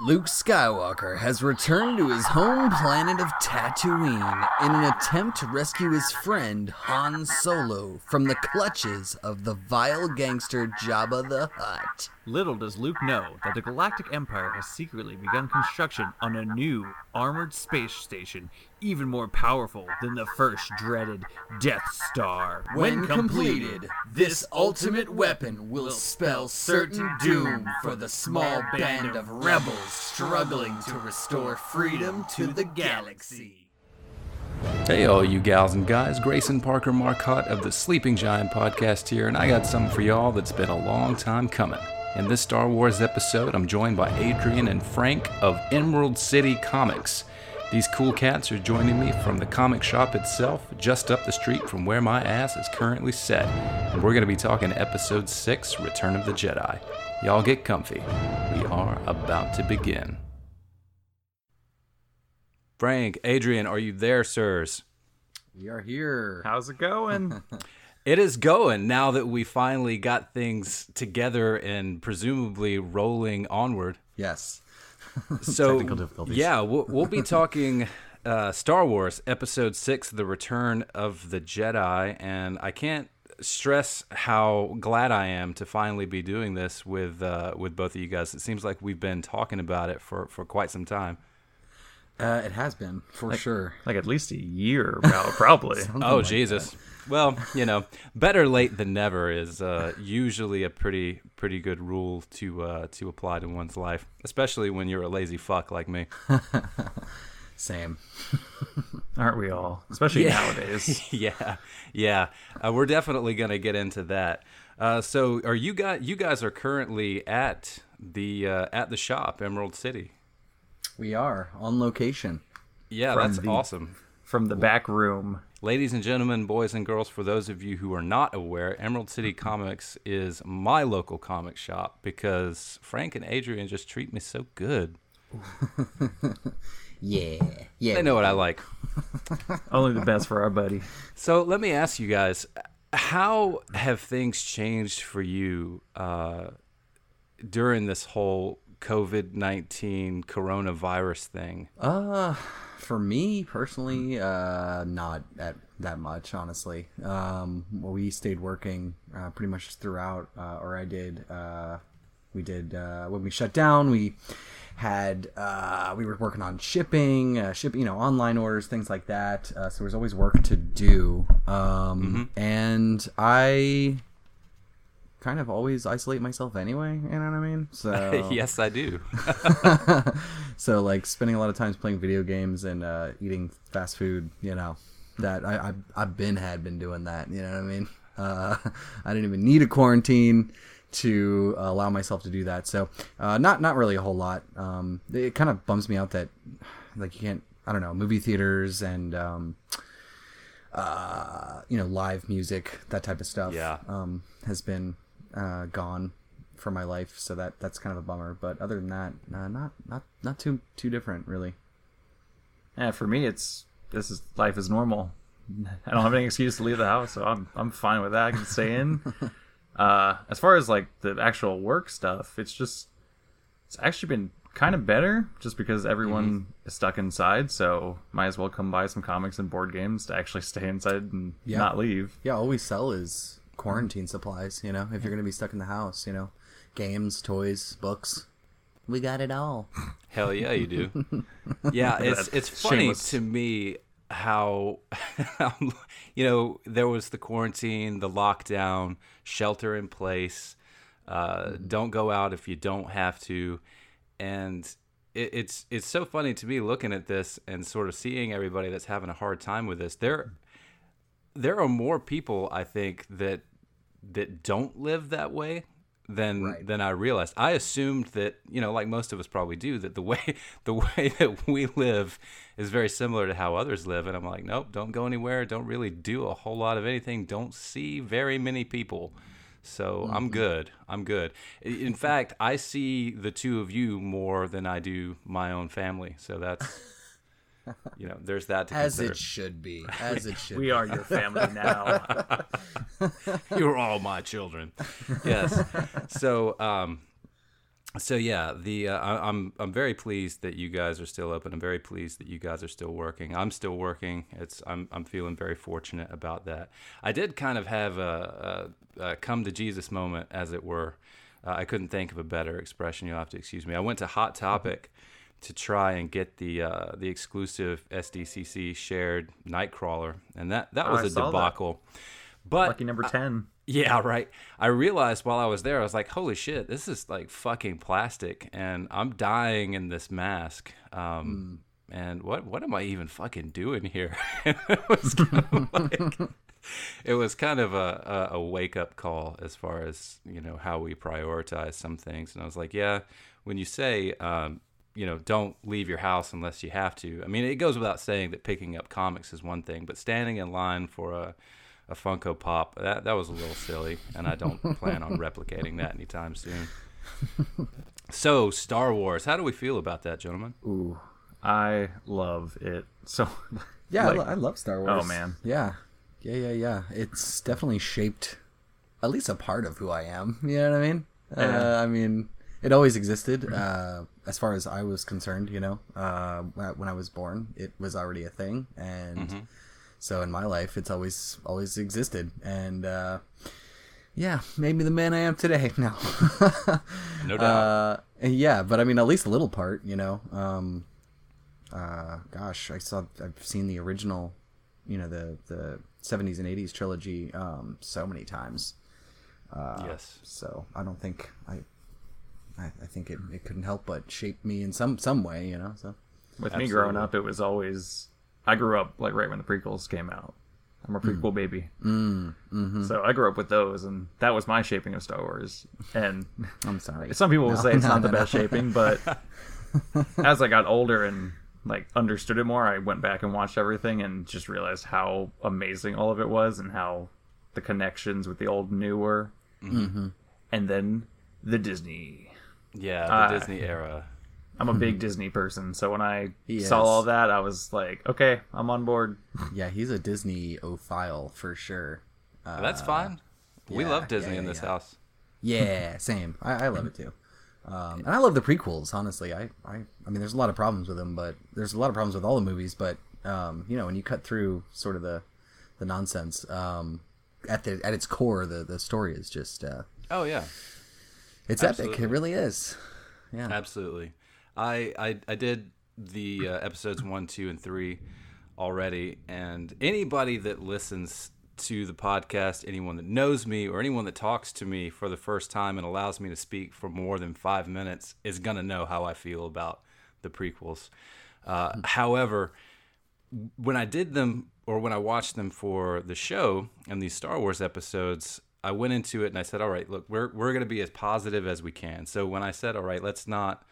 Luke Skywalker has returned to his home planet of Tatooine in an attempt to rescue his friend Han Solo from the clutches of the vile gangster Jabba the Hutt. Little does Luke know that the Galactic Empire has secretly begun construction on a new armored space station, even more powerful than the first dreaded Death Star. When completed, this ultimate weapon will spell certain doom for the small band of rebels struggling to restore freedom to the galaxy. Hey, all you gals and guys, Grayson Parker Marcotte of the Sleeping Giant podcast here, and I got something for y'all that's been a long time coming. In this Star Wars episode, I'm joined by Adrian and Frank of Emerald City Comics. These cool cats are joining me from the comic shop itself, just up the street from where my ass is currently set, and we're going to be talking episode 6 Return of the Jedi. Y'all get comfy. We are about to begin. Frank, Adrian, are you there, sirs? We are here. How's it going? It is going now that we finally got things together and presumably rolling onward. Yes. So, Technical difficulties. yeah, we'll, we'll be talking uh, Star Wars Episode 6 The Return of the Jedi. And I can't stress how glad I am to finally be doing this with uh, with both of you guys. It seems like we've been talking about it for, for quite some time. Uh, it has been, for sure. like at least a year, prob- probably. Oh like Jesus! Well, you know, better late than never is uh, usually a pretty pretty good rule to uh, to apply to one's life, especially when you're a lazy fuck like me. Same. Aren't we all? Especially nowadays. yeah, yeah, uh, we're definitely gonna get into that. Uh, so, are you guys? You guys are currently at the uh, at the shop, Emerald City. We are on location. Yeah, that's the- awesome. From the back room. Ladies and gentlemen, boys and girls, for those of you who are not aware, Emerald City Comics is my local comic shop because Frank and Adrian just treat me so good. Yeah. Yeah. They know what I like. Only the best for our buddy. So let me ask you guys how have things changed for you uh, during this whole COVID 19 coronavirus thing? Uh, for me personally, uh, not at that much, honestly. Um, well, we stayed working uh, pretty much throughout, uh, or I did. Uh, we did uh, when we shut down. We had uh, we were working on shipping, uh, ship, you know, online orders, things like that. Uh, so there was always work to do, um, and I kind of always isolate myself anyway. You know what I mean? So yes, I do. so like spending a lot of times playing video games and uh, eating fast food, you know, that I, I I've been had been doing that. You know what I mean? Uh, I didn't even need a quarantine to allow myself to do that. So uh, not not really a whole lot. Um, it kind of bums me out that like you can't. I don't know movie theaters and um, uh, you know live music that type of stuff. Yeah. um, has been uh, gone from my life. So that that's kind of a bummer. But other than that, uh, not not not too too different really. Yeah, for me, it's this is life is normal. I don't have any excuse to leave the house, so I'm I'm fine with that. I can stay in. uh, as far as like the actual work stuff, it's just it's actually been kind of better, just because everyone is stuck inside. So might as well come buy some comics and board games to actually stay inside and Yeah. not leave. Yeah, all we sell is quarantine supplies. You know, if you're gonna be stuck in the house, you know, games, toys, books. We got it all. Hell yeah, you do. yeah, it's it's funny shameless. to me how, you know there was the quarantine, the lockdown, shelter in place, uh, don't go out if you don't have to, and it, it's it's so funny to me looking at this and sort of seeing everybody that's having a hard time with this. There there are more people I think that that don't live that way than Right. than I realized. I assumed that you know, like most of us probably do, that the way the way that we live is very similar to how others live, and I'm like, nope, don't go anywhere, don't really do a whole lot of anything, don't see very many people. So I'm mm-hmm. good. I'm good. In fact, I see the two of you more than I do my own family. So that's you know, there's that to As consider. it should be. As it should. Be. We be. are your family now. You're all my children. Yes. So, um, so yeah, the uh, I, I'm I'm very pleased that you guys are still open. I'm very pleased that you guys are still working. I'm still working. It's I'm I'm feeling very fortunate about that. I did kind of have a, a, a come to Jesus moment, as it were. Uh, I couldn't think of a better expression. You'll have to excuse me. I went to Hot Topic to try and get the uh, the exclusive SDCC shared Nightcrawler, and that that Oh, was I a saw that. debacle. But Lucky number ten. yeah, right. I realized while I was there, I was like, "Holy shit, this is like fucking plastic," and I'm dying in this mask. Um, And what what am I even fucking doing here? it was kind of like, it was kind of a, a, a wake up call as far as you know how we prioritize some things. And I was like, yeah, when you say. Um, you know, don't leave your house unless you have to. I mean, it goes without saying that picking up comics is one thing, but standing in line for a a Funko Pop. That that was a little silly, and I don't plan on replicating that anytime soon. So, Star Wars. How do we feel about that, gentlemen? Ooh, I love it. So Yeah, Like- I, lo- I love Star Wars. Oh, man. Yeah, yeah, yeah, yeah. It's definitely shaped at least a part of who I am. You know what I mean? Yeah. Uh, I mean, it always existed. Uh, as far as I was concerned, you know, uh, when I was born, it was already a thing, and so in my life, it's always always existed. And uh, yeah, made me the man I am today. Now, No doubt. uh, yeah, but I mean, at least a little part, you know. Um, uh, gosh, I saw, I've seen the original, you know, the the '70s and '80s trilogy um, so many times. Uh, yes. So I don't think I, I, I think it, it couldn't help but shape me in some some way, you know. So with me growing up, it was always I grew up like right when the prequels came out. I'm a prequel baby, mm, mm-hmm. so I grew up with those, and that was my shaping of Star Wars. And I'm sorry. some people will No, say it's no, not no, the best shaping, but as I got older and like understood it more, I went back and watched everything and just realized how amazing all of it was and how the connections with the old and new were. Mm-hmm. And then the Disney. Yeah, the uh, Disney era. I'm a big Disney person, so when I He saw is. all that, I was like, okay, I'm on board. Yeah, he's a Disney ophile for sure. Uh, That's fine. we yeah, love Disney yeah, in this yeah. house. Yeah, same. I, I love it too. Um, and I love the prequels. Honestly, I, I, I mean, there's a lot of problems with them, but there's a lot of problems with all the movies. But um, you know, when you cut through sort of the, the nonsense, um, at the at its core, the the story is just uh, Oh yeah, it's epic. It really is. Yeah. absolutely. I I, I did the uh, episodes one, two, and three already, and anybody that listens to the podcast, anyone that knows me, or anyone that talks to me for the first time and allows me to speak for more than five minutes is gonna know how I feel about the prequels. Uh, however, when I did them or when I watched them for the show and these Star Wars episodes, I went into it and I said, "All right, look, we're we're going to be as positive as we can." So when I said, "All right, let's not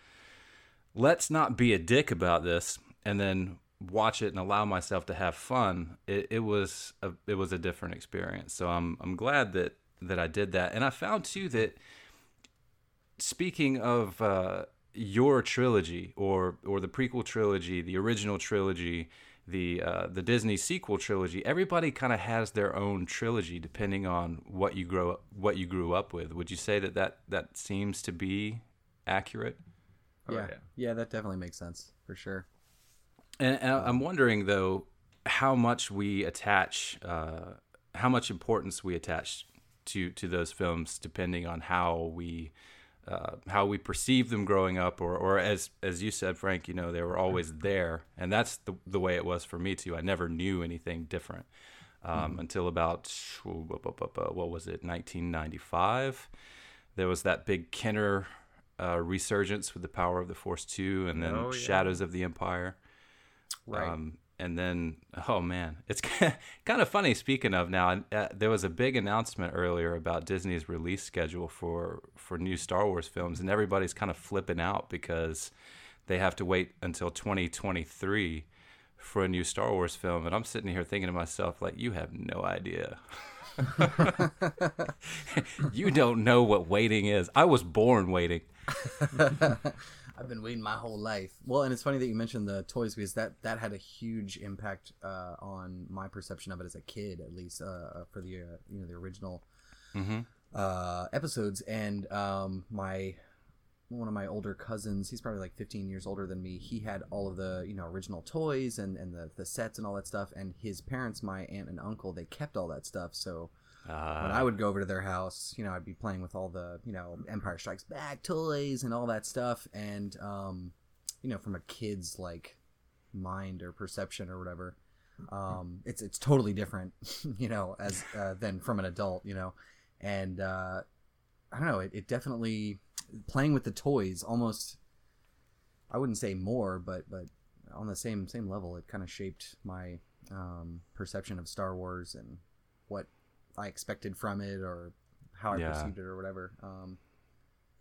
let's not be a dick about this," and then watch it and allow myself to have fun, it, it was a, it was a different experience. So I'm I'm glad that that I did that, and I found too that speaking of uh, your trilogy or or the prequel trilogy, the original trilogy, the uh, the Disney sequel trilogy, everybody kind of has their own trilogy depending on what you grow up, what you grew up with. Would you say that that, that seems to be accurate? yeah. yeah. yeah, that definitely makes sense for sure. And, and I'm wondering though how much we attach, uh, how much importance we attach to to those films, depending on how we uh, how we perceive them growing up, or or as as you said, Frank, you know, they were always there, and that's the the way it was for me too. I never knew anything different um, until about what was it, 1995. There was that big Kenner uh, resurgence with the Power of the Force two, and then Oh, yeah. Shadows of the Empire. Right. Um, and then, oh man, it's kind of funny. Speaking of now, uh, there was a big announcement earlier about Disney's release schedule for for new Star Wars films, and everybody's kind of flipping out because they have to wait until 2023 for a new Star Wars film. And I'm sitting here thinking to myself, like, you have no idea. you don't know what waiting is. I was born waiting. I've been waiting my whole life. Well, and it's funny that you mentioned the toys because that that had a huge impact uh, on my perception of it as a kid, at least uh, for the uh, you know the original uh, episodes. And um, my one of my older cousins. He's probably like 15 years older than me. He had all of the you know original toys and and the the sets and all that stuff. And his parents, my aunt and uncle, they kept all that stuff. So when I Uh, would go over to their house, you know, I'd be playing with all the, you know, Empire Strikes Back toys and all that stuff. And, um, you know, from a kid's like mind or perception or whatever, um, it's it's totally different, you know, as uh, than from an adult, you know. And uh, I don't know, it, it definitely playing with the toys almost. I wouldn't say more, but but on the same same level, it kind of shaped my um, perception of Star Wars and what I expected from it or how I Yeah. perceived it or whatever. Um,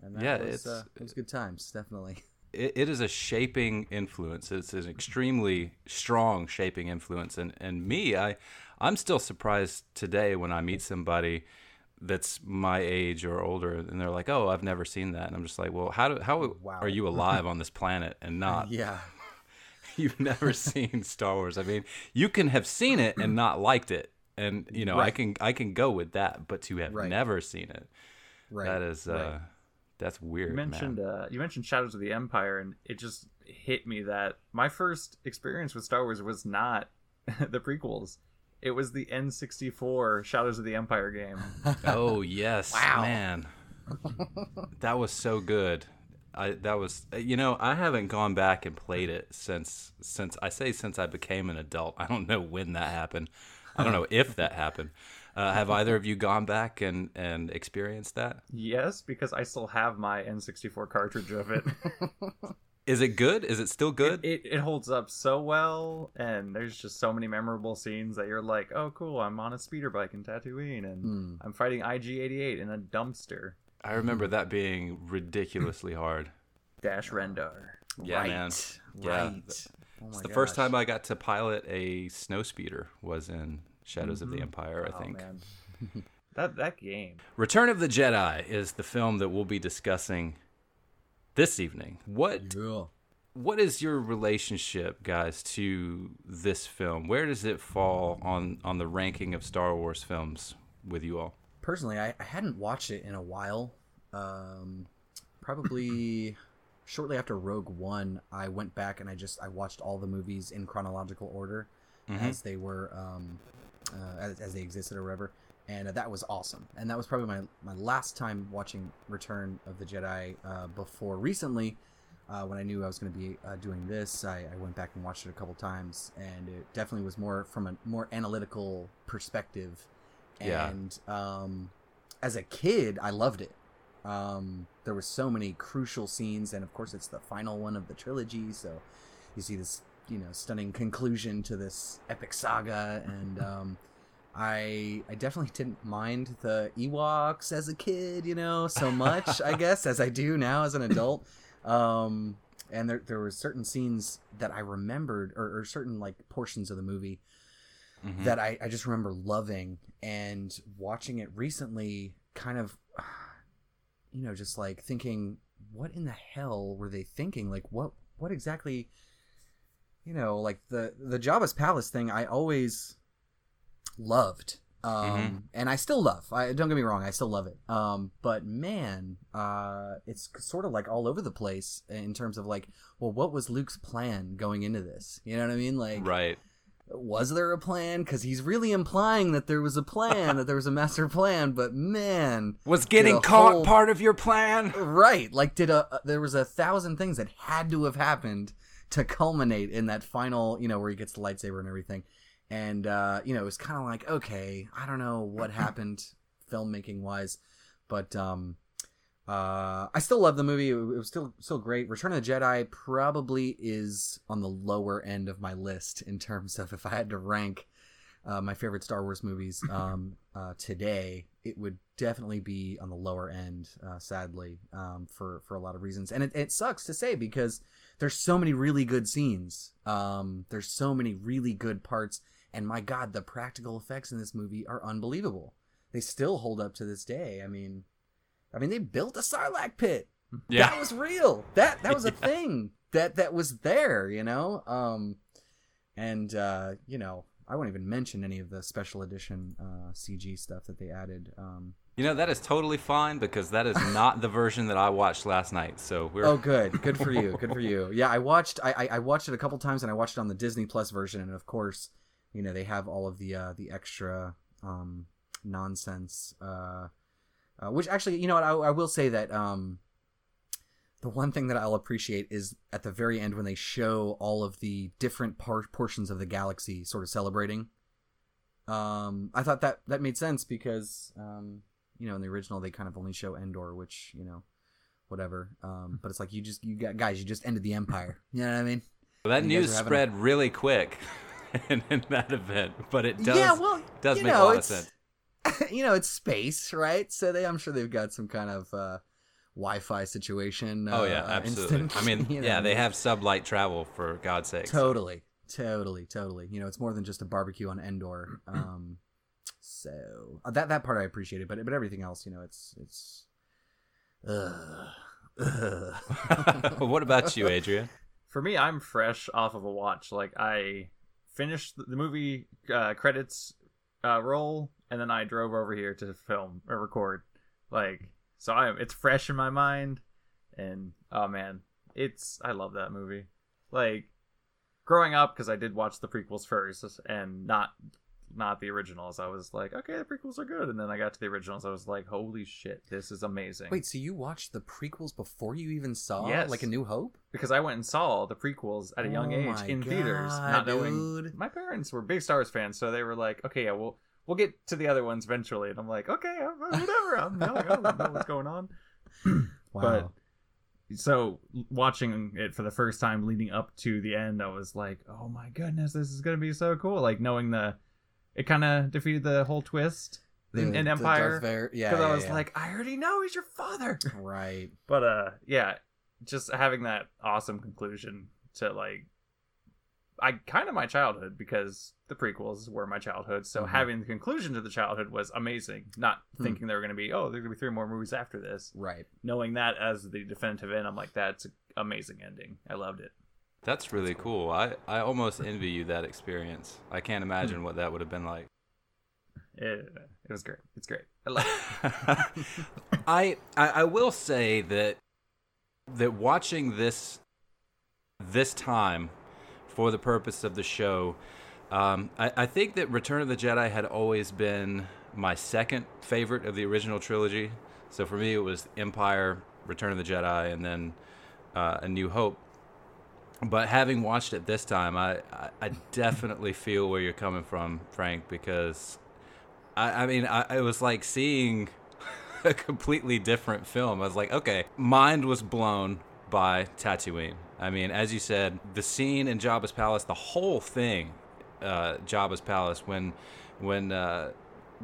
and that Yeah, was, it's- uh, it was good times, definitely. it, it is a shaping influence. It's an extremely strong shaping influence. And and me, I I'm still surprised today when I meet somebody that's my age or older, and they're like, "Oh, I've never seen that," and I'm just like, "Well, how do how Wow. are you alive on this planet and not yeah, you've never seen Star Wars. I mean, you can have seen it and not liked it, and you know I can I can go with that. But to have Right. never seen it, right. that is uh, right. that's weird. You mentioned man. uh, you mentioned Shadows of the Empire, and it just hit me that my first experience with Star Wars was not the prequels. It was the N64 Shadows of the Empire game. oh yes, Wow. man, that was so good. I that was you know I haven't gone back and played it since since I say since I became an adult. I don't know when that happened. I don't know if that happened. Uh, have either of you gone back and and experienced that? yes, because I still have my N64 cartridge of it. Is it good? Is it still good? it, it holds up so well, and there's just so many memorable scenes that you're like, oh, cool, I'm on a speeder bike in Tatooine, and Hmm. I'm fighting IG-88 in a dumpster. I remember that being ridiculously hard. Dash Rendar. Yeah, right. man. Yeah. Right. Oh It's the first time I got to pilot a snow speeder was in Shadows of the Empire, I Oh, think. man. that that game. Return of the Jedi is the film that we'll be discussing this evening. What Yeah. what is your relationship, guys, to this film? Where does it fall on on the ranking of Star Wars films with you all? Personally, I, I hadn't watched it in a while. Um, probably shortly after Rogue One, I went back and I just I watched all the movies in chronological order as they were um, uh, as, as they existed or whatever. And uh, that was awesome. And that was probably my, my last time watching Return of the Jedi uh, before recently. Uh, when I knew I was going to be uh, doing this, I, I went back and watched it a couple times, and it definitely was more from a more analytical perspective. Yeah. And um, as a kid, I loved it. Um, there were so many crucial scenes, and of course, it's the final one of the trilogy, so you see this, you know, stunning conclusion to this epic saga, and um, I I definitely didn't mind the Ewoks as a kid, you know, so much, I guess, as I do now as an adult. Um, and there there were certain scenes that I remembered, or, or certain like portions of the movie Mm-hmm. that I, I just remember loving and watching it recently kind of you know just like thinking what in the hell were they thinking? Like what what exactly you know like the the Jabba's palace thing I always loved um and I still love. I don't get me wrong I still love it. Um but man uh it's sort of like all over the place in terms of like well what was Luke's plan going into this? You know what I mean? Like Right. Was there a plan? Because he's really implying that there was a plan, that there was a master plan. But man, Was getting caught whole- part of your plan? right? Like, did a there was a thousand things that had to have happened to culminate in that final, you know, where he gets the lightsaber and everything. And uh, you know, it was kind of like, okay, I don't know what happened filmmaking wise, but um, uh, I still love the movie. It was still still great. Return of the Jedi probably is on the lower end of my list in terms of if I had to rank uh, my favorite Star Wars movies um, uh, today, it would definitely be on the lower end. Uh, sadly, um, for for a lot of reasons, and it, it sucks to say because there's so many really good scenes. Um, there's so many really good parts, and my God, the practical effects in this movie are unbelievable. They still hold up to this day. I mean, I mean, they built a Sarlacc pit. Yeah. That was real. That that was a thing. That that was there, you know? Um and uh, you know, I won't even mention any of the special edition uh CG stuff that they added. Um You know that is totally fine because that is not the version that I watched last night. So we're Oh, good, good for you, good for you. Yeah, I watched. I, I I watched it a couple times, and I watched it on the Disney Plus version, and of course, you know they have all of the uh, the extra um, nonsense. Uh, uh, which actually, you know what, I, I will say that um, the one thing that I'll appreciate is at the very end when they show all of the different par- portions of the galaxy sort of celebrating. Um, I thought that that made sense because um, you know in the original they kind of only show Endor, which you know whatever. Um, but it's like you just you got guys, you just ended the empire. You know what I mean? that news spread really quick in, in that event, but it does yeah, well, does make know, a lot of sense. you know, it's space, right? So they, I'm sure they've got some kind of uh, Wi-Fi situation. Oh yeah, uh, absolutely. instant, I mean, you know, yeah, they have sublight travel for God's sake. totally, totally, totally. You know, it's more than just a barbecue on Endor. Um, so uh, that that part I appreciated, but but everything else, you know, it's it's. Uh, what about you, Adrian? For me, I'm fresh off of a watch. Like I finished the movie uh, credits uh, roll, and then I drove over here to film or record. Like so, I'm it's fresh in my mind, and oh man, it's I love that movie. Like growing up, because I did watch the prequels first, and not not the originals. I was like, okay, the prequels are good, and then I got to the originals. I was like, holy shit, this is amazing. Wait, so you watched the prequels before you even saw Yes. like A New Hope? because I went and saw the prequels at a young Oh age in theaters, God, not knowing. My parents were big Star Wars fans, so they were like, "Okay, yeah, we'll we'll get to the other ones eventually." And I'm like, "Okay, whatever. I'm. I don't know what's going on." Wow. But So watching it for the first time, leading up to the end, I was like, "Oh my goodness, this is gonna be so cool!" Like knowing the, it kind of defeated the whole twist in, in Empire Vader- yeah, because I was yeah. like, "I already know he's your father." right. but uh yeah just having that awesome conclusion to like i kind of my childhood because the prequels were my childhood so Mhm. having the conclusion to the childhood was amazing not Hmm. thinking there were going to be oh there's going to be three more movies after this Right. knowing that as the definitive end i'm like that's an amazing ending i loved it That's really cool. I, I almost envy you that experience. I can't imagine what that would have been like. it, it was great it's great i love it I, I I will say that that watching this this time for the purpose of the show, um, I, I think that Return of the Jedi had always been my second favorite of the original trilogy. So for me, it was Empire, Return of the Jedi, and then uh, A New Hope. But having watched it this time, I, I, I definitely feel where you're coming from, Frank, because I, I mean, I, it was like seeing a completely different film. I was like, okay, mind was blown by Tatooine. I mean, as you said, the scene in Jabba's palace, the whole thing, uh, Jabba's palace, when when uh,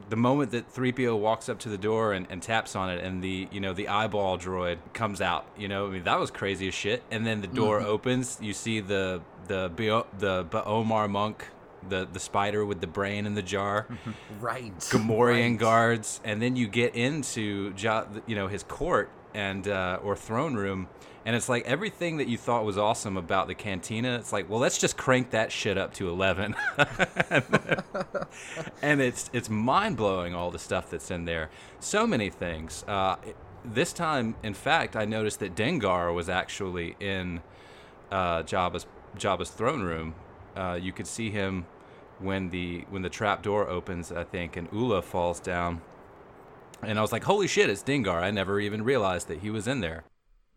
the moment that 3PO walks up to the door and, and taps on it and the you know the eyeball droid comes out you know I mean that was crazy as shit. And then the door opens you see the the Bio- the Omar monk the the spider with the brain in the jar. Right. Gamorrean Right. guards, and then you get into Ja- you know his court and uh, or throne room, and it's like everything that you thought was awesome about the cantina. It's like, well, let's just crank that shit up to eleven, and it's it's mind blowing all the stuff that's in there. So many things. Uh, this time, in fact, I noticed that Dengar was actually in uh, Jabba's Jabba's throne room. Uh, you could see him when the when the trap door opens, I think, and Oola falls down. And I was like, "Holy shit, it's Dengar!" I never even realized that he was in there.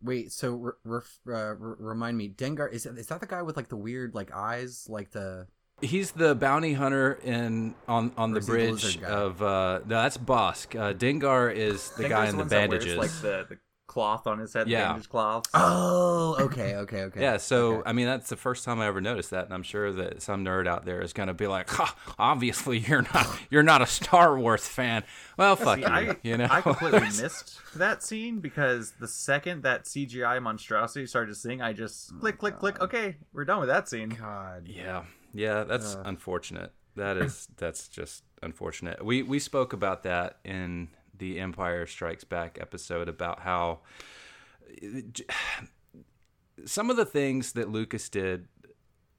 Wait, so re- ref- uh, re- remind me, Dengar is is that the guy with like the weird like eyes, like the He's the bounty hunter in on on the he the bridge of uh, no, that's Bossk. Uh, Dengar is the think guy in the ones that wears, bandages. like the, the cloth on his head Yeah. bandage cloths Oh, okay, okay, okay. Yeah, so Okay. I mean that's the first time I ever noticed that, and I'm sure that some nerd out there is gonna be like, ha, "Obviously, you're not you're not a Star Wars fan." Well, fuck See, you, I, you know. I completely missed that scene because the second that CGI monstrosity started to sing, I just click, click, click. Okay, we're done with that scene. God. Yeah, yeah, that's unfortunate. That is that's just unfortunate. We we spoke about that in the Empire Strikes Back episode about how some of the things that Lucas did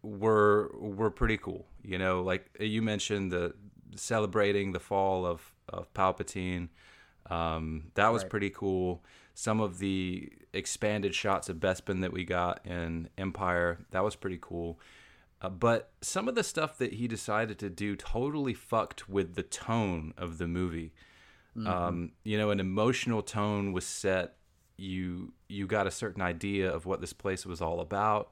were were pretty cool. You know, like you mentioned the celebrating the fall of of Palpatine. Um, that was Right. pretty cool. Some of the expanded shots of Bespin that we got in Empire, that was pretty cool. Uh, but some of the stuff that he decided to do totally fucked with the tone of the movie. Um, you know, an emotional tone was set. You you got a certain idea of what this place was all about,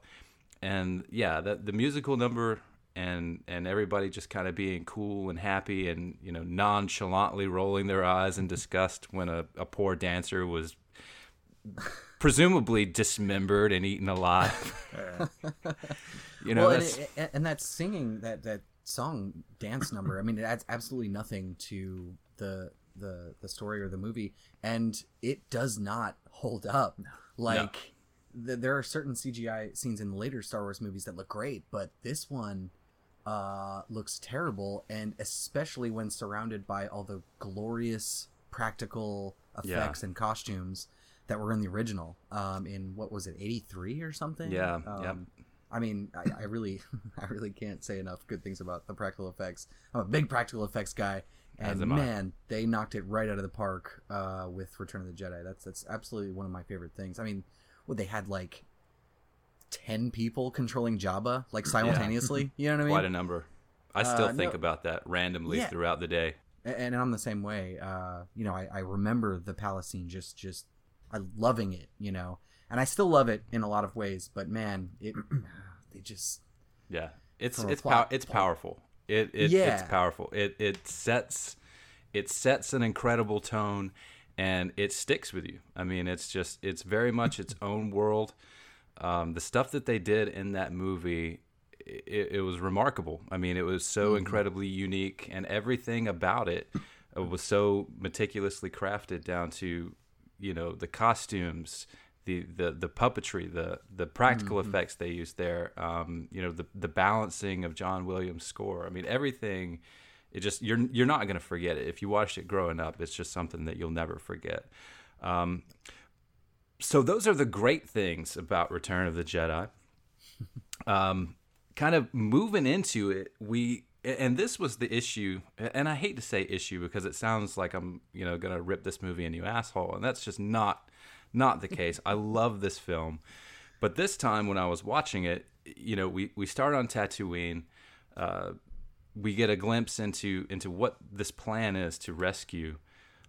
and yeah, the the musical number and and everybody just kind of being cool and happy and you know nonchalantly rolling their eyes in disgust when a, a poor dancer was presumably dismembered and eaten alive. you know, well, and, it, and that singing that that song dance number. I mean, it adds absolutely nothing to the the the story or the movie, and it does not hold up. Like th- there are certain CGI scenes in later Star Wars movies that look great, but this one uh, looks terrible, and especially when surrounded by all the glorious practical Yeah. effects and costumes that were in the original. Um, in what was it, eighty three or something? Yeah, Um, yep. I mean, I, I really, I really can't say enough good things about the practical effects. I'm a big practical effects guy, As I. man, they knocked it right out of the park uh, with Return of the Jedi. That's that's absolutely one of my favorite things. I mean, what they had like ten people controlling Jabba like simultaneously. You know what I mean? quite a number. I still Uh, think no- about that randomly Yeah. throughout the day. A- and, I'm the same way. Uh, you know, I, I remember the palace scene just just I loving it. You know, and I still love it in a lot of ways. But man, it they just Yeah, it's it's pow- it's powerful. It, it Yeah. it's powerful. It it sets it sets an incredible tone, and it sticks with you. I mean, it's just it's very much its own world. Um, the stuff that they did in that movie, it, it was remarkable. I mean, it was so incredibly unique, and everything about it uh, was so meticulously crafted down to, you know, the costumes, the the, the puppetry, the the practical effects they used there. Um, you know, the the balancing of John Williams' score. I mean, everything. It just you're you're not going to forget it if you watched it growing up. It's just something that you'll never forget. Um, so those are the great things about Return of the Jedi. Um, kind of moving into it, we and this was the issue, and I hate to say issue because it sounds like I'm you know gonna rip this movie a new asshole, and that's just not not the case. I love this film, but this time when I was watching it, you know, we we start on Tatooine. Uh, we get a glimpse into into what this plan is to rescue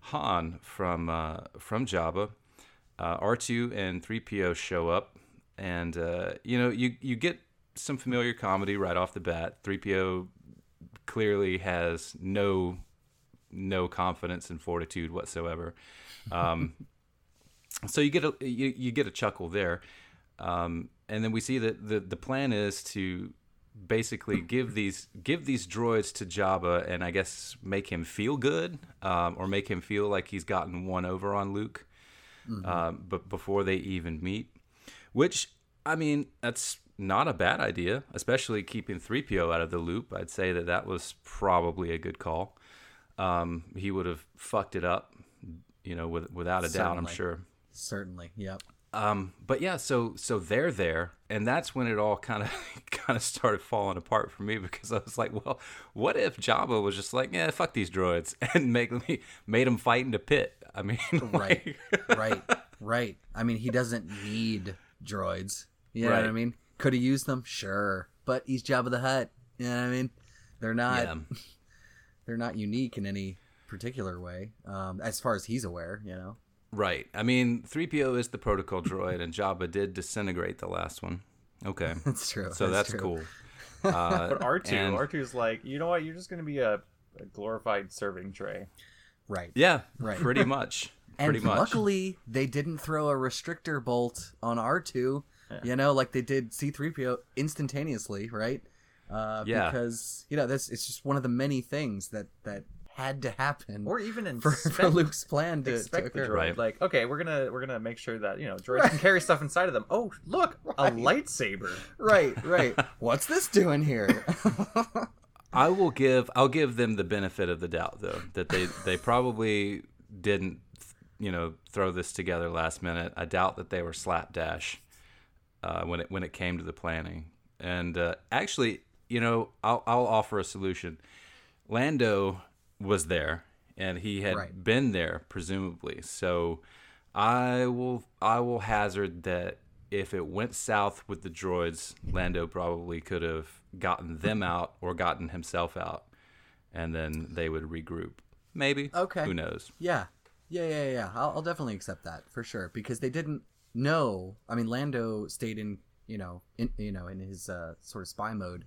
Han from uh, from Jabba. Uh, R2 and 3PO show up, and uh, you know you you get some familiar comedy right off the bat. 3PO clearly has no no confidence and fortitude whatsoever. Um, so you get a you, you get a chuckle there, um, and then we see that the the plan is to basically give these give these droids to Jabba and I guess make him feel good um, or make him feel like he's gotten one over on Luke, um, but before they even meet, which I mean that's not a bad idea, especially keeping 3PO out of the loop. I'd say that that was probably a good call. Um, he would have fucked it up, you know, with, without a doubt. I'm sure. Certainly, yep. Um, but yeah, so so they're there, and that's when it all kind of kind of started falling apart for me because I was like, well, what if Jabba was just like, yeah, fuck these droids, and make me made them fight in the pit? I mean, Right, right, right. I mean, he doesn't need droids. You know what I mean? Could he use them? Sure, but he's Jabba the Hutt. You know what I mean? They're not. yeah, They're not unique in any particular way, um, as far as he's aware. You know. Right. I mean, three PO is the protocol droid, and Jabba did disintegrate the last one. Okay, That's true. so that's, true. cool. Uh, But R two, and- R 2s like, you know what? You're just gonna be a, a glorified serving tray. Right. yeah, Right. pretty much, And pretty much. luckily, they didn't throw a restrictor bolt on R2, you know, like they did C3PO instantaneously, right? Uh, Yeah. Because, you know, that's it's just one of the many things that, that had to happen Or even in for, for Luke's plan to, to expect the droid. Right. Like, okay, we're gonna we're gonna make sure that you know droids can carry stuff inside of them. Oh, look, a lightsaber. Right, right. What's this doing here? I will give I'll give them the benefit of the doubt though that they they probably didn't you know throw this together last minute. I doubt that they were slapdash uh, when it when it came to the planning. And uh, actually, you know, I'll I'll offer a solution. Lando was there and he had Right. been there presumably. So I will I will hazard that if it went south with the droids, Lando probably could have gotten them out or gotten himself out, and then they would regroup. Maybe. Okay. Who knows? Yeah, yeah, yeah, yeah. I'll, I'll definitely accept that for sure because they didn't know. I mean, Lando stayed in, you know, in you know, in his uh, sort of spy mode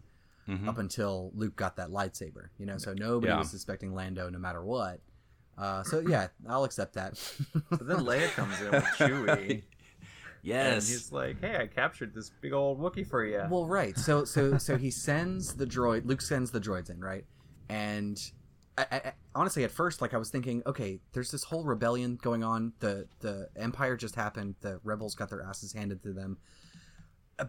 up until Luke got that lightsaber. You know, so nobody Yeah. was suspecting Lando no matter what. Uh, so yeah, I'll accept that. But then Leia comes in with Chewie. Yes. And he's like, "Hey, I captured this big old Wookiee for you." Well, right. So so so he sends the droid. Luke sends the droids in, right? And I, I, I- honestly, at first, like I was thinking, okay, there's this whole rebellion going on. The the Empire just happened. The rebels got their asses handed to them.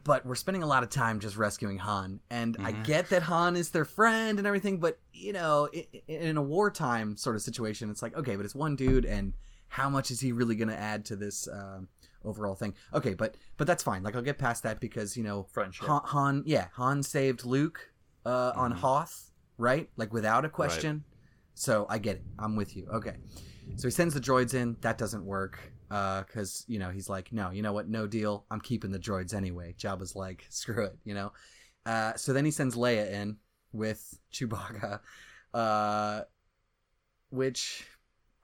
But we're spending a lot of time just rescuing Han, and I get that Han is their friend and everything. But you know, in a wartime sort of situation, it's like, okay, but it's one dude, and how much is he really going to add to this um, overall thing? Okay, but but that's fine. Like I'll get past that because you know, Friendship. Han, Han yeah, Han saved Luke uh, on Hoth, right? Like without a question. So I get it. I'm with you. Okay. So he sends the droids in. That doesn't work because you know he's like, no, you know what? No deal. I'm keeping the droids anyway. Jabba's like, screw it. You know. Uh, so then he sends Leia in with Chewbacca, uh, which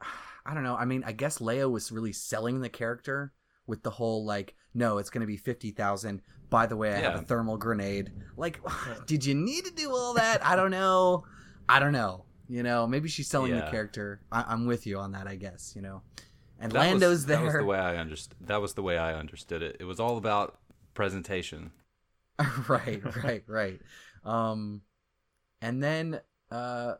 I don't know. I mean, I guess Leia was really selling the character with the whole like, no, it's going to be fifty thousand. By the way, I have a thermal grenade. Like, did you need to do all that? I don't know. I don't know. You know, maybe she's selling the character. I- I'm with you on that. I guess. You know, and That was- Lando's there. That was the way I understood. That was the way I understood it. It was all about presentation. right, right, right. Um, and then, uh,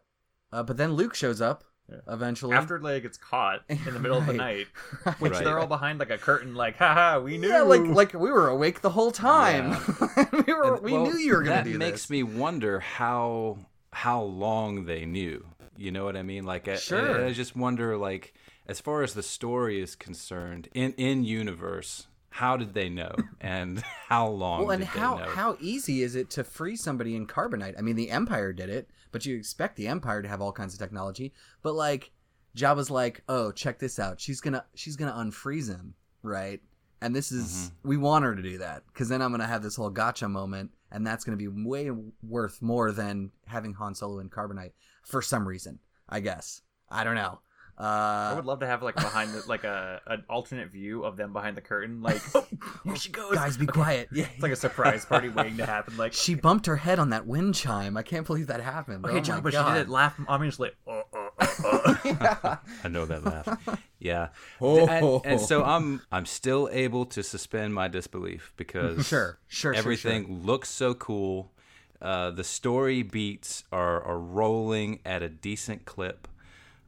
uh, but then Luke shows up Yeah. eventually. After Leia gets caught in the middle of the Right. night, which Right. they're all behind like a curtain, like, haha, we knew. yeah, like like we were awake the whole time. we were And, we well, knew you were gonna do this. that makes me wonder how how long they knew. You know what I mean? Like, Sure. I, I just wonder, like, as far as the story is concerned, in in universe, how did they know, and how long? Well, and did how they know? how easy is it to free somebody in carbonite? I mean, the Empire did it, but you expect the Empire to have all kinds of technology. But like, Jabba's like, oh, check this out. She's gonna she's gonna unfreeze him, right? And this is Mm-hmm. we want her to do that because then I'm gonna have this whole gotcha moment, and that's gonna be way worth more than having Han Solo in carbonite for some reason. I guess I don't know. I Uh, would love to have like behind the, like a an alternate view of them behind the curtain, like here she goes. guys, be quiet. Yeah, It's like a surprise party waiting to happen. Like, she bumped her head on that wind chime. I can't believe that happened. okay, oh John, my but she did it laugh ominously. Uh, uh, uh, uh. I know that laugh. Yeah. Oh. And, and so I'm I'm still able to suspend my disbelief because Sure, sure, sure, everything looks so cool. Uh, the story beats are are rolling at a decent clip.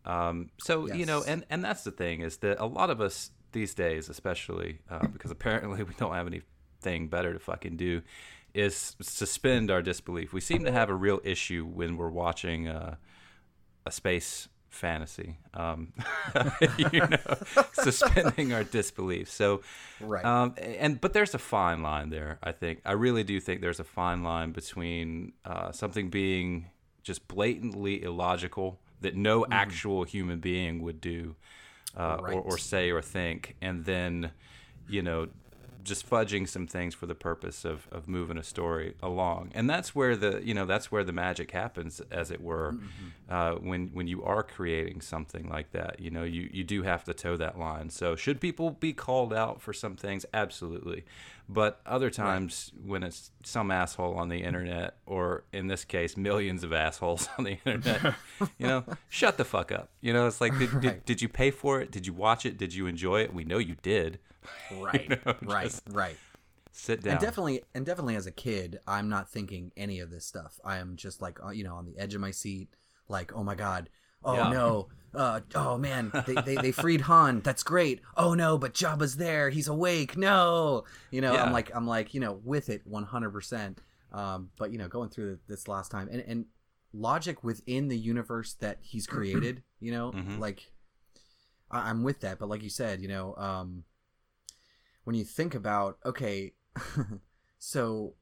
Um, so you know, and and that's the thing is that a lot of us these days, especially uh, because apparently we don't have anything better to fucking do, is suspend our disbelief. We seem to have a real issue when we're watching uh, a space fantasy. Um, you know, suspending our disbelief. So, Right. Um, and but there's a fine line there. I think I really do think there's a fine line between uh, something being just blatantly illogical that no actual human being would do, uh, or, or say or think, and then, you know, just fudging some things for the purpose of, of moving a story along. And that's where the you know that's where the magic happens, as it were, uh, when when you are creating something like that. You know, you you do have to toe that line. So should people be called out for some things? Absolutely. But other times when it's some asshole on the internet, or in this case, millions of assholes on the internet, you know, shut the fuck up. You know, it's like, did, did, did you pay for it? Did you watch it? Did you enjoy it? We know you did. right, know, right, right. Sit down. And definitely, and definitely, as a kid, I'm not thinking any of this stuff. I am just like, uh, you know, on the edge of my seat, like, oh my god, oh Yeah. no, uh, oh man, they, they they freed Han. That's great. Oh no, but Jabba's there. He's awake. No, you know, Yeah. I'm like, I'm like, you know, with it 100. percent Um, but you know, going through this last time, and and logic within the universe that he's created, you know, Mhm. like I- I'm with that. But like you said, you know, um, when you think about okay so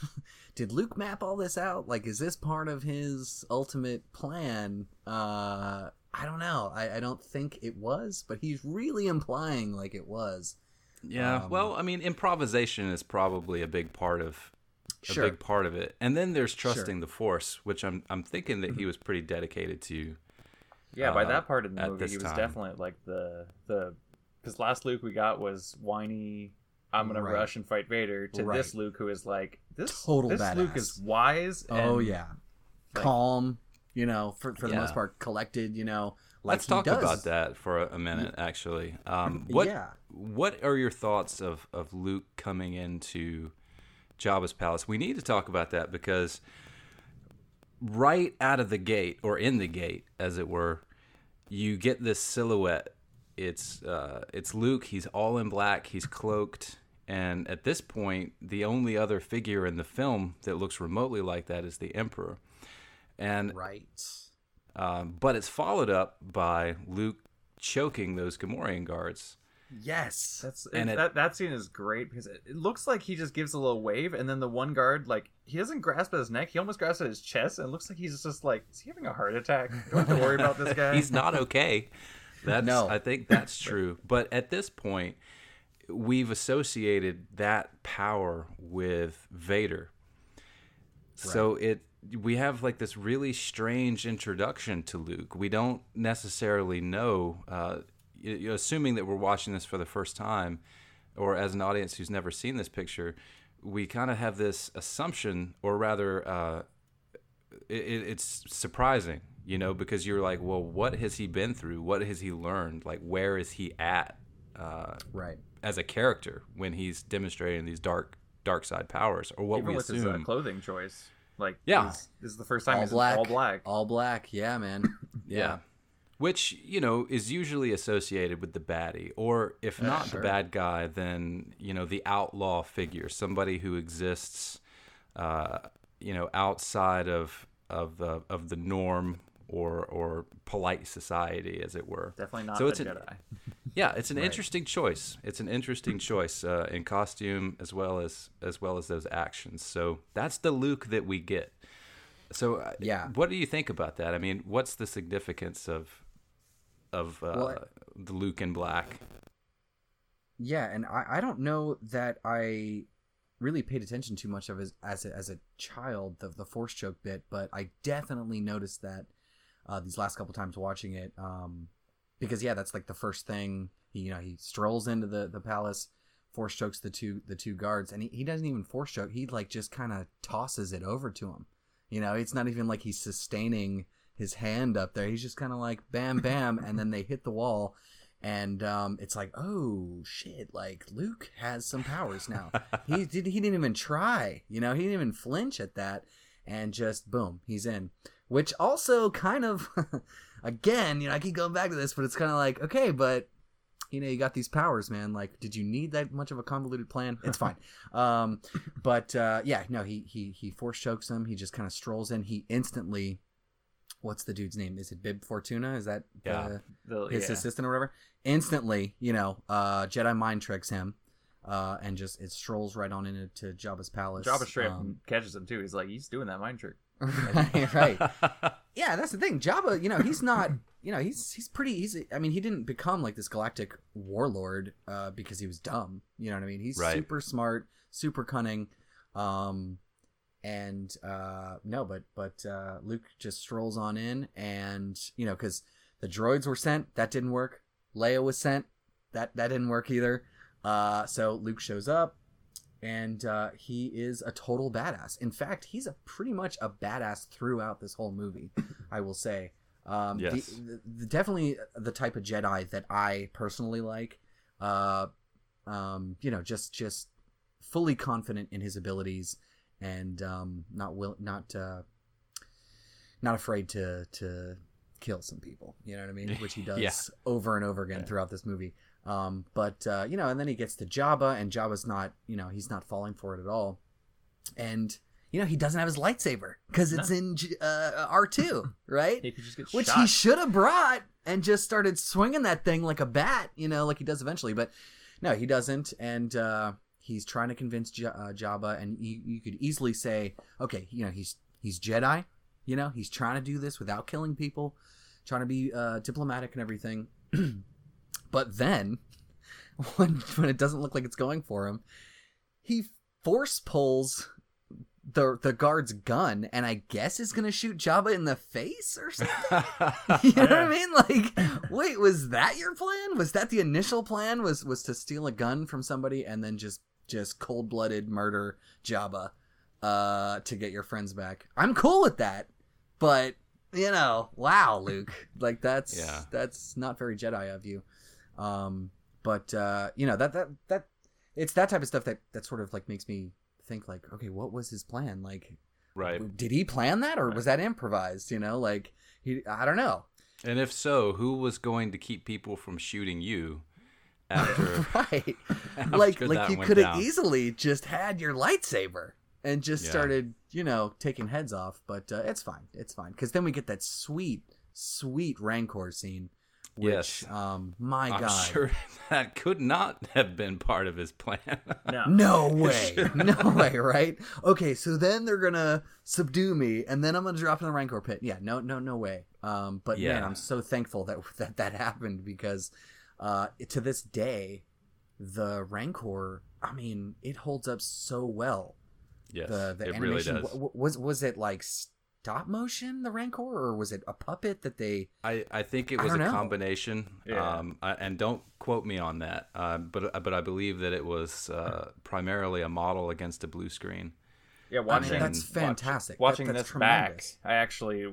did luke map all this out like is this part of his ultimate plan uh I don't know. I, I don't think it was, but he's really implying like it was. Yeah. Um, well, I mean, improvisation is probably a big part of a Sure. big part of it, and then there's trusting the force, which I'm I'm thinking that he was pretty dedicated to. Yeah, by uh, that part of the at movie, he was time. definitely like the the because last Luke we got was whiny. I'm gonna Right. rush and fight Vader. To Right. this Luke, who is like this Total This Luke is wise. Oh and- yeah, calm. You know, for for the Yeah. most part, collected. You know, like Let's talk does. about that for a, a minute, actually. Um, what Yeah. what are your thoughts of of Luke coming into Jabba's palace? We need to talk about that because right out of the gate, or in the gate, as it were, you get this silhouette. It's uh, it's Luke. He's all in black. He's cloaked. And at this point, the only other figure in the film that looks remotely like that is the Emperor. And Right. um, but it's followed up by Luke choking those Gamorrean guards. Yes. That's And it, it- that that scene is great because it, it looks like he just gives a little wave, and then the one guard like he doesn't grasp at his neck, he almost grasps at his chest, and it looks like he's just like, is he having a heart attack? Do I have to worry about this guy? He's not okay. That's No. I think that's true. But at this point, we've associated that power with Vader. So it we have like this really strange introduction to Luke. We don't necessarily know, uh, assuming that we're watching this for the first time, or as an audience who's never seen this picture, we kind of have this assumption, or rather, uh, it- it's surprising, you know, because you're like, well, what has he been through? What has he learned? Like, where is he at uh, right. as a character when he's demonstrating these dark dark side powers, or what Even we with his uh, assume? clothing choice. Like, Yeah. he's- this is the first time All he's black. all black. All black. Yeah, man. yeah. Which, you know, is usually associated with the baddie, or if not sure. the bad guy, then, you know, the outlaw figure, somebody who exists, uh, you know, outside of of the of the norm or or polite society, as it were. Definitely not So it's an- Jedi. Yeah, it's an interesting choice. It's an interesting choice uh, in costume as well as as well as those actions. So that's the Luke that we get. So uh, Yeah. what do you think about that? I mean, what's the significance of of uh, Well, the Luke in black? Yeah, and I, I don't know that I really paid attention too much of as as a, as a child the the force choke bit, but I definitely noticed that uh, these last couple times watching it, um, because yeah, that's like the first thing. He, you know, he strolls into the the palace, force chokes the two the two guards, and he, he doesn't even force choke. He like just kind of tosses it over to him. You know, it's not even like he's sustaining his hand up there. He's just kind of like bam, bam, and then they hit the wall, and um, it's like, oh shit! Like Luke has some powers now. he did. He didn't even try. You know, he didn't even flinch at that, and just boom, he's in. Which also kind of, again, you know, I keep going back to this, but it's kind of like, okay, but you know, you got these powers, man. Like, did you need that much of a convoluted plan? It's fine. um, but uh, yeah, no, he he he force chokes him. He just kind of strolls in. He instantly, what's the dude's name? Is it Bib Fortuna? Is that Yeah. the, The, his yeah. assistant or whatever? Instantly, you know, uh, Jedi mind tricks him, uh, and just it strolls right on into Jabba's palace. Jabba straight Um, catches him too. He's like, he's doing that mind trick. Right, right. Yeah, that's the thing. Jabba, you know, he's not, you know, he's he's pretty. He's, I mean, he didn't become like this galactic warlord uh, because he was dumb. You know what I mean? He's Right. super smart, super cunning, um, and uh, no, but but uh, Luke just strolls on in, and you know, because the droids were sent, that didn't work. Leia was sent, that that didn't work either. Uh, so Luke shows up, and uh, he is a total badass. In fact, he's a pretty much a badass throughout this whole movie. I will say, um, Yes. the, the, definitely the type of Jedi that I personally like. Uh, um, you know, just just fully confident in his abilities and um, not will not uh, not afraid to to kill some people. You know what I mean? Which he does Yeah. over and over again throughout this movie. Um, but uh, you know, and then he gets to Jabba, and Jabba's not, you know, he's not falling for it at all. And you know, he doesn't have his lightsaber because it's in uh, R two, right? He could just get Which shot. he should have brought and just started swinging that thing like a bat, you know, like he does eventually. But no, he doesn't, and uh, he's trying to convince J- uh, Jabba, and you, you could easily say, okay, you know, he's he's Jedi, you know, he's trying to do this without killing people. trying to be uh, diplomatic and everything. but then, when when it doesn't look like it's going for him, he force pulls the the guard's gun and I guess is gonna shoot Jabba in the face or something. you know what I mean? Like, wait, was that your plan? Was that the initial plan? Was was to steal a gun from somebody and then just just cold blooded murder Jabba uh, to get your friends back? I'm cool with that, but you know, wow, Luke, like that's Yeah. that's not very Jedi of you. Um, but uh, you know that that that it's that type of stuff that that sort of like makes me think like, okay, what was his plan? Like, right. did he plan that or was that improvised? You know, like he, I don't know. And if so, who was going to keep people from shooting you after? right. after like like you could have easily just had your lightsaber and just Yeah. started, you know, taking heads off. But uh, it's fine. It's fine because then we get that sweet, sweet Rancor scene. Which, Yes. Um. My I'm God. sure that could not have been part of his plan. No. No way. no way, right? Okay, so then they're gonna subdue me, and then I'm gonna drop in the Rancor pit. Yeah, no, no, no way. Um, but man, Yeah. I'm so thankful that that that happened because, uh, to this day, the Rancor, I mean, it holds up so well. yes, The the it really animation does. w- w- was was it like stop motion the Rancor, or was it a puppet that they? I, I think it was a know. combination. Yeah. Um, I, and don't quote me on that. Uh, but but I believe that it was uh, primarily a model against a blue screen. Yeah, I mean, watching that's fantastic. That- watching that's this tremendous. back, I actually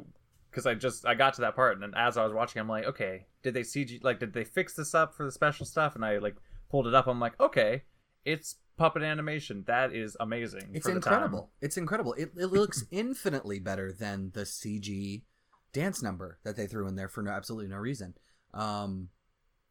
because I just I got to that part and as I was watching, I'm like, okay, did they CG like did they fix this up for the special stuff? And I like pulled it up. I'm like, okay, it's puppet animation. That is amazing. It's incredible. It's incredible. It, it looks infinitely better than the CG dance number that they threw in there for no, absolutely no reason. Um,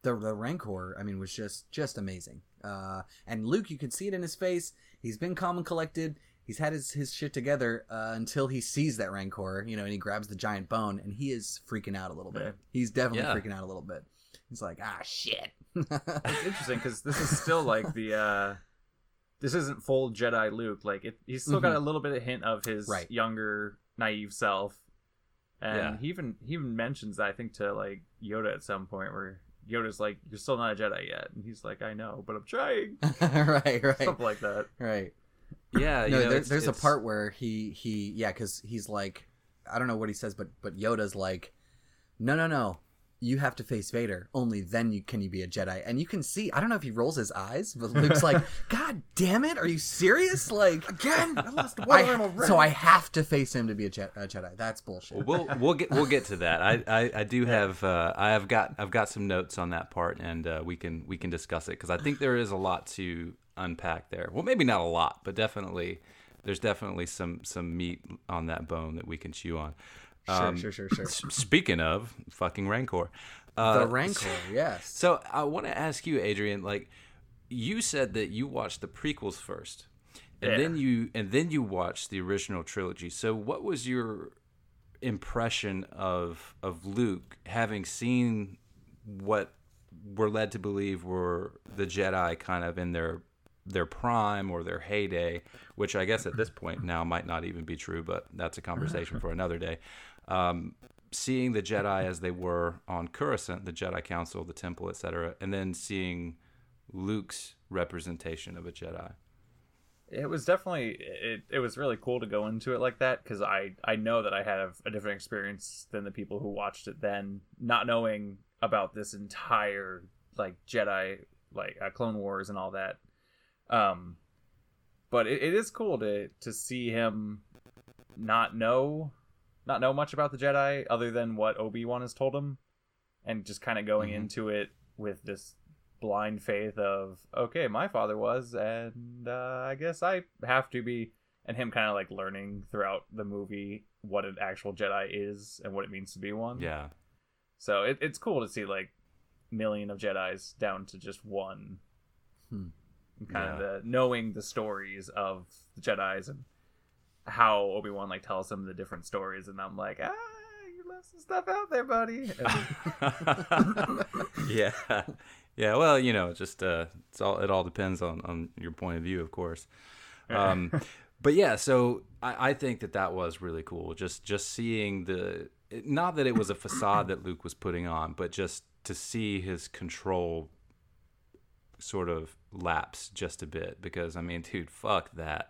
the the Rancor, I mean, was just just amazing. Uh, and Luke, you can see it in his face. He's been calm and collected. He's had his, his shit together uh, until he sees that Rancor, you know, and he grabs the giant bone, and he is freaking out a little bit. He's definitely Yeah. freaking out a little bit. He's like, ah, shit. It's interesting because this is still like the. uh this isn't full Jedi Luke. Like it, he's still got a little bit of hint of his Mm-hmm. Right. younger, naive self, and Yeah. he even he even mentions I think to like Yoda at some point where Yoda's like, "You're still not a Jedi yet," and he's like, "I know, but I'm trying." right, right, stuff like that. right. Yeah, you no, know, there, it's- there's a part where he he yeah, because he's like, I don't know what he says, but but Yoda's like, no, no, no, you have to face Vader. Only then you can you be a Jedi. And you can see, I don't know if he rolls his eyes, but Luke's like, God damn it, are you serious? Like again, I lost one so I have to face him to be a, Je- a Jedi. That's bullshit. we'll we'll get we'll get to that. I I, I do have uh, I have got I've got some notes on that part, and uh, we can we can discuss it because I think there is a lot to unpack there. Well, maybe not a lot, but definitely there's definitely some some meat on that bone that we can chew on. Um, sure, sure, sure, sure. Speaking of fucking Rancor, uh, the Rancor, yes. So I want to ask you, Adrian. Like you said that you watched the prequels first, and Yeah. then you and then you watched the original trilogy. So what was your impression of of Luke having seen what we're led to believe were the Jedi kind of in their their prime or their heyday, which I guess at this point now might not even be true, but that's a conversation for another day. Um, seeing the Jedi as they were on Coruscant, the Jedi Council, the Temple, etc., and then seeing Luke's representation of a Jedi. It was definitely it. It was really cool to go into it like that because I I know that I have a, different experience than the people who watched it then, not knowing about this entire like Jedi like uh, Clone Wars and all that. Um, but it, it is cool to to see him not know not know much about the Jedi other than what Obi Wan has told him, and just kind of going Mhm. into it with this blind faith of okay, my father was, and uh, I guess I have to be, and him kind of like learning throughout the movie what an actual Jedi is and what it means to be one. Yeah, So it, it's cool to see like million of Jedi's down to just one. Hmm. Kind Yeah. of the knowing the stories of the Jedi's and how Obi Wan like tells them the different stories, and I'm like, ah, you left some stuff out there, buddy. Yeah, yeah. Well, you know, just uh, it's all it all depends on on your point of view, of course. Um, but yeah, so I, I think that that was really cool. Just just seeing the not that it was a facade that Luke was putting on, but just to see his control sort of lapse just a bit because I mean, dude, fuck that.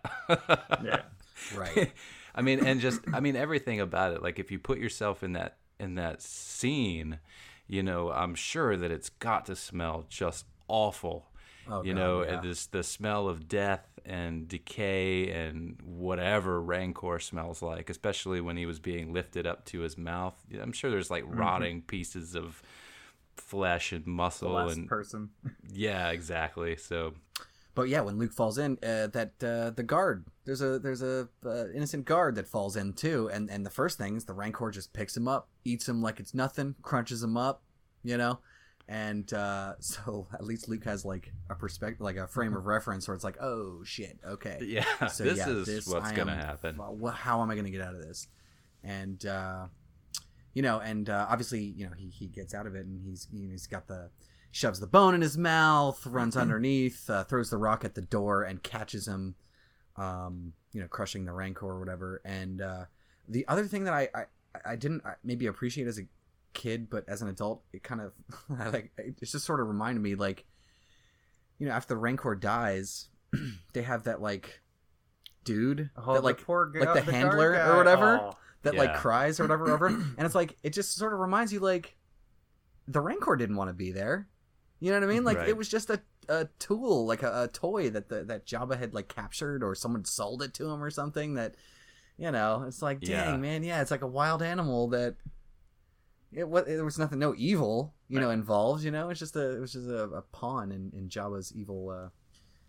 Yeah. Right. I mean, and just I mean everything about it. Like if you put yourself in that in that scene, you know, I'm sure that it's got to smell just awful. Oh, you God, know, yeah. this the smell of death and decay and whatever Rancor smells like, especially when he was being lifted up to his mouth. I'm sure there's like mm-hmm. rotting pieces of flesh and muscle last and person. yeah, exactly. So But yeah, when Luke falls in, uh, that uh, the guard there's a there's a uh, innocent guard that falls in too, and and the first thing is the Rancor just picks him up, eats him like it's nothing, crunches him up, you know, and uh, so at least Luke has like a perspective, like a frame of reference where it's like, oh shit, okay, yeah, So, this yeah, is this what's I gonna am- happen. How am I gonna get out of this? And uh, you know, and uh, obviously, you know, he he gets out of it, and he's you know, he's got the shoves the bone in his mouth, runs underneath, uh, throws the rock at the door, and catches him. Um, you know, crushing the rancor or whatever. And uh, the other thing that I I, I didn't maybe appreciate as a kid, but as an adult, it kind of like it just sort of reminded me like, you know, after the rancor dies, they have that like dude Oh, that the like poor guy- like the, the handler or whatever Oh. that like cries or whatever over and it's like it just sort of reminds you like the rancor didn't want to be there you know what i mean? Like Right. it was just a, a tool like a, a toy that the, that jabba had like captured or someone sold it to him or something that you know it's like dang Yeah. man yeah it's like a wild animal that it was there was nothing no evil you know involved you know? It's just a it was just a, a pawn in, in jabba's evil uh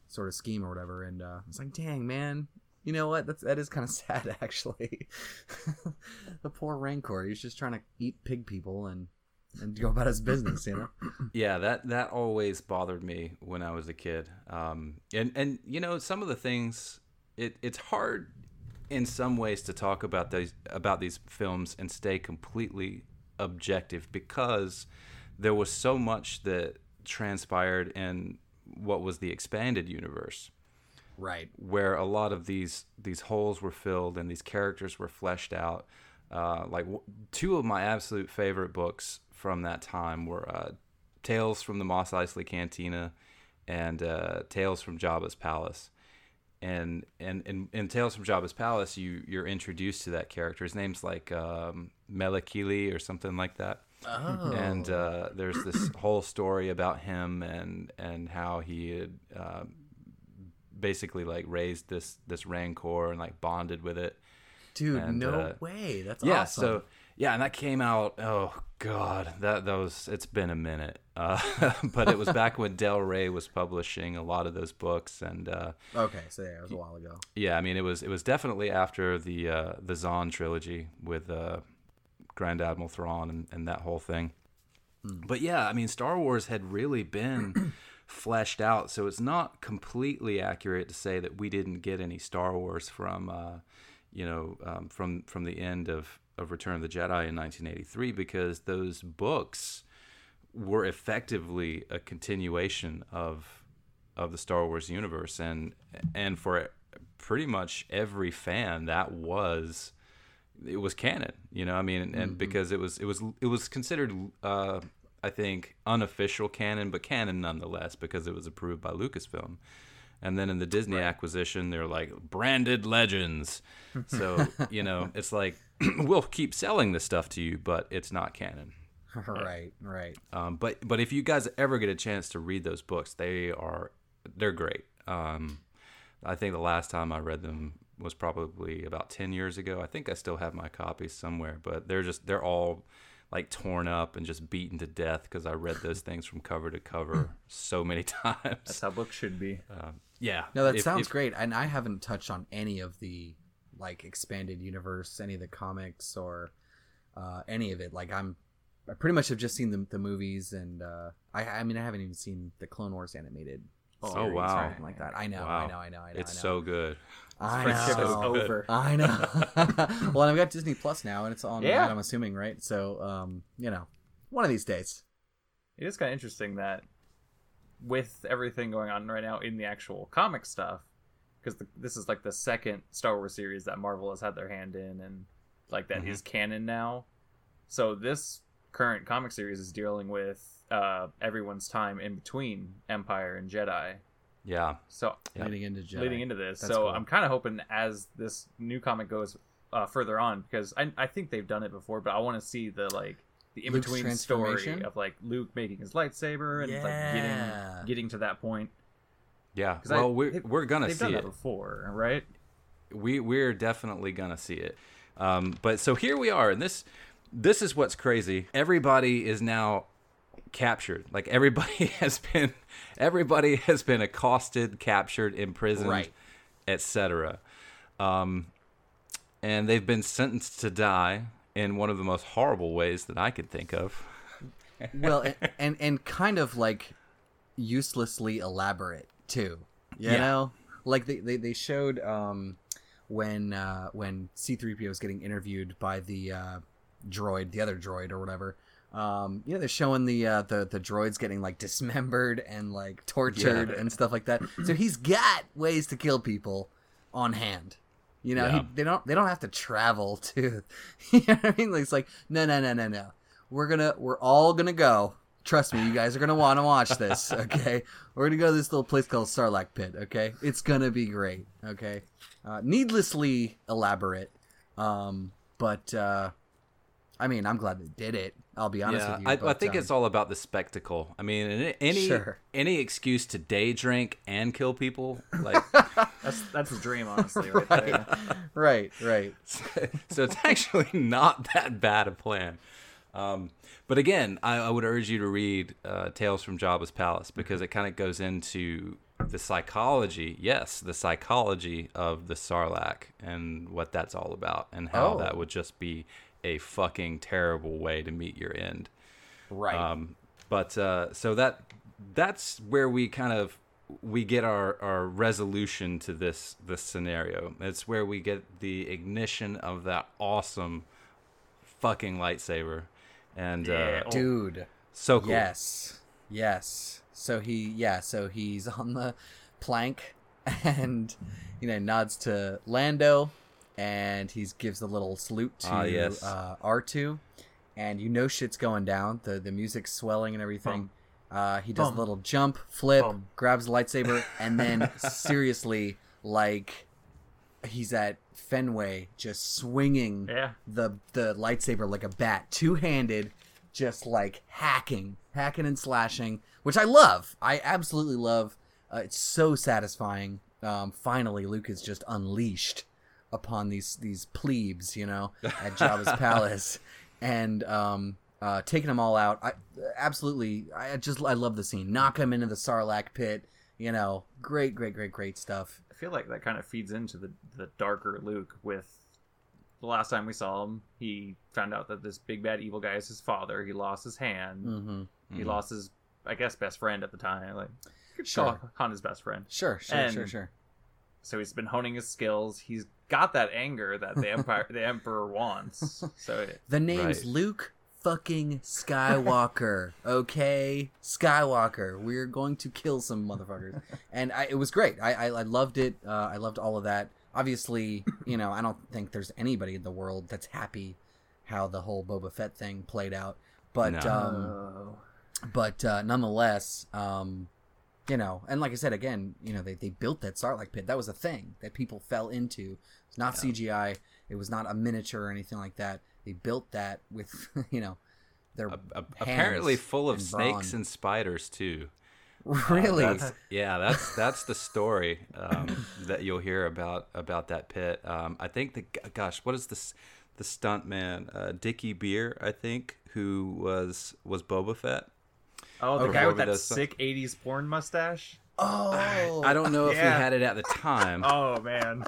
sort of scheme or whatever. And uh it's like dang man you know what? That's that is kind of sad actually. The poor rancor he's just trying to eat pig people and and go about his business you know Yeah, that that always bothered me when I was a kid. Um, and and you know some of the things it it's hard in some ways to talk about these about these films and stay completely objective because there was so much that transpired in what was the expanded universe right where a lot of these these holes were filled and these characters were fleshed out. Uh, like w- two of my absolute favorite books from that time were uh, Tales from the Mos Eisley Cantina and uh, Tales from Jabba's Palace. And and in, in Tales from Jabba's Palace, you you're introduced to that character. His name's like um, Malakili or something like that oh and uh, there's this whole story about him and and how he had uh, basically like raised this this rancor and like bonded with it. dude and, no uh, way that's yeah, awesome so yeah, and that came out. Oh god, that was. It's been a minute, uh, but it was back when Del Rey was publishing a lot of those books, and uh, okay so yeah it was a while ago yeah, I mean it was it was definitely after the uh, the Zahn trilogy with uh, Grand Admiral Thrawn and, and that whole thing. But yeah, I mean Star Wars had really been fleshed out, so it's not completely accurate to say that we didn't get any Star Wars from uh, you know um, from from the end of of Return of the Jedi in 1983 because those books were effectively a continuation of of the Star Wars universe, and and for pretty much every fan, that was it was canon. You know, I mean, and, because it was it was it was considered, uh, I think, unofficial canon, but canon nonetheless because it was approved by Lucasfilm. And then in the Disney acquisition, they're like branded legends. So you know, it's like we'll keep selling this stuff to you, but it's not canon. right right Um, but but if you guys ever get a chance to read those books, they are they're great. Um, I think the last time I read them was probably about ten years ago. I think I still have my copies somewhere, but they're just they're all like torn up and just beaten to death because I read those things from cover to cover so many times. That's how books should be. Yeah, No, that If- sounds if- great. And I haven't touched on any of the like expanded universe, any of the comics or uh, any of it. Like I'm, I pretty much have just seen the, the movies, and uh, I, I mean, I haven't even seen the Clone Wars animated. Oh, series or wow. anything like that. I know, Wow. I know, I know, I know. It's I know. so good. I Friendship is know. over. I know. well, I've got Disney Plus now, and it's on. Yeah. I'm assuming, right? So, um, you know, one of these days. It is kind of interesting that with everything going on right now in the actual comic stuff, because this is like the second Star Wars series that Marvel has had their hand in, and like that is canon now. So this current comic series is dealing with uh, everyone's time in between Empire and Jedi. Yeah. So Yeah. leading into Jedi. leading into this. That's so cool. I'm kind of hoping as this new comic goes uh, further on, because I, I think they've done it before, but I want to see the like the in between story of like Luke making his lightsaber and Yeah. like getting getting to that point. Yeah. 'Cause I- Well, we're, we're gonna see done it. before, right? we we're definitely gonna see it. Um, but so here we are, and this this is what's crazy. Everybody is now captured. Like everybody has been everybody has been accosted, captured, imprisoned, Right. etc. Um, and they've been sentenced to die in one of the most horrible ways that I could think of. well, and, and and kind of like uselessly elaborate too. You Yeah. know, like they, they, they showed um when uh when C-3PO was getting interviewed by the uh droid, the other droid or whatever. Um, you know, they're showing the uh, the the droids getting like dismembered and like tortured Yeah. and stuff like that. So he's got ways to kill people on hand. You know, Yeah. he, they don't they don't have to travel to. You know what I mean? Like, it's like no no no no no. We're gonna we're all gonna go. Trust me, you guys are gonna want to watch this. Okay, we're gonna go to this little place called Sarlacc Pit. Okay, it's gonna be great. Okay, uh, needlessly elaborate, um, but uh, I mean, I'm glad they did it. I'll be honest yeah, with you. I, I think um, it's all about the spectacle. I mean, any any, Sure. any excuse to day drink and kill people, like That's that's the dream, honestly, right, there. right, right. so it's actually not that bad a plan. Um, but again, I, I would urge you to read uh, Tales from Jabba's Palace because it kind of goes into the psychology, yes, the psychology of the Sarlacc and what that's all about, and how Oh. that would just be a fucking terrible way to meet your end. Right. Um, but uh, so that that's where we kind of we get our, our resolution to this this scenario. It's where we get the ignition of that awesome fucking lightsaber, and Yeah. uh, Dude. so cool. Yes. Yes. So he yeah, so he's on the plank and you know nods to Lando and he gives a little salute to Ah, yes. uh, R2 and you know shit's going down. The the music's swelling and everything. Uh, he does Bum. a little jump, flip, Bum. grabs the lightsaber, and then seriously, like he's at Fenway, just swinging Yeah. the the lightsaber like a bat, two handed, just like hacking, hacking and slashing, which I love. I absolutely love. Uh, it's so satisfying. Um, finally, Luke is just unleashed upon these these plebes, you know, at Jabba's palace, and um, uh, taking them all out. I absolutely, I just I love the scene. Knock him into the Sarlacc pit. You know, great, great, great, great stuff. I feel like that kind of feeds into the the darker Luke. With the last time we saw him, he found out that this big bad evil guy is his father. He lost his hand. Mm-hmm. He lost his, I guess, best friend at the time. Like, Sure. call Han his best friend. Sure, sure, And- sure, sure. So he's been honing his skills. He's got that anger that the empire, the emperor wants. So it, The name's Right. Luke fucking Skywalker. okay, Skywalker. We're going to kill some motherfuckers, and I, it was great. I, I, I loved it. Uh, I loved all of that. Obviously, you know, I don't think there's anybody in the world that's happy how the whole Boba Fett thing played out, but No. um, but uh, nonetheless, um, you know, and like I said again, you know, they, they built that Sarlacc pit. That was a thing that people fell into. It's not CGI. It was not a miniature or anything like that. They built that with you know their A- a- hands apparently full of and snakes brawn. and spiders too. really. That's, yeah, that's that's the story um, that you'll hear about about that pit. Um, I think the gosh, what is this? The stunt man, uh, Dickey Beer, I think, who was was Boba Fett. oh, the Okay. guy with that does some- sick '80s porn mustache. oh, I don't know if Yeah. he had it at the time. Oh man,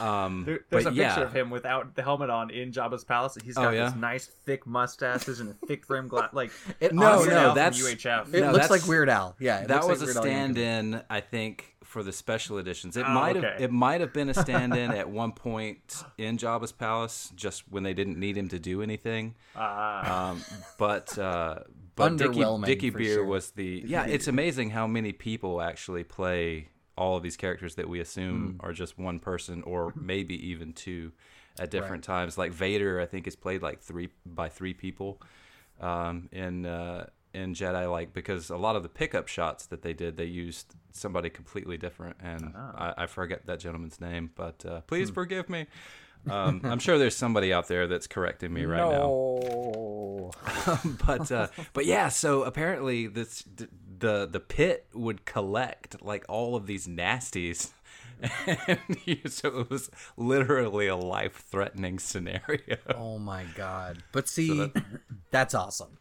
Um, there, there's but a yeah, picture of him without the helmet on in Jabba's palace. and He's Oh, got yeah? this nice thick mustaches and a thick rim glass. Like It- No, no, that's- UHF. It No, looks like Weird Al. Yeah, that was like a Weird Al Yankovic. stand-in, I think, for the special editions. It Oh, might have okay. it might have been a stand-in at one point in Jabba's palace, just when they didn't need him to do anything. Ah, Um, but uh, but Dickey, Underwhelming, Dickey Beer sure. was the yeah. It's amazing how many people actually play all of these characters that we assume are just one person or maybe even two at different times. Like Vader, I think is played like three by three people um, in uh, in Jedi, like because a lot of the pickup shots that they did, they used somebody completely different, and I, I forget that gentleman's name, but uh, please forgive me. Um, I'm sure there's somebody out there that's correcting me right now no. but uh, but yeah, so apparently this the the pit would collect like all of these nasties, and you- so it was literally a life threatening scenario. Oh my god. But see, that's awesome.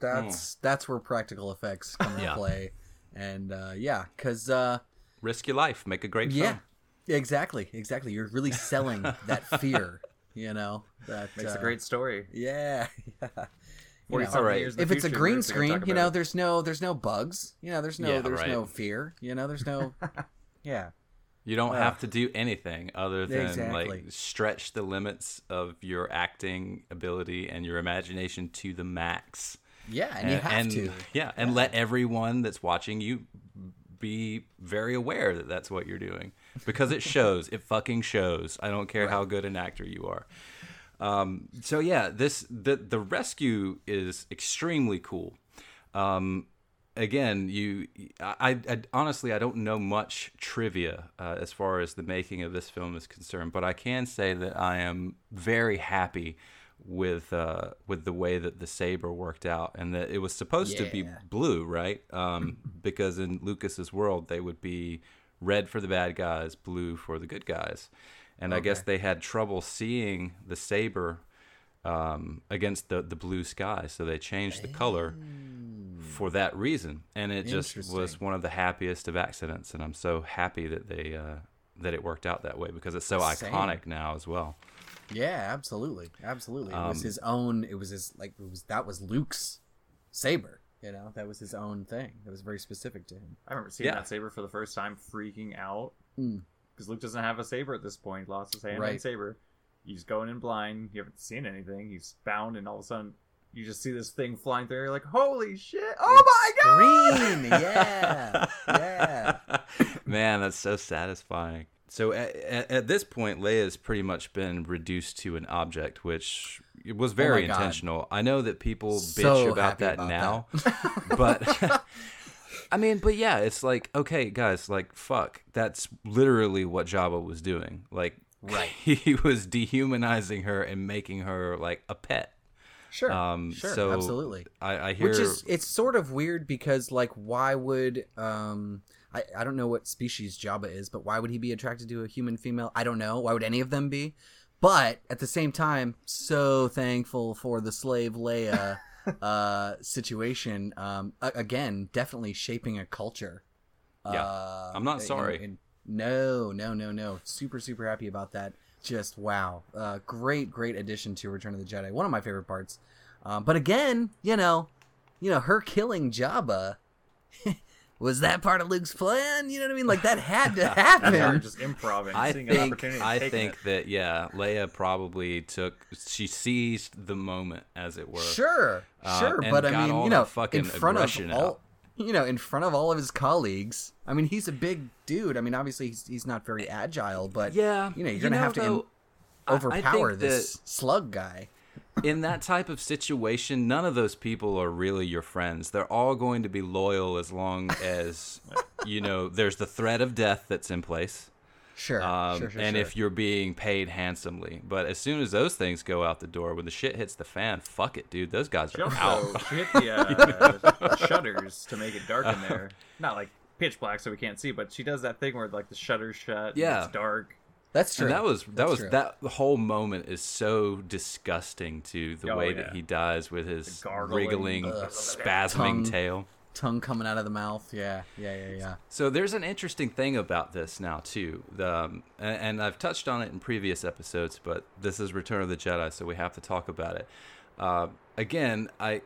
That's that's where practical effects come into Yeah. play. And uh, yeah, because uh, Risk your life, make a great yeah, film. exactly, exactly. You're really selling that fear. You know that Makes uh, a great story. Yeah, yeah. You 40 know, something Alright. years in the if it's a green screen, you know, it. there's no there's no bugs. You know, there's no Yeah, there's right. no fear. You know, there's no yeah. You don't have to do anything other than Exactly. like stretch the limits of your acting ability and your imagination to the max. Yeah, and you have and, to. Yeah, and let everyone that's watching you be very aware that that's what you're doing because it shows. it fucking shows. I don't care how good an actor you are. Um, so yeah, this the the rescue is extremely cool. Um, again, you, I, I honestly I don't know much trivia uh, as far as the making of this film is concerned, but I can say that I am very happy with uh, with the way that the saber worked out, and that it was supposed to be blue, right? Um, because in Lucas's world, they would be red for the bad guys, blue for the good guys, and I guess they had trouble seeing the saber um, against the the blue sky, so they changed the color for that reason, and it just was one of the happiest of accidents, and I'm so happy that they uh, that it worked out that way because it's so Same. iconic now as well. Yeah, absolutely, absolutely. It was Um, his own. It was his like it was that was Luke's saber. You know, that was his own thing. That was very specific to him. I remember seeing Yeah. that saber for the first time, freaking out Mm. Because Luke doesn't have a saber at this point. Lost his hand Right. and saber. He's going in blind. You haven't seen anything. He's bound, and all of a sudden, you just see this thing flying through. You're like, "Holy shit! Oh my god!" Green, yeah, yeah. Man, that's so satisfying. So at, at, at this point, Leia's pretty much been reduced to an object, which was oh very Oh God. intentional. I know that people bitch about that about now, but I mean, but yeah, it's like okay, guys, like fuck, that's literally what Jabba was doing. Like, Right. he was dehumanizing her and making her like a pet. Sure, Um, sure, so absolutely. I, I hear Which is it's sort of weird because like why would um I, I don't know what species Jabba is, but why would he be attracted to a human female? I don't know. Why would any of them be? But at the same time, so thankful for the slave Leia uh situation. Um again, definitely shaping a culture. Yeah. Uh, I'm not sorry. in- no, no, no, no. Super, super happy about that. Just wow. Uh, great, great addition to Return of the Jedi. One of my favorite parts. Um, but again, you know, you know, her killing Jabba. was that part of Luke's plan? You know what I mean? Like that had to happen. just improv I seeing an think opportunity. and I think it. that yeah, Leia probably took she seized the moment as it were. Sure, Uh, sure, but I mean, you know, fucking in front of aggression all, out. you know, in front of all of his colleagues. I mean, he's a big dude. I mean, obviously he's, he's not very agile, but Yeah, you know, you're you gonna know, have to in- though, I- I overpower think this slug guy. In that type of situation, none of those people are really your friends. They're all going to be loyal as long as you know there's the threat of death that's in place. Sure, Um, sure, sure, and sure. if you're being paid handsomely, but as soon as those things go out the door, when the shit hits the fan, fuck it, dude. Those guys are also out. hit the, uh, the shutters to make it dark in there. Not like pitch black so we can't see, but she does that thing where like the shutters shut. and Yeah. it's dark. That's true. And that was that That's was true. that whole moment is so disgusting to the Oh, way yeah. that he dies with his wriggling, Ugh. spasming Tongue. tail. tongue coming out of the mouth. Yeah, yeah, yeah, yeah. So there's an interesting thing about this now too, the, um, and, and I've touched on it in previous episodes, but this is Return of the Jedi, so we have to talk about it. Uh, again, I,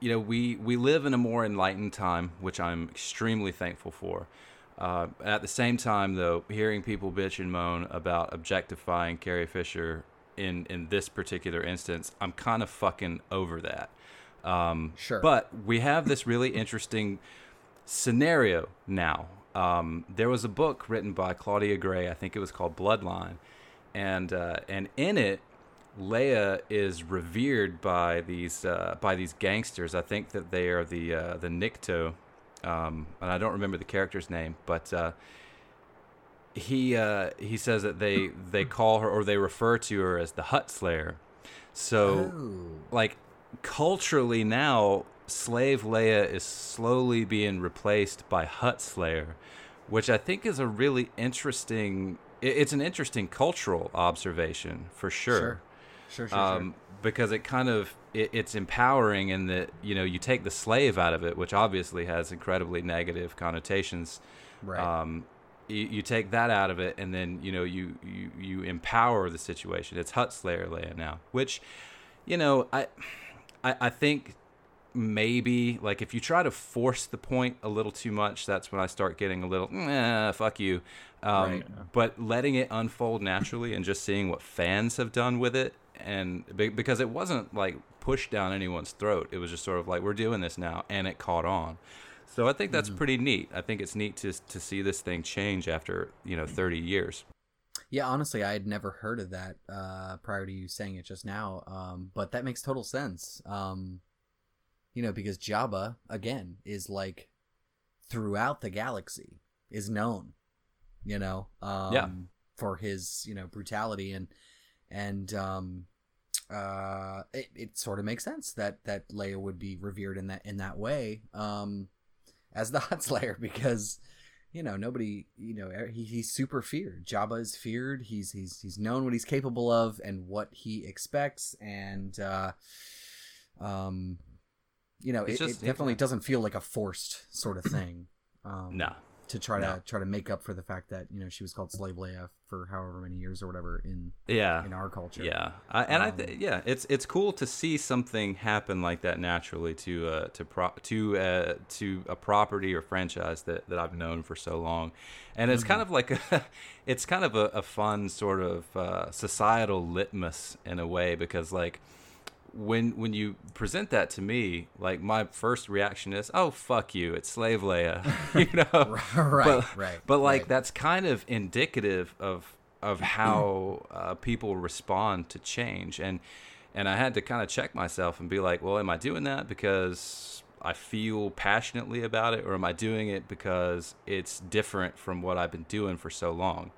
you know, we we live in a more enlightened time, which I'm extremely thankful for. Uh, at the same time, though, hearing people bitch and moan about objectifying Carrie Fisher in in this particular instance, I'm kind of fucking over that. Um, Sure. But we have this really interesting scenario now. um, there was a book written by Claudia Gray. I think it was called Bloodline, and uh, and in it, Leia is revered by these uh, by these gangsters. I think that they are the uh, the Nikto, um, and I don't remember the character's name, but uh, he uh, he says that they they call her or they refer to her as the Hutt Slayer. So, Oh. like culturally now, slave Leia is slowly being replaced by Hutt Slayer, which I think is a really interesting. It's an interesting cultural observation for sure Sure. Sure, sure, um, because it kind of it, it's empowering in that you know you take the slave out of it, which obviously has incredibly negative connotations. Right. Um, you, you take that out of it, and then you know you you you empower the situation. It's Hutt Slayer Leia now, which you know I I, I think maybe like if you try to force the point a little too much, that's when I start getting a little eh, fuck you. Um, Right. But letting it unfold naturally and just seeing what fans have done with it, and because it wasn't like pushed down anyone's throat, it was just sort of like we're doing this now, and it caught on. So I think that's pretty neat. I think it's neat to to see this thing change after you know 30 years. Yeah, honestly, I had never heard of that uh, prior to you saying it just now. Um, but that makes total sense. Um, you know, because Jabba again is like throughout the galaxy is known. You know, um, Yeah. for his you know brutality and and um, uh, it, it sort of makes sense that that Leia would be revered in that in that way um, as the Hot Slayer because you know nobody you know er, he, he's super feared. Jabba is feared. He's he's he's known what he's capable of and what he expects. And uh um you know it, just- it definitely doesn't feel like a forced sort of thing. Um No. To try No. to try to make up for the fact that you know she was called slave leia for however many years or whatever in Yeah. in our culture Yeah, I, and I Um, th- yeah, it's it's cool to see something happen like that naturally to uh, to pro- to uh, to a property or franchise that, that I've known for so long, and it's kind of like a, it's kind of a, a fun sort of uh, societal litmus in a way because like when when you present that to me, like my first reaction is, "Oh fuck you, it's Slave Leia," you know, right but, right But like right. that's kind of indicative of of how uh, people respond to change, and and I had to kind of check myself and be like, well, am I doing that because I feel passionately about it, or am I doing it because it's different from what I've been doing for so long?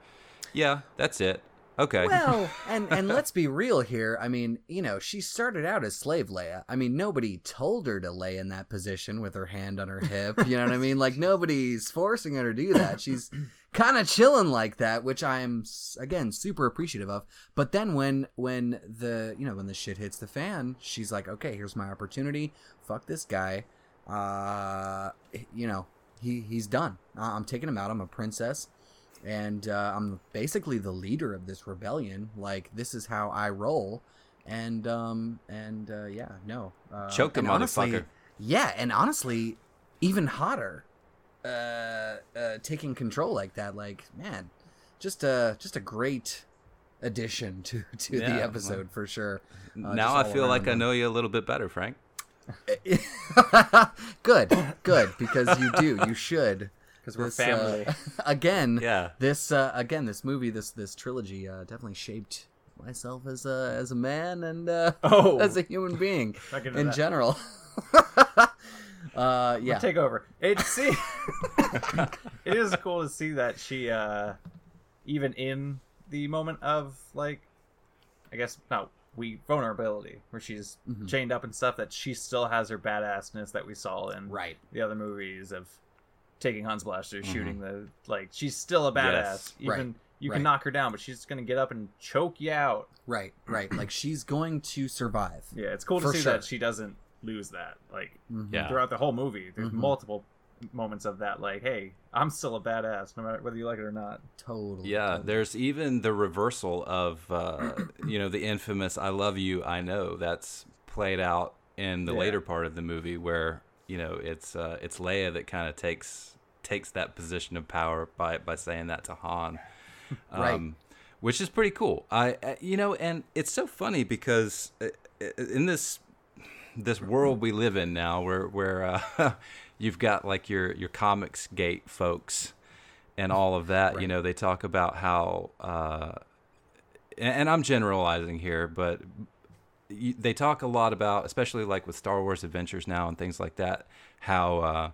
Yeah, that's it. Okay. Well, and and let's be real here. I mean, you know, she started out as slave Leia. I mean, nobody told her to lay in that position with her hand on her hip. You know what I mean? Like nobody's forcing her to do that. She's kind of chilling like that, which I'm again super appreciative of. But then when when the you know when the shit hits the fan, she's like, okay, here's my opportunity. Fuck this guy. Uh, you know, he he's done. I'm taking him out. I'm a princess and uh, I'm basically the leader of this rebellion. Like this is how I roll, and um and uh, yeah, no, uh, Choke the and honestly- motherfucker. Yeah, and honestly, even hotter, uh, uh, taking control like that. Like man, just a just a great addition to to Yeah, the episode for sure. Uh, now I feel like. I know you a little bit better, Frank. good, good, because you do. You should. Because we're This, uh, family. again, Yeah. This uh, again, this movie, this this trilogy, uh, definitely shaped myself as a as a man and uh, Oh. as a human being Not gonna do in that. general. uh, yeah, take over. It's see, it is cool to see that she, uh, even in the moment of like, I guess not we vulnerability, where she's Mm-hmm. chained up and stuff, that she still has her badassness that we saw in right. the other movies of taking Han's Blaster, shooting the like. She's still a badass. Yes. Even Mm-hmm. Right. you Right. can knock her down, but she's gonna get up and choke you out. Right, right. Like she's going to survive. Yeah, it's cool to see sure. that she doesn't lose that. Like Yeah. throughout the whole movie, there's Mhm. multiple moments of that. Like, hey, I'm still a badass, no matter whether you like it or not. Totally. Yeah, totally. there's even the reversal of uh, you know the infamous "I love you, I know" that's played out in the Yeah. later part of the movie, where you know it's uh, it's Leia that kind of takes takes that position of power by by saying that to Han, um, Right. which is pretty cool. I uh, you know, and it's so funny because uh, in this this world we live in now, where where uh, you've got like your your Comicsgate folks and all of that. You know, they talk about how, uh, and I'm generalizing here, but y- they talk a lot about, especially like with Star Wars Adventures now and things like that, how uh,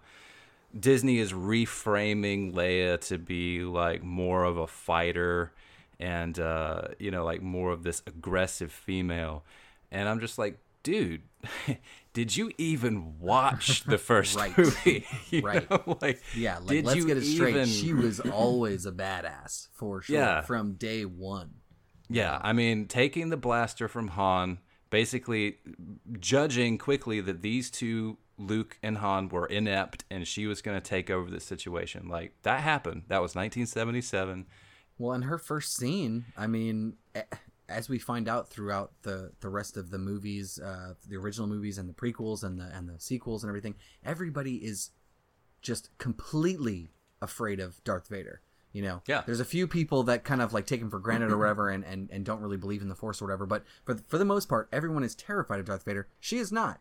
Disney is reframing Leia to be like more of a fighter and uh, you know like more of this aggressive female, and I'm just like, dude. Did you even watch the first Right. movie? You Right. know, like, Yeah, like did let's you get it straight. even- She was always a badass for sure Yeah. from day one. Yeah, I mean, taking the blaster from Han, basically judging quickly that these two, Luke and Han, were inept and she was going to take over the situation. Like, that happened. That was 1977. Well, in her first scene, I mean, as we find out throughout the the rest of the movies, uh, the original movies and the prequels and the and the sequels and everything, everybody is just completely afraid of Darth Vader. You know, Yeah. There's a few people that kind of like take him for granted or whatever, and, and, and don't really believe in the Force or whatever. But for for the most part, everyone is terrified of Darth Vader. She is not.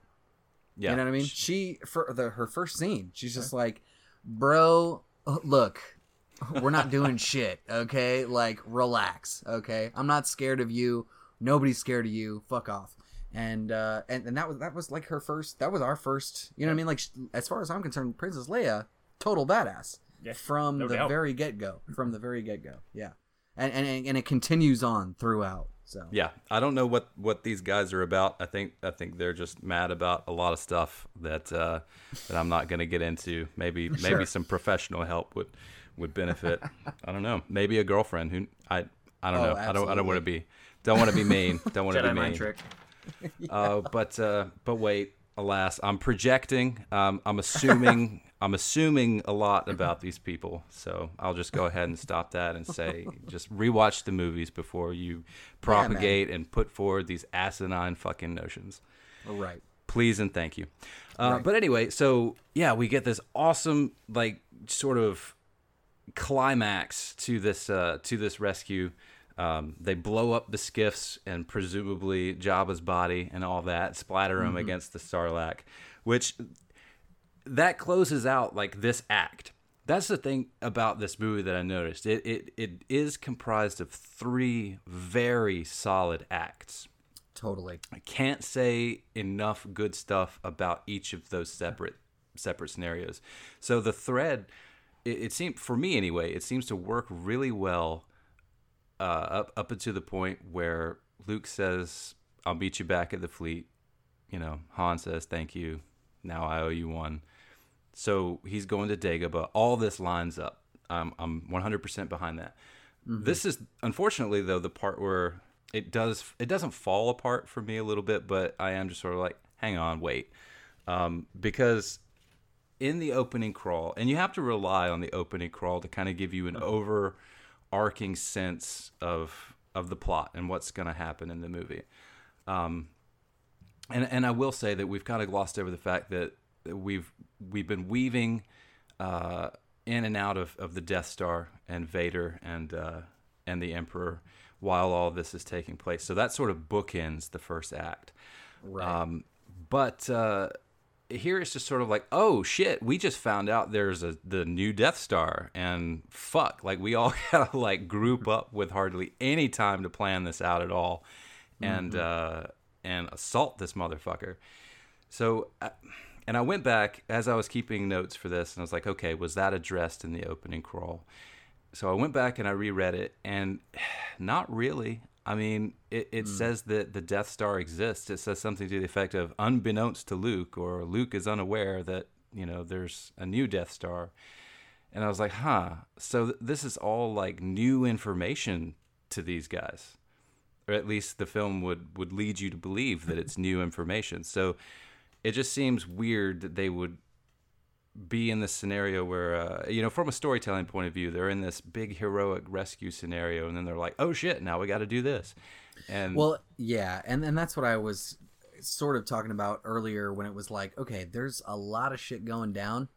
Yeah. You know what I mean? She for the her first scene, she's just like, "Bro, uh, look, we're not doing shit, okay? Like, relax, okay? I'm not scared of you. Nobody's scared of you. Fuck off." And uh, and and that was that was like her first. That was our first. You know what I mean? Like, as far as I'm concerned, Princess Leia, total badass Yeah, from no the doubt. very get go. From the very get go, yeah. And, and and it continues on throughout. So Yeah, I don't know what what these guys are about. I think I think they're just mad about a lot of stuff that uh, that I'm not going to get into. Maybe Sure. maybe some professional help would would benefit. I don't know. Maybe a girlfriend who I I don't Oh, know. I don't I don't want to be don't want to be mean. Don't want to be mean. mind trick. Uh, but uh, but wait, alas, I'm projecting. Um, I'm assuming I'm assuming a lot about these people. So I'll just go ahead and stop that and say just rewatch the movies before you propagate and put forward these asinine fucking notions. right. Please and thank you. Uh, Right. But anyway, so yeah, we get this awesome like sort of climax to this uh, to this rescue. Um, they blow up the skiffs and presumably Jabba's body and all that, splatter him against the Sarlacc, which that closes out like this act. That's the thing about this movie that I noticed. It it, it is comprised of three very solid acts. Totally. I can't say enough good stuff about each of those separate separate scenarios. So the thread, it, it seemed for me anyway, it seems to work really well uh, up up until the point where Luke says, "I'll meet you back at the fleet." You know, Han says, "Thank you. Now I owe you one." So he's going to Dagobah. All this lines up. I'm I'm 100% behind that. This is unfortunately though the part where it does it doesn't fall apart for me a little bit, but I am just sort of like, hang on, wait, um, because in the opening crawl, and you have to rely on the opening crawl to kind of give you an overarching sense of of the plot and what's going to happen in the movie. Um, and and I will say that we've kind of glossed over the fact that we've we've been weaving uh, in and out of, of the Death Star and Vader and uh, and the Emperor while all this is taking place. So that sort of bookends the first act. Right. Um, but uh, here it's just sort of like, oh shit, we just found out there's a the new Death Star, and fuck, like we all gotta like group up with hardly any time to plan this out at all, and uh, and assault this motherfucker. So, uh, and I went back as I was keeping notes for this, and I was like, okay, was that addressed in the opening crawl? So I went back and I reread it, and not really. I mean, it, it hmm. says that the Death Star exists. It says something to the effect of, unbeknownst to Luke, or Luke is unaware that you know there's a new Death Star. And I was like, huh. So th- this is all like new information to these guys, or at least the film would would lead you to believe that it's new information. So it just seems weird that they would be in this scenario where uh, you know from a storytelling point of view they're in this big heroic rescue scenario and then they're like oh shit now we got to do this and Well, yeah, and and that's what I was sort of talking about earlier when it was like, okay, there's a lot of shit going down,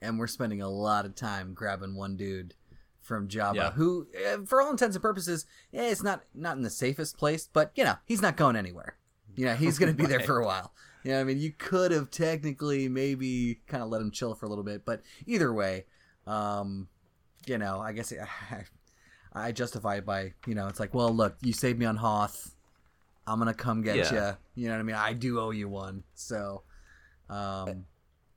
and we're spending a lot of time grabbing one dude from Jabba, Yeah. who, eh, for all intents and purposes, eh, it's not not in the safest place, but you know, he's not going anywhere. You know, he's gonna be there for a while. You what I mean, you could have technically maybe kind of let him chill for a little bit, but either way, um, you know, I guess I, I justify it by, you know, it's like, well, look, you saved me on Hoth. I'm gonna come get Yeah. you. You know what I mean? I do owe you one. So, um,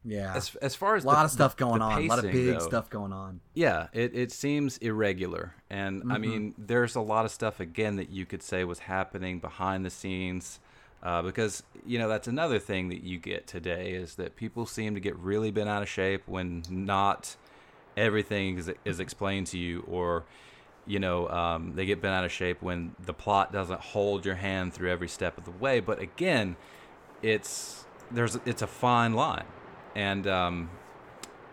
yeah, As as far as a lot the- of stuff the- going the on. a lot of big though, stuff going on. Yeah, it, it seems irregular. And Mm-hmm. I mean, there's a lot of stuff, again, that you could say was happening behind the scenes. Uh, because, you know, that's another thing that you get today is that people seem to get really bent out of shape when not everything is, is explained to you or, you know, um, they get bent out of shape when the plot doesn't hold your hand through every step of the way. But again, it's there's it's a fine line, and um,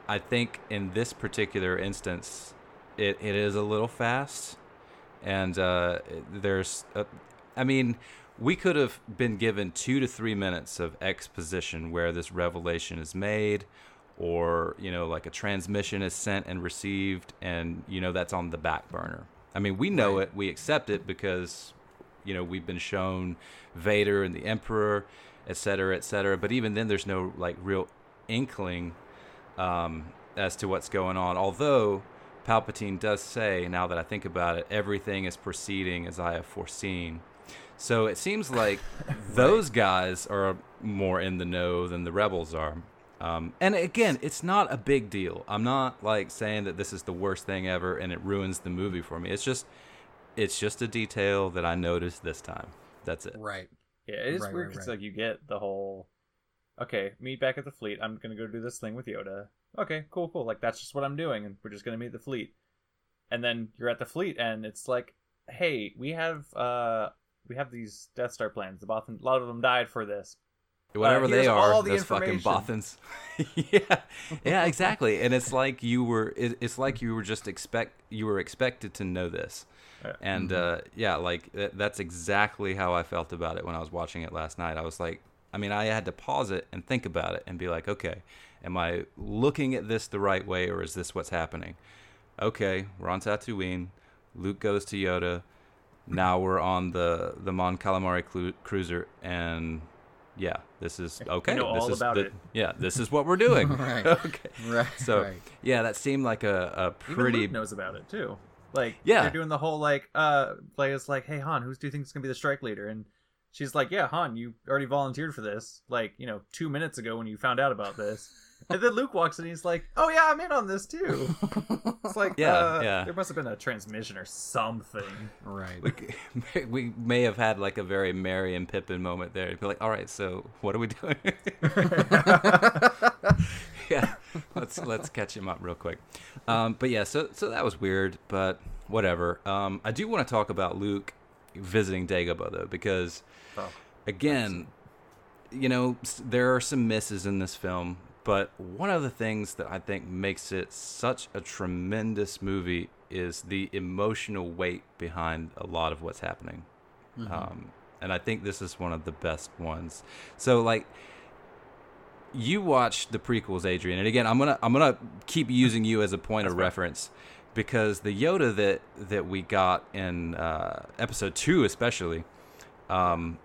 I think in this particular instance, it, it is a little fast, and uh, there's, a, I mean, we could have been given two to three minutes of exposition where this revelation is made, or you know, like a transmission is sent and received, and you know that's on the back burner. I mean, we know Right. it, we accept it because, you know, we've been shown Vader and the Emperor, et cetera, et cetera. But even then, there's no like real inkling um, as to what's going on. Although Palpatine does say, now that I think about it, everything is proceeding as I have foreseen. So it seems like those guys are more in the know than the rebels are. Um, and again, it's not a big deal. I'm not like saying that this is the worst thing ever and it ruins the movie for me. It's just, it's just a detail that I noticed this time. That's it. Right. Yeah, it is Right, weird right, because right. like you get the whole, okay, meet back at the fleet. I'm gonna go do this thing with Yoda. Okay, cool, cool. Like that's just what I'm doing, and we're just gonna meet the fleet. And then you're at the fleet, and it's like, hey, we have uh we have these Death Star plans. The Bothan, a lot of them died for this. Whatever uh, they are, all the those fucking. Bothans. yeah, yeah, exactly. And it's like you were. It, it's like you were just expect. You were expected to know this. Yeah. And mm-hmm. uh, yeah, like that, that's exactly how I felt about it when I was watching it last night. I was like, I mean, I had to pause it and think about it and be like, okay, am I looking at this the right way, or is this what's happening? Okay, we're on Tatooine. Luke goes to Yoda. Now we're on the the Mon Calamari clu- cruiser, and yeah, this is okay. know this all is about the- it. Yeah, this is what we're doing. Right. okay. Right. So right. yeah, that seemed like a, a Even pretty Luke knows about it too. Like, Yeah. they're doing the whole like, uh, Leia's like, hey Han, who do you think is gonna be the strike leader? And she's like, yeah, Han, you already volunteered for this, like, you know, two minutes ago when you found out about this. and then Luke walks in, and he's like, oh yeah, I'm in on this too. It's like, Yeah, uh, yeah. there must have been a transmission or something. Right. we, we may have had like a very Merry and Pippin moment there. Be like, all right, so what are we doing? yeah, let's let's catch him up real quick. Um, but yeah, so so that was weird, but whatever. Um, I do want to talk about Luke visiting Dagobah though, because Oh, again, you know, there are some misses in this film, but one of the things that I think makes it such a tremendous movie is the emotional weight behind a lot of what's happening. Um, and I think this is one of the best ones. So, like, you watched the prequels, Adrian, and again, I'm gonna I'm gonna keep using you as a point of reference because the Yoda that that we got in uh, episode two, especially, um,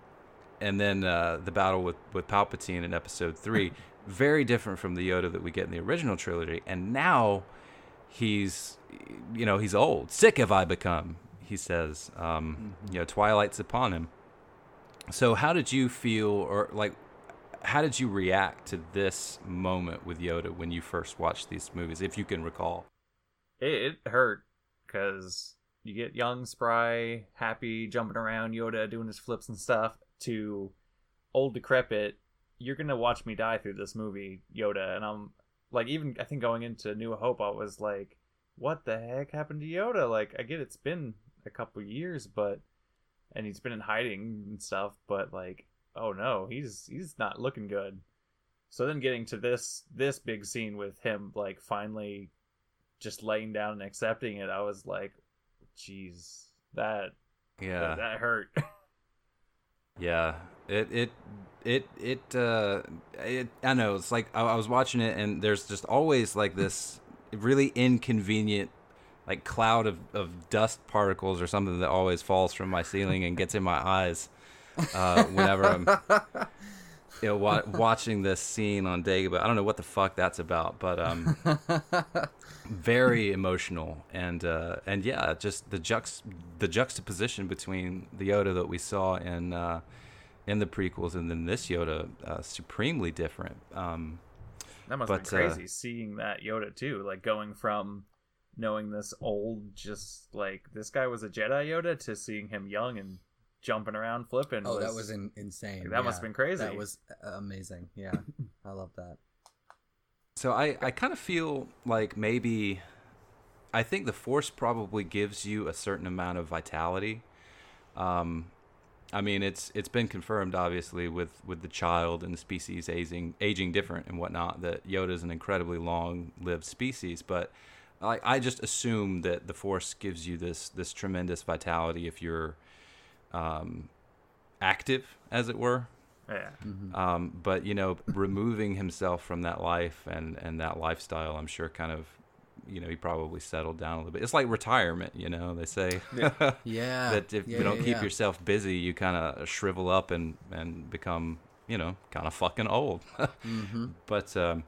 and then uh, the battle with with Palpatine in episode three, very different from the Yoda that we get in the original trilogy, and now he's you know he's old, sick have I become. He says, um, you know, Twilight's upon him. So, how did you feel, or like, how did you react to this moment with Yoda when you first watched these movies, if you can recall? it, it hurt because you get young, spry, happy, jumping around, Yoda doing his flips and stuff, to old, decrepit. You're gonna watch me die through this movie, Yoda, and I'm like, even I think going into New Hope, I was like, what the heck happened to Yoda? Like, I get it's been a couple years, but and he's been in hiding and stuff, but like, oh no, he's he's not looking good. So then getting to this this big scene with him like finally just laying down and accepting it, I was like, jeez, that Yeah, that, that hurt. yeah. It it it it uh it. I know it's like I, I was watching it, and there's just always like this really inconvenient like cloud of, of dust particles or something that always falls from my ceiling and gets in my eyes uh, whenever I'm you know, wa- watching this scene on Dagobah. I don't know what the fuck that's about, but um, very emotional and uh, and yeah, just the jux the juxtaposition between the Yoda that we saw in uh, in the prequels and then this Yoda, uh, supremely different. Um, That must But, be uh, crazy seeing that Yoda too, like going from knowing this old, just like this guy was a Jedi Yoda, to seeing him young and jumping around, flipping. Oh, that was in, insane. That must have been crazy. That was uh, amazing. Yeah, I love that. So I, I kind of feel like maybe I think the force probably gives you a certain amount of vitality. Um, I mean, it's it's been confirmed obviously with, with the child and the species aging aging different and whatnot that Yoda is an incredibly long lived species, but I, I just assume that the force gives you this this tremendous vitality if you're um, active, as it were. yeah. Um, but you know, removing himself from that life and and that lifestyle, I'm sure, kind of, you know, he probably settled down a little bit. It's like retirement, you know. They say Yeah. that if yeah, you don't yeah, keep yeah. yourself busy, you kind of shrivel up and and become, you know, kind of fucking old. Mm-hmm. But um,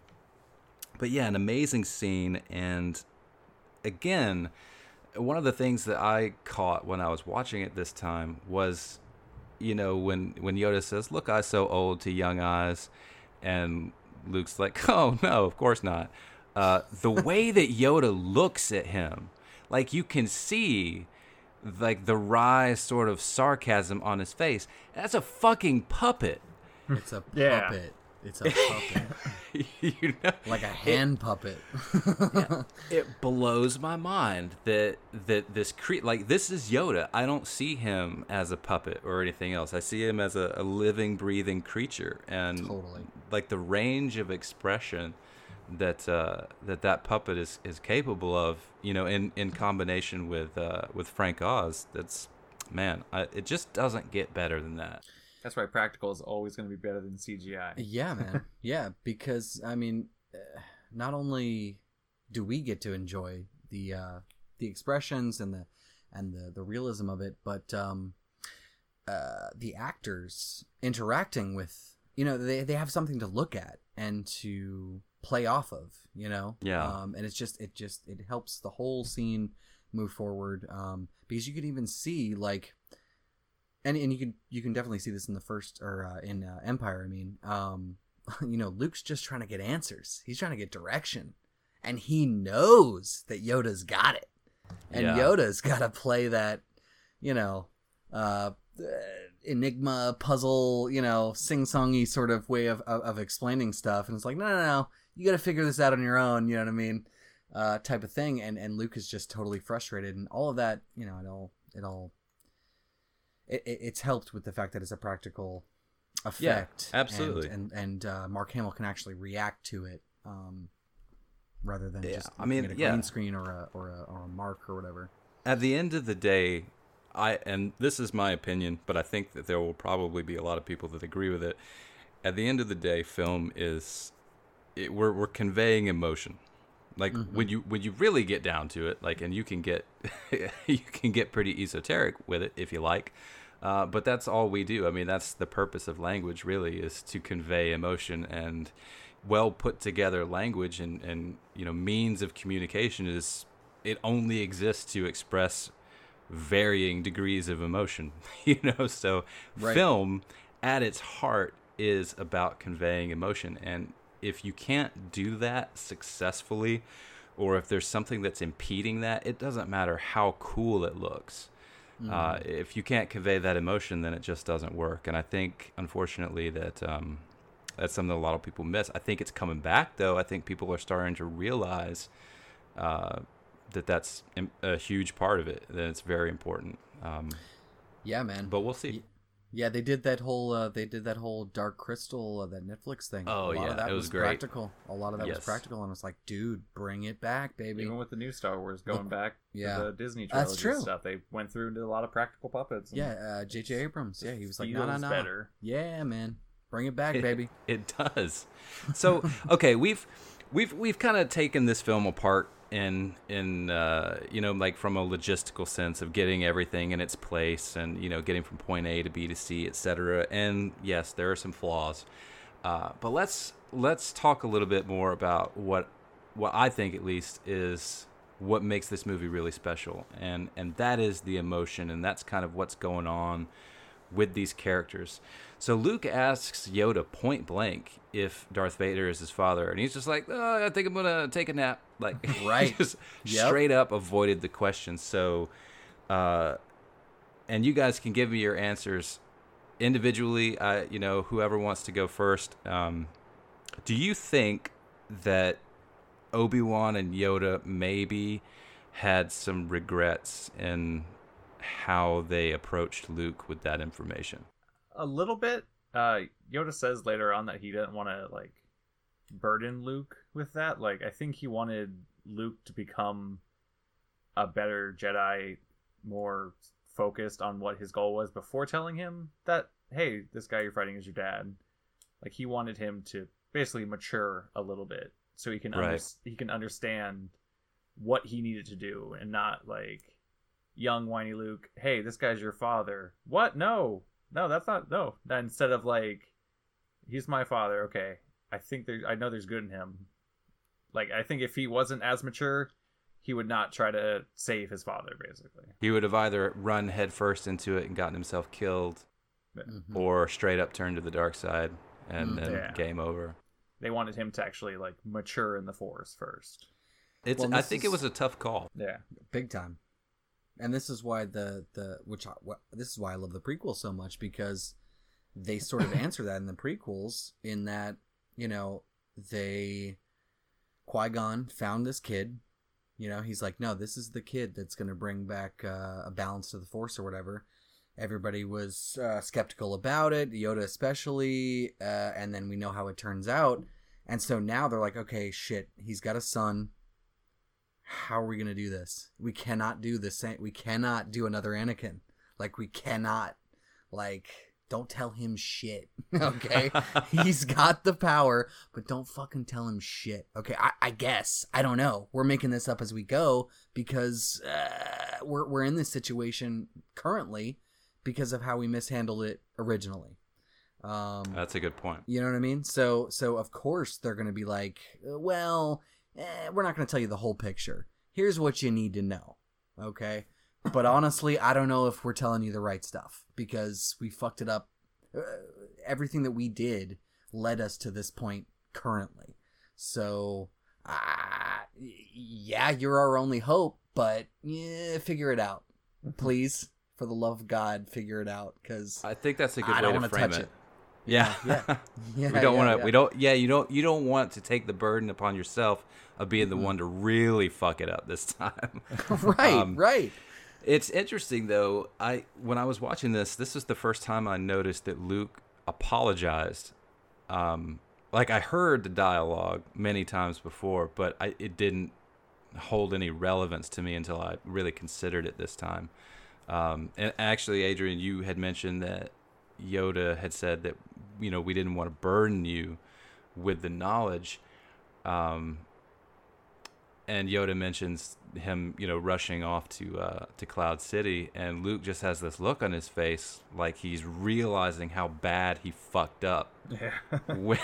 but yeah, an amazing scene, and again, one of the things that I caught when I was watching it this time was, you know, when when Yoda says, "Look, I so old to young eyes," and Luke's like, "Oh no, of course not." Uh, the way that Yoda looks at him, like you can see, like the wry sort of sarcasm on his face. That's a fucking puppet. It's a Yeah. puppet. It's a puppet, you know, like a hand puppet. it blows my mind that that this cre- like this is Yoda. I don't see him as a puppet or anything else. I see him as a, a living, breathing creature, and Totally. like the range of expression that uh, that that puppet is is capable of. You know, in in combination with uh, with Frank Oz, that's man, I, it just doesn't get better than that. That's why practical is always going to be better than CGI. Yeah, man. Yeah, because I mean, uh, not only do we get to enjoy the uh, the expressions and the and the the realism of it, but um, uh, the actors interacting with you know they they have something to look at and to play off of, you know. Yeah. Um, and it's just it just it helps the whole scene move forward um, because you can even see like and and you can you can definitely see this in the first or uh, in uh, Empire. I mean, um, you know, Luke's just trying to get answers. He's trying to get direction, and he knows that Yoda's got it, and Yeah. Yoda's got to play that, you know, uh, enigma puzzle, you know, sing songy sort of way of, of of explaining stuff. And it's like, no, no, no, you got to figure this out on your own. You know what I mean? Uh, type of thing. And and Luke is just totally frustrated, and all of that, you know, it all it all it, it, it's helped with the fact that it's a practical effect. absolutely. And and, and uh, Mark Hamill can actually react to it, um, rather than Yeah, just I mean, a yeah. green screen or a or a or a mark or whatever. at the end of the day, I and this is my opinion, but I think that there will probably be a lot of people that agree with it. At the end of the day, film is it, we're we're conveying emotion. Like when you when you really get down to it, like and you can get you can get pretty esoteric with it if you like. Uh, but that's all we do. I mean, that's the purpose of language, really, is to convey emotion and well put together language and, and you know means of communication is it only exists to express varying degrees of emotion you know so Right. film at its heart is about conveying emotion and if you can't do that successfully or if there's something that's impeding that it doesn't matter how cool it looks uh, if you can't convey that emotion then it just doesn't work and i think unfortunately that um, that's something a lot of people miss i think it's coming back though i think people are starting to realize uh, that that's a huge part of it. That it's very important. Um, Yeah, man. but we'll see. Yeah, they did that whole uh, they did that whole Dark Crystal uh, that Netflix thing. Oh, a lot yeah, of that it was great. practical. A lot of that was Yes. practical, and it's like, dude, bring it back, baby. Even with the new Star Wars going Look, back yeah. to the Disney trilogy That's true. stuff, they went through and did a lot of practical puppets. and yeah, uh, J.J. Abrams. Yeah, he was like, no, no, no. better. Yeah, man, bring it back, baby. It does. So okay, we've we've we've kind of taken this film apart in in uh, you know like from a logistical sense of getting everything in its place and you know getting from point A to B to C, etc. And yes, there are some flaws. Uh, but let's let's talk a little bit more about what what I think at least is what makes this movie really special, and and that is the emotion, and that's kind of what's going on with these characters. So Luke asks Yoda point blank if Darth Vader is his father, and he's just like, oh, "I think I'm gonna take a nap." Like, Right. just Yep. straight up avoided the question. So, uh, and you guys can give me your answers individually. Uh, you know, whoever wants to go first. Um, do you think that Obi Wan and Yoda maybe had some regrets in how they approached Luke with that information? A little bit. Uh, Yoda says later on that he didn't want to like burden Luke with that. Like, I think he wanted Luke to become a better Jedi, more focused on what his goal was before telling him that, hey, this guy you're fighting is your dad. Like, he wanted him to basically mature a little bit so he can under- he can understand what he needed to do and not like young whiny Luke, hey, this guy's your father. What? No, no, that's not no. That instead of like, he's my father. Okay, I think there. I know there's good in him. Like I think if he wasn't as mature, he would not try to save his father. Basically, He would have either run headfirst into it and gotten himself killed, Mhm. or straight up turned to the dark side and Mm, then yeah. game over. they wanted him to actually like mature in the Force first. It's. Well, I this think it was a tough call. Yeah, big time and this is why the the which I, this is why i love the prequels so much because they sort of answer that in the prequels in that you know they qui-gon found this kid you know he's like no this is the kid that's going to bring back uh, a balance to the force or whatever. Everybody was uh, skeptical about it yoda especially uh, and then we know how it turns out. And so now they're like okay shit he's got a son how are we gonna do this? We cannot do the same. We cannot do another Anakin. Like we cannot. Like don't tell him shit. Okay, he's got the power, but don't fucking tell him shit. Okay, I, I guess I don't know. We're making this up as we go because uh, we're we're in this situation currently because of how we mishandled it originally. Um, That's a good point. you know what I mean? So so of course they're going to be like, well, eh, we're not going to tell you the whole picture. Here's what you need to know. Okay? But honestly, I don't know if we're telling you the right stuff because we fucked it up. Uh, everything that we did led us to this point currently. So, uh, yeah, you're our only hope, but yeah, figure it out. Please, for the love of God, figure it out because I think that's a good I way don't to wanna frame touch it. it. Yeah, Yeah, yeah, we don't yeah, want to. yeah. We don't. Yeah, you don't. You don't want to take the burden upon yourself of being the Mm-hmm. one to really fuck it up this time. right, Um, right. It's interesting though. I when I was watching this, this is the first time I noticed that Luke apologized. Um, like I heard the dialogue many times before, but I, it didn't hold any relevance to me until I really considered it this time. Um, and actually, Adrian, you had mentioned that Yoda had said that you know we didn't want to burden you with the knowledge. Um, and Yoda mentions him, you know, rushing off to uh, to Cloud City, and Luke just has this look on his face, like he's realizing how bad he fucked up yeah. when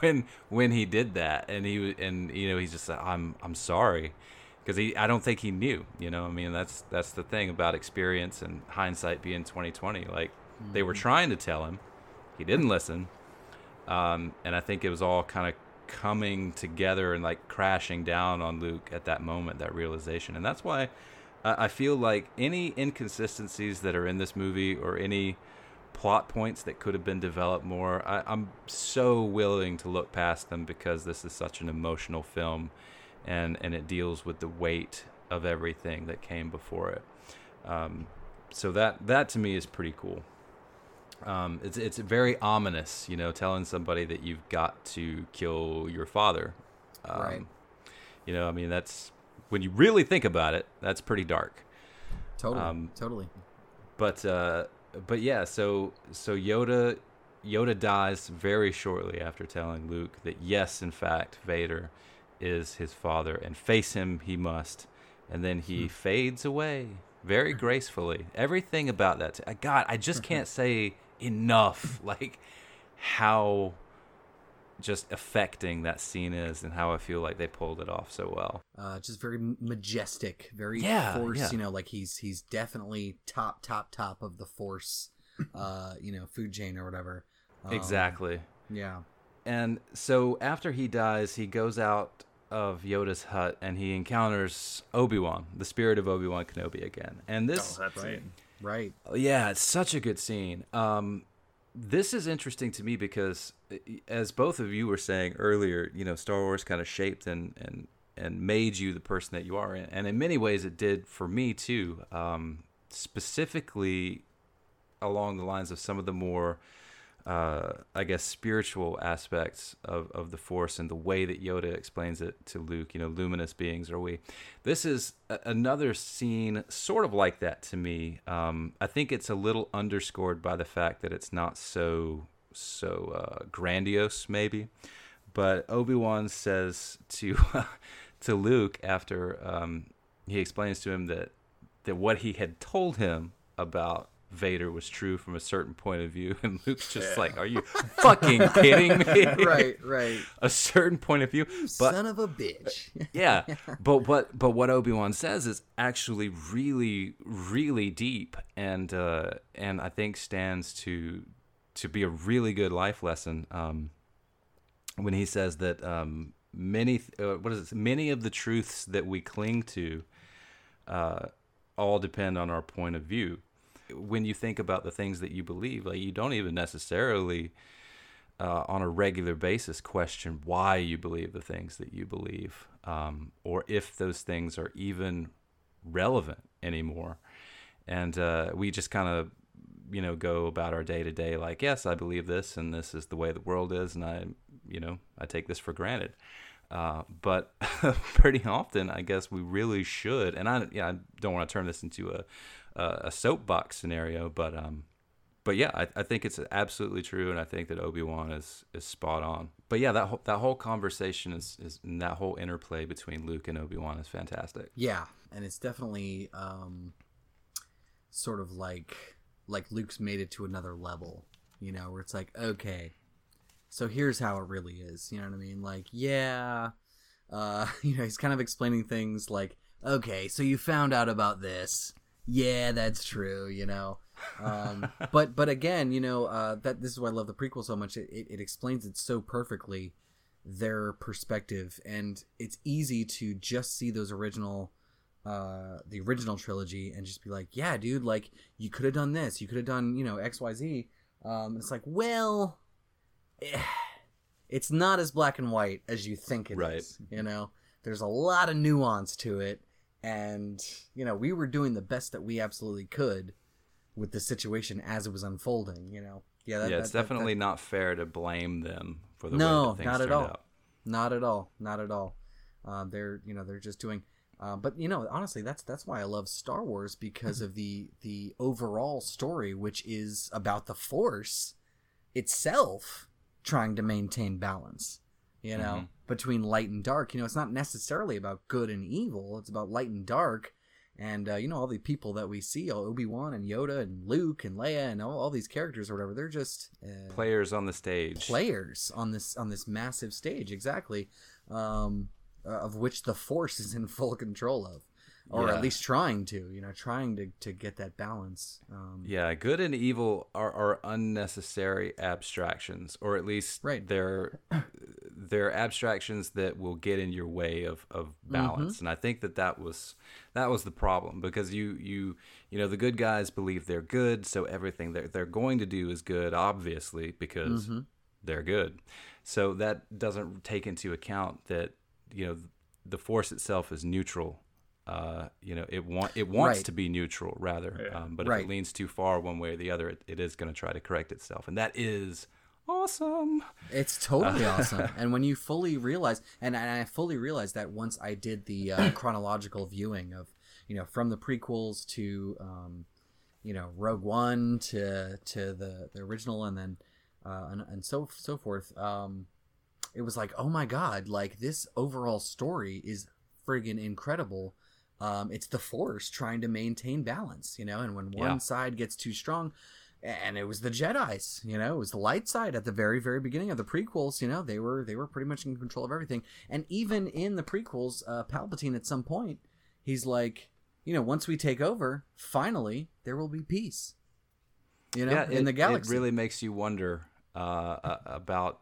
when when he did that, and he and you know he's just like, I'm I'm sorry, because he I don't think he knew, you know, I mean that's that's the thing about experience and hindsight being 2020. Like they were trying to tell him, he didn't listen, um, and I think it was all kind of coming together and like crashing down on Luke at that moment, that realization, and that's why I I feel like any inconsistencies that are in this movie or any plot points that could have been developed more, I, I'm so willing to look past them because this is such an emotional film, and and it deals with the weight of everything that came before it. Um, so that that to me is pretty cool. Um, it's it's very ominous, you know, telling somebody that you've got to kill your father. Um, Right. You know, I mean, that's when you really think about it, that's pretty dark. Totally, um, totally. But uh, but yeah, so so Yoda Yoda dies very shortly after telling Luke that yes, in fact, Vader is his father, and face him he must. And then he fades away very gracefully. Everything about that, t- God, I just can't say enough. Like how just affecting that scene is and how I feel like they pulled it off so well. Uh, just very majestic, very Yeah, force. yeah. You know, like he's he's definitely top top top of the force. Uh, you know, food chain or whatever. Um, exactly. Yeah. And so after he dies, he goes out of Yoda's hut and he encounters Obi-Wan, the spirit of Obi-Wan Kenobi again. And this Oh, that's Right. Right. Yeah, it's such a good scene. Um, this is interesting to me because, uh, as both of you were saying earlier, you know, Star Wars kind of shaped and and and made you the person that you are, and in many ways it did for me too. Um, specifically, along the lines of some of the more uh, I guess, spiritual aspects of, of the Force and the way that Yoda explains it to Luke. You know, luminous beings are we. This is a- another scene sort of like that to me. Um, I think it's a little underscored by the fact that it's not so so uh, grandiose, maybe. But Obi Wan says to to Luke after um, he explains to him that that what he had told him about Vader was true from a certain point of view, and Luke's just like, "Are you fucking kidding me?" Right. Right. a certain point of view, but Son of a bitch. yeah, but what but what Obi Wan says is actually really really deep, and uh, and I think stands to to be a really good life lesson. Um, when he says that um, many uh, what is it? Many of the truths that we cling to uh, all depend on our point of view. When you think about the things that you believe, like you don't even necessarily uh, on a regular basis question why you believe the things that you believe, um, or if those things are even relevant anymore. And uh, we just kind of, you know, go about our day to day like, yes, I believe this, and this is the way the world is, and I, you know, I take this for granted. Uh, but pretty often, I guess we really should. And I, yeah, I don't want to turn this into a a, a soapbox scenario, but um, but yeah, I, I think it's absolutely true, and I think that Obi Wan is is spot on. But yeah, that whole, that whole conversation is, is and that whole interplay between Luke and Obi Wan is fantastic. Yeah, and it's definitely um, sort of like like Luke's made it to another level, you know, where it's like, okay, so here's how it really is. You know what I mean? Like, yeah, uh, you know, he's kind of explaining things like, okay, so you found out about this. Yeah, that's true. You know, um, but but again, you know, uh, that this is why I love the prequel so much. It, it, it explains it so perfectly their perspective, and it's easy to just see those original uh the original trilogy and just be like yeah dude like you could have done this you could have done you know xyz um it's like well eh, it's not as black and white as you think it is. Right. you know there's a lot of nuance to it and you know we were doing the best that we absolutely could with the situation as it was unfolding you know yeah that, yeah, that- it's that- definitely not fair to blame them for the way no, things not at all. out. Not at all. Not at all. Uh, they're you know they're just doing. Uh, but you know honestly that's that's why I love Star Wars because of the the overall story which is about the Force itself trying to maintain balance. You know Mhm. between light and dark. You know it's not necessarily about good and evil. It's about light and dark. And uh, you know all the people that we see, Obi Wan and Yoda and Luke and Leia and all, all these characters or whatever, they're just uh, Players on the stage. players on this on this massive stage exactly um uh, of which the force is in full control of or Yeah. at least trying to you know trying to to get that balance um Yeah, good and evil are, are unnecessary abstractions, or at least Right. they're they're abstractions that will get in your way of, of balance. Mm-hmm. And I think that that was that was the problem because you you you know the good guys believe they're good, so everything they're they're going to do is good, obviously because Mm-hmm. they're good. So that doesn't take into account that you know the force itself is neutral. Uh, you know, it want it wants Right. to be neutral rather, um, but if it leans too far one way or the other, it, it is going to try to correct itself, and that is awesome. it's totally awesome and when you fully realize and, and i fully realized that once i did the uh, chronological viewing of you know from the prequels to um you know rogue one to to the the original and then uh and, and so so forth um it was like, oh my god, like this overall story is friggin' incredible. Um, it's the force trying to maintain balance, you know, and when one Yeah. side gets too strong, and it was the Jedi's. You know, it was the light side at the very, very beginning of the prequels. You know, they were they were pretty much in control of everything. And even in the prequels, uh, Palpatine at some point, he's like, you know, once we take over, finally there will be peace. You know, in it, the galaxy. It really makes you wonder uh, about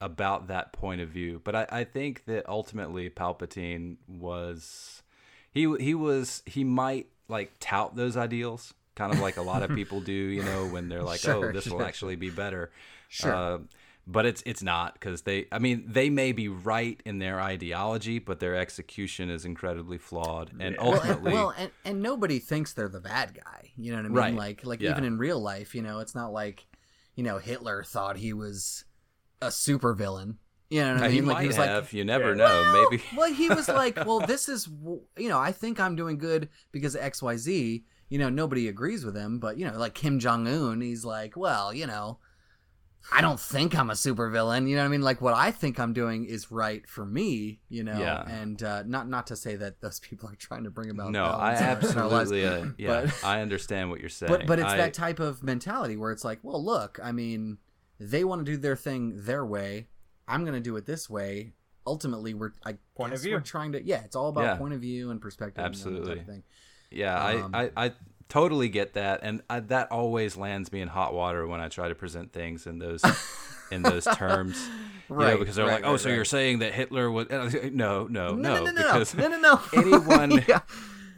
about that point of view. But I, I think that ultimately Palpatine was he he was he might like tout those ideals, kind of like a lot of people do, you know, when they're like, Sure, oh, this will actually be better. Sure. Uh, but it's it's not because they I mean they may be right in their ideology, but their execution is incredibly flawed. And well, and, ultimately, well and, and nobody thinks they're the bad guy. You know what I mean? Right. Like like Yeah. even in real life, you know, it's not like you know Hitler thought he was a supervillain. You know what I he mean? like might he was have. like, you never Yeah. know. Maybe well, he was like, well, this is you know, I think I'm doing good because of X Y Z. You know, nobody agrees with him, but you know, like Kim Jong Un, he's like, well, you know. I don't think I'm a supervillain. You know what I mean? Like what I think I'm doing is right for me. You know, Yeah. and uh, not not to say that those people are trying to bring about no, I balance in our- in our lives. absolutely, uh, yeah, But- I understand what you're saying. But but it's I- that type of mentality where it's like, well, look, I mean, they want to do their thing their way. I'm going to do it this way. Ultimately, we're I Point of view. We're trying to yeah, it's all about Yeah. point of view and perspective. and that type of Absolutely. thing. Yeah, Um, I, I, I totally get that, and I, that always lands me in hot water when I try to present things in those in those terms. You know, Right, because they're right, like, "Oh, right, so right. you're saying that Hitler was?" and I was like, No, no, no, No, no, no, no, because no, no, no. anyone, Yeah.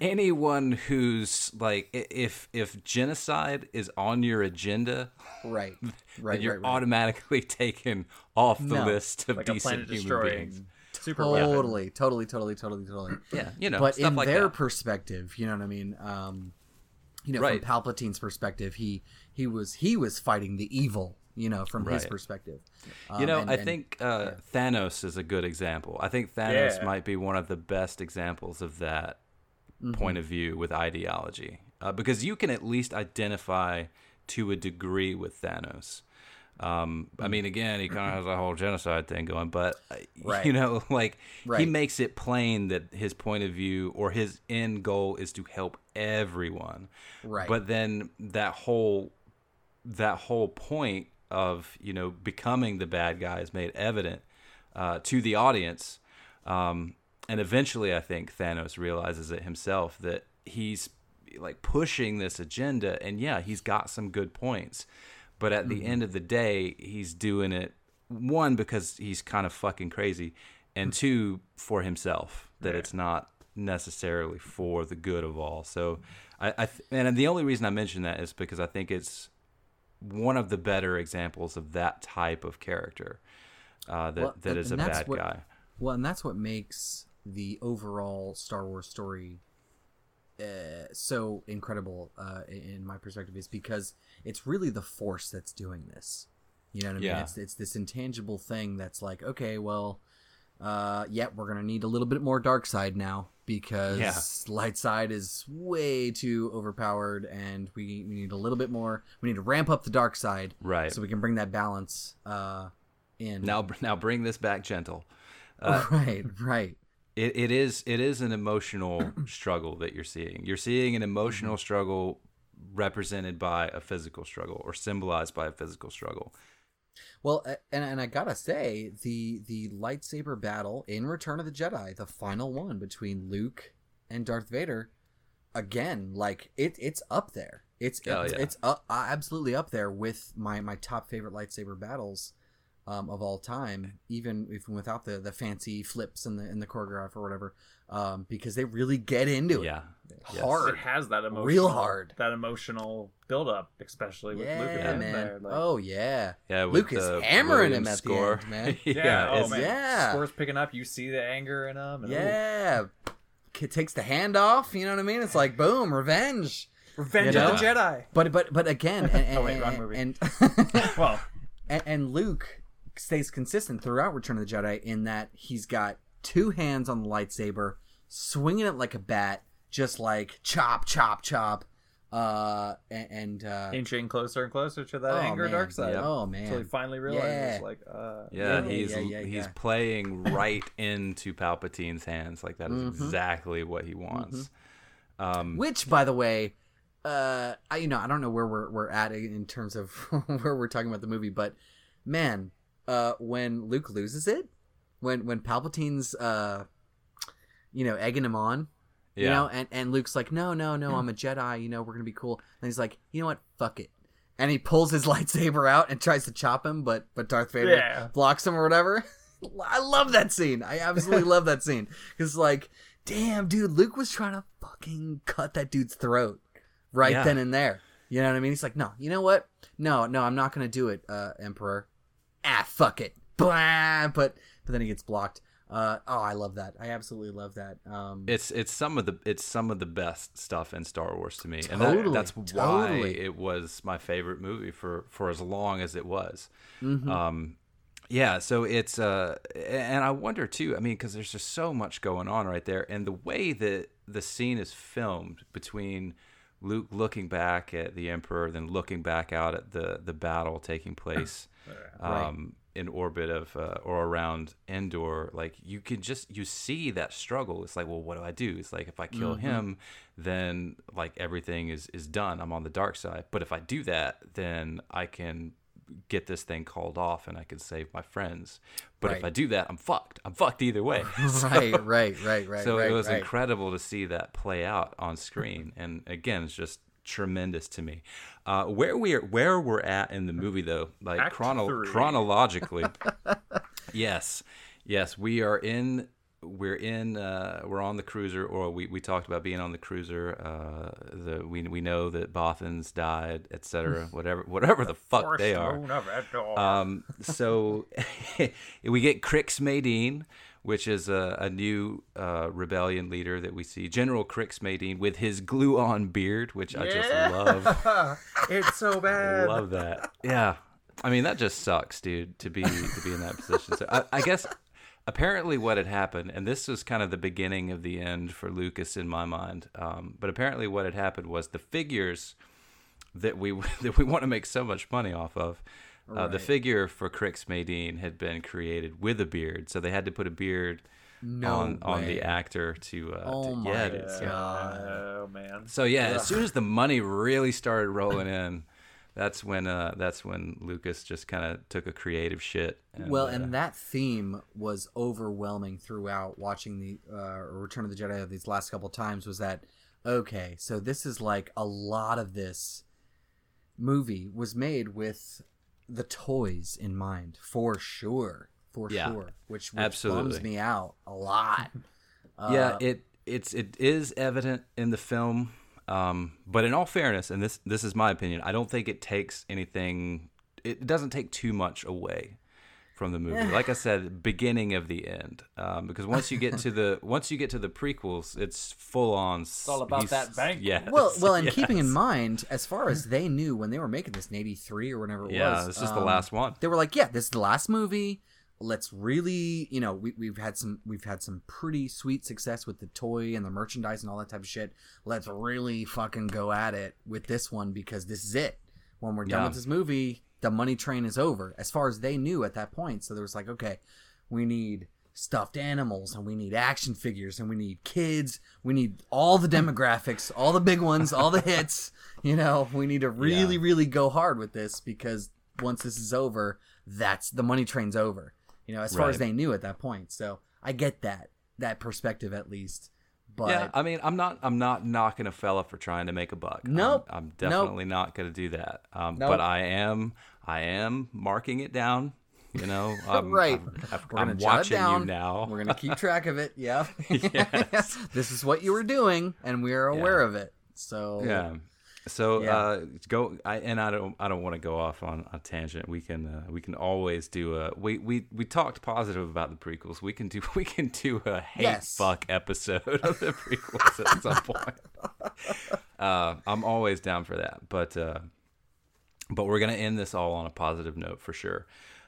Anyone who's like, if if genocide is on your agenda, Right, right, you're right, right. automatically taken off the No. list of like decent planet human beings. destroying super weapon. Totally, totally, totally, totally, totally. Yeah, you know, but stuff in like their that. perspective, you know what I mean. Um, you know, Right. from Palpatine's perspective, he he was he was fighting the evil. You know, from his Right. perspective. You Um, know, and- I and- think uh, Thanos is a good example. I think Thanos Yeah. might be one of the best examples of that Mm-hmm. point of view with ideology, uh, because you can at least identify to a degree with Thanos. Um. I mean, again, he kind of has a whole genocide thing going, but uh, Right. you know, like he makes it plain that his point of view or his end goal is to help everyone. Right. But then that whole that whole point of you know becoming the bad guy is made evident uh, to the audience, um, and eventually, I think Thanos realizes it himself that he's like pushing this agenda, and yeah, he's got some good points, but at the end of the day, he's doing it one because he's kind of fucking crazy, and two for himself that Yeah. it's not necessarily for the good of all. So, I, I th- and the only reason I mention that is because I think it's one of the better examples of that type of character uh, that Well, that is a bad what- guy. Well, and that's what makes the overall Star Wars story uh, so incredible, uh, in my perspective, is because it's really the Force that's doing this. You know what I mean? Yeah. It's it's this intangible thing that's like, okay, well, uh, yeah, we're gonna need a little bit more dark side now because Yeah. light side is way too overpowered, and we, we need a little bit more. We need to ramp up the dark side, Right. So we can bring that balance uh, in. Now, now bring this back gentle. right, right. It, it is it is an emotional struggle that you're seeing. You're seeing an Mm-hmm. emotional struggle represented by a physical struggle or symbolized by a physical struggle. Well, and and I gotta say the the lightsaber battle in Return of the Jedi, the final one between Luke and Darth Vader, again, like it it's up there. It's Oh, it's, yeah. it's up, uh, absolutely up there with my my top favorite lightsaber battles um, of all time, even even without the the fancy flips and the and the choreograph or whatever, um, because they really get into it Yeah. Yes. hard. It has that emotional, Real hard. that emotional build up, especially with Luke yeah, at man. there. Like, oh yeah. Yeah, with Luke is the hammering him Williams at the end, man. yeah, yeah, oh man, yeah. scores picking up. You see the anger in him. And, ooh, Yeah. Kid takes the hand off, you know what I mean? It's like boom, revenge. Revenge You of the? Jedi. But but but again, and, and, Oh, wait, wrong movie. and Well, and, and Luke stays consistent throughout Return of the Jedi in that he's got two hands on the lightsaber, swinging it like a bat, just like chop, chop, chop, uh, and, and uh, inching closer and closer to that oh, anger man. dark side. Oh man! Until he finally realizes, Yeah. like, uh, Yeah, Yeah, he's yeah, yeah, he's yeah. playing right into Palpatine's hands. Like that is Mhm. exactly what he wants. Um, which by the way, uh, I you know I don't know where we're we're at in terms of where we're talking about the movie, but man, uh, when Luke loses it, when when Palpatine's uh, you know, egging him on, you know, and and Luke's like, no, no, no, I'm a Jedi, you know, we're gonna be cool, and he's like, you know what, fuck it. And he pulls his lightsaber out and tries to chop him, but but Darth Vader Yeah. blocks him or whatever. I love that scene. I absolutely love that scene because like, damn, dude, Luke was trying to fucking cut that dude's throat right Yeah. then and there. You know what I mean? He's like, no, you know what? No, no, I'm not gonna do it, uh, Emperor. Ah, fuck it. Blah. But but then he gets blocked. Uh, oh, I love that. I absolutely love that. Um, It's it's some of the it's some of the best stuff in Star Wars to me, and Totally, that, that's why it was my favorite movie for for as long as it was. Mm-hmm. Um, yeah, so it's uh, and I wonder too. I mean, because there's just so much going on right there, and the way that the scene is filmed between Luke looking back at the Emperor, then looking back out at the the battle taking place Right. um, in orbit of uh, or around Endor, like you can just you see that struggle. It's like, well, what do I do? It's like if I kill him, then like everything is is done. I'm on the dark side. But if I do that, then I can get this thing called off and I can save my friends. But if I do that, I'm fucked. I'm fucked either way. right, right, right, right. so right, it was right. incredible to see that play out on screen, and again, it's just tremendous to me. Uh, where we are, where we're at in the movie, though, like chrono- chronologically, yes, yes, we are in. We're in. Uh, we're on the cruiser, or we, we talked about being on the cruiser. Uh, the we we know that Bothans died, etc. Whatever whatever the fuck they are. Um, so we get Crix Madine, which is a, a new uh, rebellion leader that we see. General Crix Madine, with his glue-on beard, which I just love. it's so bad. I love that. Yeah, I mean that just sucks, dude, to be to be in that position. So I, I guess apparently what had happened, and this was kind of the beginning of the end for Lucas in my mind. Um, but apparently what had happened was the figures that we that we want to make so much money off of. Uh, the figure for Crix Madine had been created with a beard, so they had to put a beard No on on the actor to. Uh, Oh to, my yeah, dude, so- Oh man. so yeah, as soon as the money really started rolling in, that's when uh, that's when Lucas just kind of took a creative shit. And, well, uh, and that theme was overwhelming throughout watching the uh, Return of the Jedi these last couple times. Was that okay? So this is like a lot of this movie was made with the toys in mind, for sure, for Yeah, sure. Which, which absolutely. bums me out a lot. yeah, Uh, it it's it is evident in the film, um, but in all fairness, and this this is my opinion, I don't think it takes anything. It doesn't take too much away from the movie. Like I said, beginning of the end, um, because once you get to the once you get to the prequels, it's full on. It's all about that bank. Yeah. well, well, and keeping in mind, as far as they knew when they were making this in '83 or whenever it Yeah, was, this is the um, last one. they were like, yeah, this is the last movie. Let's really, you know, we, we've had some we've had some pretty sweet success with the toy and the merchandise and all that type of shit. Let's really fucking go at it with this one because this is it. When we're done Yeah. with this movie, the money train is over, as far as they knew at that point. So there was like, okay, we need stuffed animals and we need action figures and we need kids. We need all the demographics, all the big ones, all the hits. You know, we need to really, Yeah. really go hard with this because once this is over, that's the money train's over. You know, as far as they knew at that point. So I get that that perspective at least. But yeah, I mean, I'm not, I'm not knocking a fella for trying to make a buck. I'm- Nope. I'm, Nope. definitely not going to do that. Um, Nope. But I am, I am marking it down. You know, I'm, Right. I'm, I'm it watching down. you now. We're gonna keep track of it. Yeah. Yes. this is what you were doing, and we are aware Yeah. of it. So yeah. So Yeah. uh, go. I and I don't. I don't want to go off on a tangent. We can. Uh, we can always do a. We, we we talked positive about the prequels. We can do. We can do a hate Yes. fuck episode of the prequels at some point. Uh, I'm always down for that. But uh, but we're gonna end this all on a positive note for sure.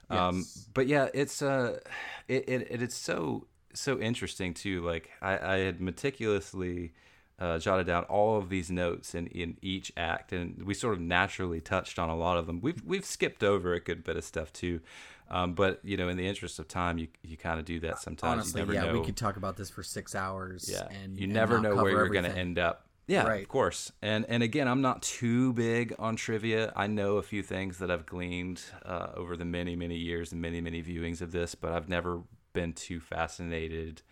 Um, but yeah, it's uh, it, it it- it's so so interesting too. Like I, I had meticulously uh, jotted down all of these notes in, in each act, and we sort of naturally touched on a lot of them. We've we've skipped over a good bit of stuff too, um, but you know, in the interest of time, you you kind of do that sometimes. honestly, you never yeah, know. we could talk about this for six hours. yeah, and you never know where you're going to end up. Yeah, Right. of course. And and again, I'm not too big on trivia. I know a few things that I've gleaned uh, over the many many years and many many viewings of this, but I've never been too fascinated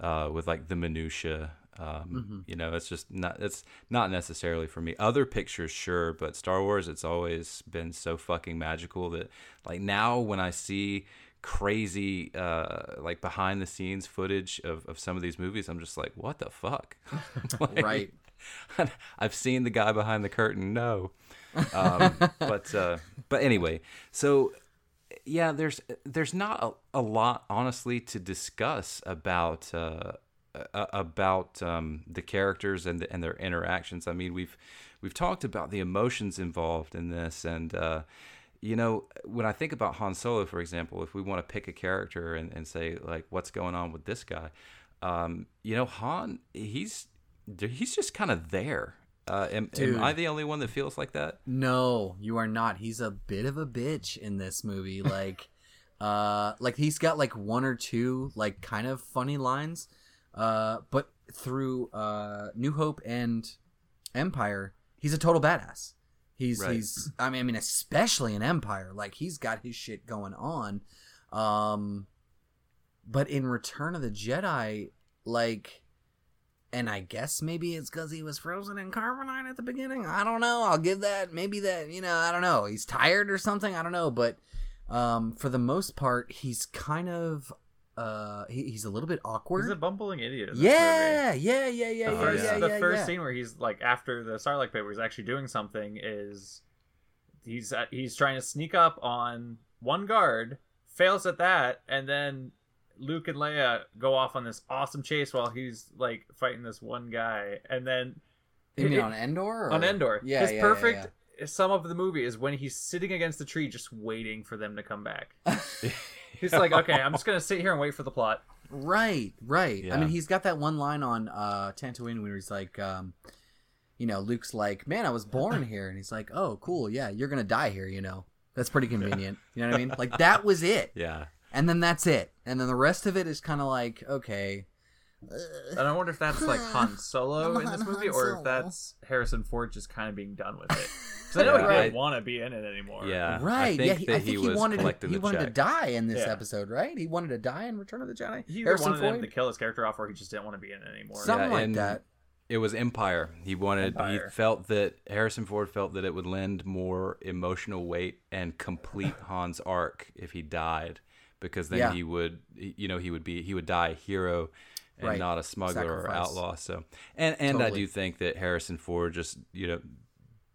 uh, with like the minutia. Um, You know, it's just not it's not necessarily for me. Other pictures, sure, but Star Wars, it's always been so fucking magical that like now when I see crazy uh like behind the scenes footage of, of some of these movies i'm just like what the fuck Like, Right. I've seen the guy behind the curtain. No, um, but uh, but anyway, so yeah, there's there's not a, a lot honestly to discuss about uh, about um, the characters and the, and their interactions. I mean, we've we've talked about the emotions involved in this, and uh, you know, when I think about Han Solo, for example, if we want to pick a character and, and say like, what's going on with this guy, um, you know, Han, he's he's just kind of there. Uh, am, am I the only one that feels like that? No, you are not. He's a bit of a bitch in this movie. Like, uh, like he's got like one or two like kind of funny lines, uh, but through uh, New Hope and Empire, he's a total badass. He's Right. he's. I mean, I mean, especially in Empire, like he's got his shit going on. Um, but in Return of the Jedi, like and I guess maybe it's because he was frozen in carbonite at the beginning. I don't know. I'll give that. Maybe that. You know, I don't know. He's tired or something. I don't know. But um, for the most part, he's kind of uh, he, he's a little bit awkward. He's a bumbling idiot. Yeah, yeah, yeah, yeah, The yeah, first, yeah, the yeah, first yeah. scene where he's like after the Sarlacc pit, where he's actually doing something, is he's uh, he's trying to sneak up on one guard, fails at that, and then Luke and Leia go off on this awesome chase while he's like fighting this one guy, and then You mean it- on Endor? Or? on Endor. Yeah, His yeah, yeah, perfect sum of the movie is when he's sitting against the tree, just waiting for them to come back. he's like, okay, I'm just gonna sit here and wait for the plot. Right, right. I mean, he's got that one line on uh, Tatooine where he's like, um, you know, Luke's like, "Man, I was born here," and he's like, "Oh, cool, yeah, you're gonna die here." You know, that's pretty convenient. You know what I mean? Like that was it, Yeah. And then that's it, and then the rest of it is kind of like, okay, And I wonder if that's like Han Solo in this Han movie, or Solo. if that's Harrison Ford just kind of being done with it. Because I know Yeah, he I- didn't want to be in it anymore. Yeah. I right? think yeah, he, that I think he, was wanted to, he the wanted to die in this Yeah. episode, right? He wanted to die in Return of the Jedi. He either Harrison wanted him to kill his character off, or he just didn't want to be in it anymore. Something Yeah, like and- that. It was Empire. He wanted. Empire. He felt that Harrison Ford felt that it would lend more emotional weight and complete Han's arc if he died, because then Yeah. he would, you know, he would be he would die a hero and Right. not a smuggler or outlaw. So, and and I do think that Harrison Ford just, you know,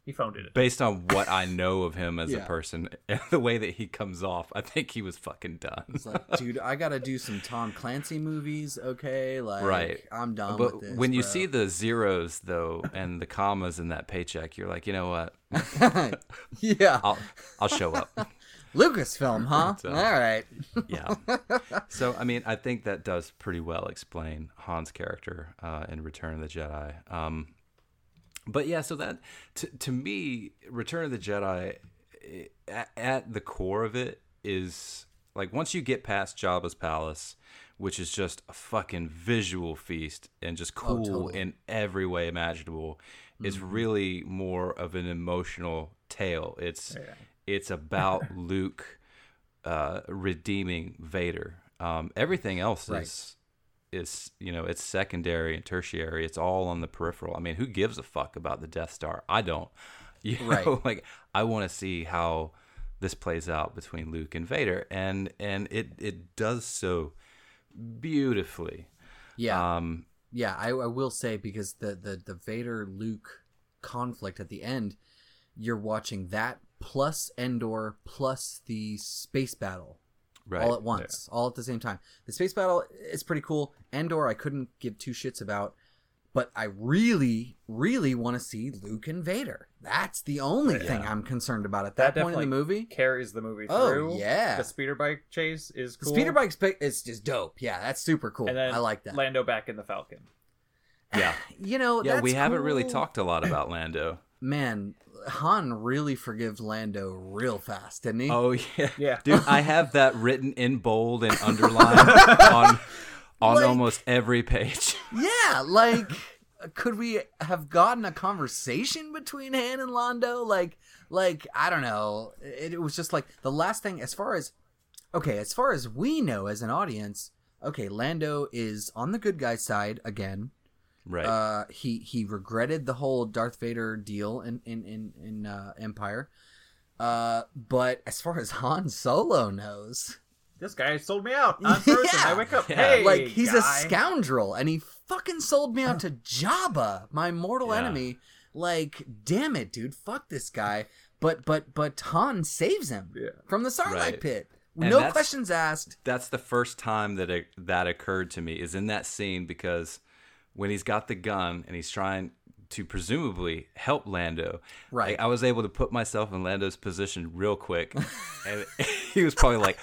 He phoned it. based on what I know of him as Yeah. a person and the way that he comes off, I think he was fucking done. It's like, dude, I gotta do some Tom Clancy movies, okay? Like, Right. I'm done But with this. when you see the zeros though and the commas in that paycheck, you're like, you know what? yeah, I'll I'll show up. Lucasfilm, huh? So- All right. yeah. So I mean, I think that does pretty well explain Han's character uh, in Return of the Jedi. Um, but yeah, so that to to me, Return of the Jedi, eh, at, at the core of it is like once you get past Jabba's palace, which is just a fucking visual feast and just cool totally. in every way imaginable, it's really more of an emotional tale. It's Yeah. It's about Luke uh, redeeming Vader. Um, everything else Right. is is you know it's secondary and tertiary. It's all on the peripheral. I mean, who gives a fuck about the Death Star? I don't. You know, Right. like I want to see how this plays out between Luke and Vader, and and it it does so beautifully. Yeah, Um, yeah. I, I will say because the the the Vader Luke conflict at the end, you're watching that plus Endor plus the space battle right. all at once, all at the same time. The space battle is pretty cool. Endor, I couldn't give two shits about, but I really, really want to see Luke and Vader. That's the only thing I'm concerned about at that, That point in the movie. carries the movie through. Oh, through. yeah. the speeder bike chase is The cool. speeder bike spa- is just dope. Yeah, that's super cool. and then I like that. Lando back in the Falcon. Yeah, you know, yeah. We that's haven't really talked a lot about Lando. Man, Han really forgives Lando real fast, didn't he? Oh yeah, Yeah. dude. I have that written in bold and underlined on on Like- almost every page. Yeah, like could we have gotten a conversation between Han and Lando? Like, like I don't know. It, it was just like the last thing as far as okay, as far as we know as an audience. Okay, Lando is on the good guy side again. Right. Uh, he he regretted the whole Darth Vader deal in in in, in uh, Empire. Uh, but as far as Han Solo knows, This guy sold me out on person. Yeah. I wake up. Yeah. Hey, like he's a scoundrel, and he fucking sold me out to Jabba, my mortal Yeah. enemy. Like, damn it, dude, fuck this guy. But but but Han saves him Yeah. from the Sarlacc Right. pit. And no questions asked. that's the first time that it, that occurred to me is in that scene because when he's got the gun and he's trying to presumably help Lando, Right. like, I was able to put myself in Lando's position real quick, and he was probably like,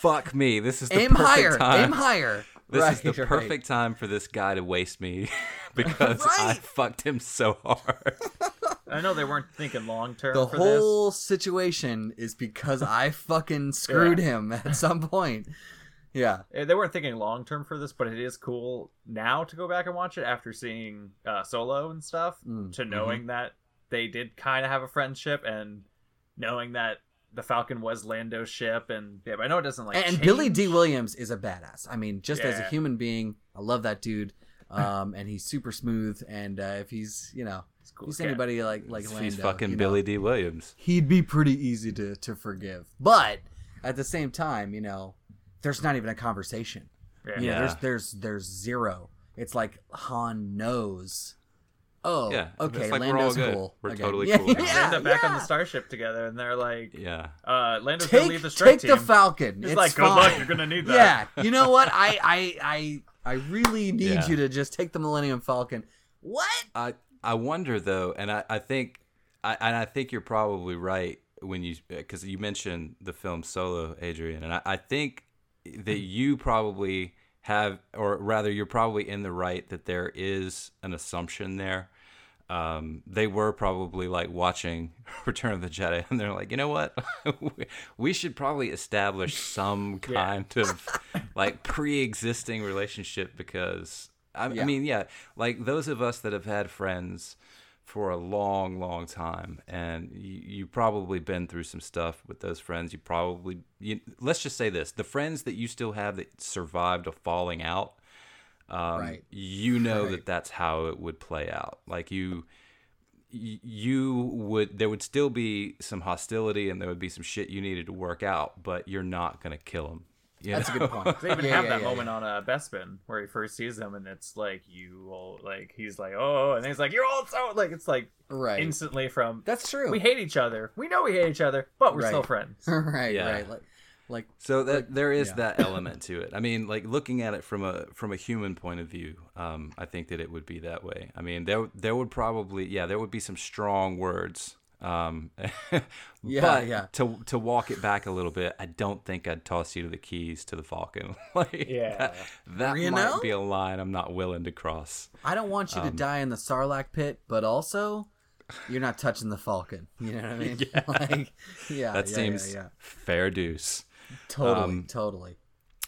"Fuck me, this is the Aim perfect higher, time. aim higher. This right, is the right. perfect time for this guy to waste me because I fucked him so hard." I know they weren't thinking long term The for whole situation is because I fucking screwed Yeah. him at some point. Yeah. Eh, They weren't thinking long term for this, but it is cool now to go back and watch it after seeing uh, Solo and stuff. Mm, To knowing that they did kind of have a friendship and knowing that the Falcon was Lando's ship, and yeah, but I know it doesn't like. and Billy Dee Williams is a badass. I mean, just as a human being, I love that dude. Um, and he's super smooth. And uh, if he's, you know, It's cool if he's as anybody like like Lando, he's fucking you know, Billy Dee Williams. he'd be pretty easy to to forgive. But at the same time, you know, there's not even a conversation. Yeah. You know, there's there's there's zero. It's like Han knows. Oh, Yeah, okay. it's like we're all cool. We're again. totally yeah, cool now. They Yeah, end up back on the starship together, and they're like, Yeah. uh, "Lando's gonna Take leave the strike take the. Falcon. It's It's like, "Good fine. luck, you're gonna need that." Yeah, you know what? I I I I really need Yeah. you to just take the Millennium Falcon. What? I I wonder though, and I, I think I and I think you're probably right when you because you mentioned the film Solo, Adrian, and I, I think that you probably have, or rather, you're probably in the right that there is an assumption there. Um, they were probably like watching Return of the Jedi, and they're like, you know what, we should probably establish some kind of like pre-existing relationship because I, I mean, yeah, like those of us that have had friends for a long, long time, and you, you probably been through some stuff with those friends. You probably, you, let's just say this: the friends that you still have that survived a falling out, um, Right. you know Right. that that's how it would play out. Like you, you would, there would still be some hostility, and there would be some shit you needed to work out, but you're not gonna kill them. Yeah, that's a good point. They even Yeah, have yeah, that yeah, moment on uh, Bespin where he first sees them, and it's like you will like he's like oh, and he's like you're all so like it's like Right. instantly from That's true. we hate each other, we know we hate each other, but we're still friends. right, Yeah. right. Like, like So that there is yeah. that element to it. I mean, like looking at it from a from a human point of view, um, I think that it would be that way. I mean, there there would probably yeah there would be some strong words. Um, Yeah, but yeah. To to walk it back a little bit, I don't think I'd toss you to the keys to the Falcon. like Yeah. that, that might know? be a line I'm not willing to cross. I don't want Um, you to die in the Sarlacc pit, but also you're not touching the Falcon. You know what I mean? like, yeah, That yeah, seems yeah, yeah. fair deuce. totally, um, totally.